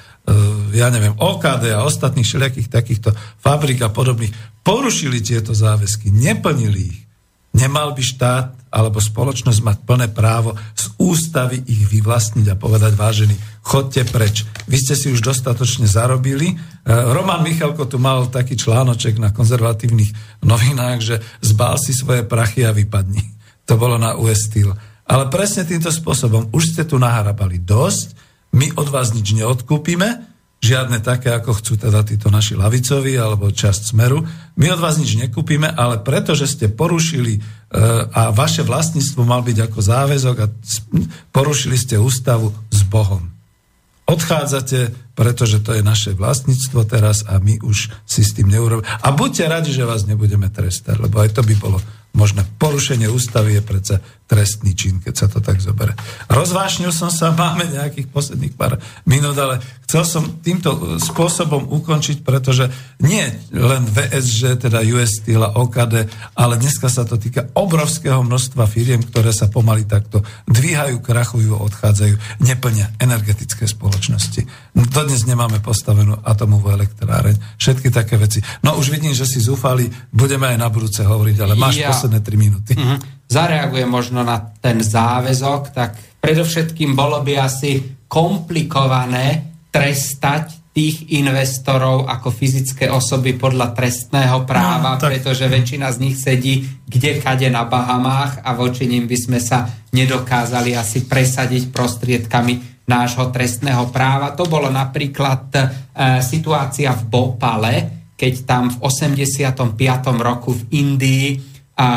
ja neviem, OKD a ostatných všelijakých takýchto fabrik a podobných, porušili tieto záväzky, neplnili ich, nemal by štát alebo spoločnosť mať plné právo z ústavy ich vyvlastniť a povedať, vážený, chodte preč. Vy ste si už dostatočne zarobili. E, Roman Michalko tu mal taký článoček na konzervatívnych novinách, že zbal si svoje prachy a vypadni. To bolo na US Steel. Ale presne týmto spôsobom už ste tu nahrabali dosť, my od vás nič neodkúpime, žiadne také, ako chcú teda títo naši lavicovi alebo časť Smeru. My od vás nič nekúpime, ale pretože ste porušili e, a vaše vlastníctvo mal byť ako záväzok a porušili ste ústavu s Bohom. Odchádzate, pretože to je naše vlastníctvo teraz a my už si s tým neurobíme. A buďte radi, že vás nebudeme trestať, lebo aj to by bolo možné. Porušenie ústavy je predsa trestný čin, keď sa to tak zoberie. Rozvášnil som sa, máme nejakých posledných pár minút, ale chcel som týmto spôsobom ukončiť, pretože nie len VSŽ, teda US Steel a OKD, ale dneska sa to týka obrovského množstva firiem, ktoré sa pomaly takto dvíhajú, krachujú, odchádzajú, neplnia energetické spoločnosti. Dodnes nemáme postavenú atomovú elektráreň, všetky také veci. No už vidím, že si zúfali, budeme aj na budúce hovoriť, ale máš ja, posledné 3 minúty. Uh-huh zareaguje možno na ten záväzok, tak predovšetkým bolo by asi komplikované trestať tých investorov ako fyzické osoby podľa trestného práva, no, tak... pretože väčšina z nich sedí kde kade na Bahamách a voči ním by sme sa nedokázali asi presadiť prostriedkami nášho trestného práva. To bolo napríklad e, situácia v Bopale, keď tam v 85. roku v Indii a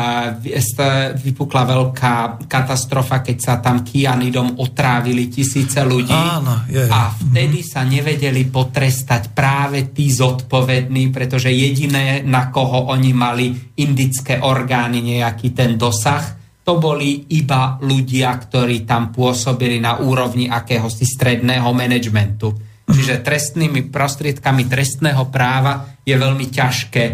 vypukla veľká katastrofa, keď sa tam kianidom otrávili tisíce ľudí. Áno, je. A vtedy sa nevedeli potrestať práve tí zodpovední, pretože jediné, na koho oni mali indické orgány, nejaký ten dosah, to boli iba ľudia, ktorí tam pôsobili na úrovni akéhosi stredného managementu. Čiže trestnými prostriedkami trestného práva je veľmi ťažké e,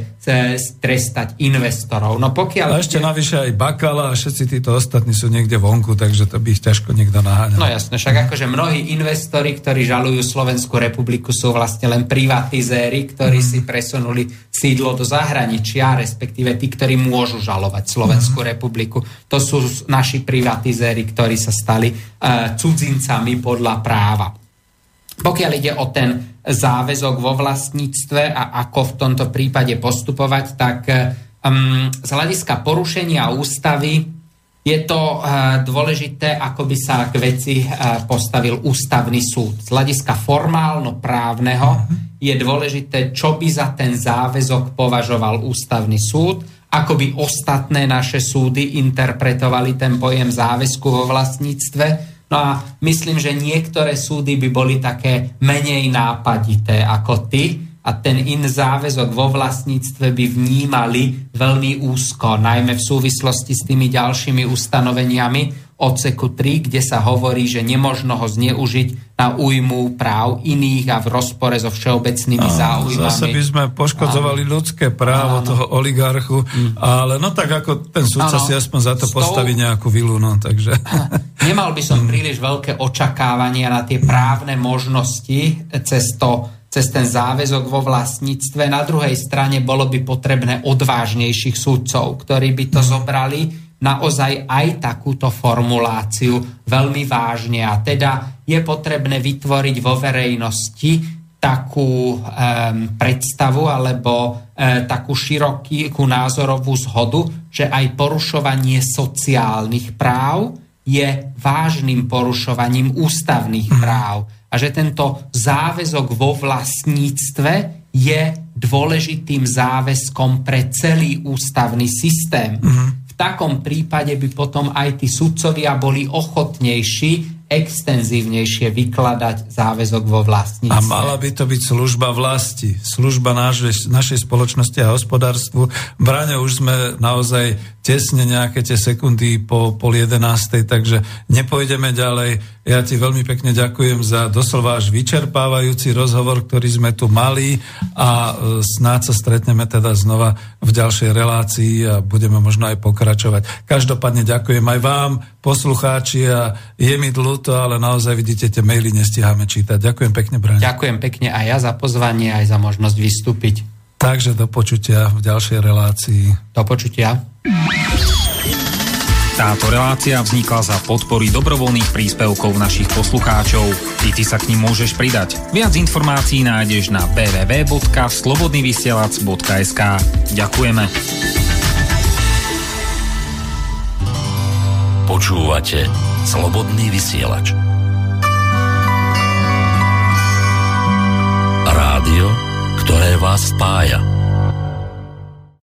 trestať investorov. No pokiaľ... A ešte navyše aj Bakala a všetci títo ostatní sú niekde vonku, takže to by ich ťažko niekto naháňal. No jasne, však akože mnohí investori, ktorí žalujú Slovenskú republiku, sú vlastne len privatizéri, ktorí mm. si presunuli sídlo do zahraničia, respektíve tí, ktorí môžu žalovať Slovenskú mm. republiku. To sú naši privatizéri, ktorí sa stali uh, cudzincami podľa práva. Pokiaľ ide o ten záväzok vo vlastníctve a ako v tomto prípade postupovať, tak um, z hľadiska porušenia ústavy je to uh, dôležité, ako by sa k veci uh, postavil ústavný súd. Z hľadiska formálno-právneho je dôležité, čo by za ten záväzok považoval ústavný súd, ako by ostatné naše súdy interpretovali ten pojem záväzku vo vlastníctve No a myslím, že niektoré súdy by boli také menej nápadité ako ty a ten in záväzok vo vlastníctve by vnímali veľmi úzko, najmä v súvislosti s tými ďalšími ustanoveniami, odseku 3, kde sa hovorí, že nemožno ho zneužiť na újmu práv iných a v rozpore so všeobecnými a, záujmami. Zase by sme poškodzovali a, ľudské právo áno. toho oligarchu, mm. ale no tak ako ten súdca si aspoň za to postaví nejakú vilu, no takže... Nemal by som príliš veľké očakávania na tie právne možnosti cez to, cez ten záväzok vo vlastníctve. Na druhej strane bolo by potrebné odvážnejších súdcov, ktorí by to mm. zobrali naozaj aj takúto formuláciu veľmi vážne. A teda je potrebné vytvoriť vo verejnosti takú um, predstavu alebo um, takú širokú názorovú zhodu, že aj porušovanie sociálnych práv je vážnym porušovaním ústavných mm. práv a že tento záväzok vo vlastníctve je dôležitým záväzkom pre celý ústavný systém. V takom prípade by potom aj tí sudcovia boli ochotnejší extenzívnejšie vykladať záväzok vo vlastníctve. A mala by to byť služba vlasti, služba našej, našej spoločnosti a hospodárstvu. Braňo, už sme naozaj tesne nejaké tie sekundy po pol jedenástej, takže nepojdeme ďalej. Ja ti veľmi pekne ďakujem za doslova až vyčerpávajúci rozhovor, ktorý sme tu mali a e, snáď sa stretneme teda znova v ďalšej relácii a budeme možno aj pokračovať. Každopádne ďakujem aj vám, poslucháči a je mi dľúto, ale naozaj vidíte, tie maily nestiháme čítať. Ďakujem pekne, Braň. Ďakujem pekne aj ja za pozvanie, aj za možnosť vystúpiť. Takže do počutia v ďalšej relácii. Do počutia. Táto relácia vznikla za podpory dobrovoľných príspevkov našich poslucháčov. I ty sa k ním môžeš pridať. Viac informácií nájdeš na www.slobodnyvysielac.sk Ďakujeme. Počúvate Slobodný vysielač. Rádio, ktoré vás spája.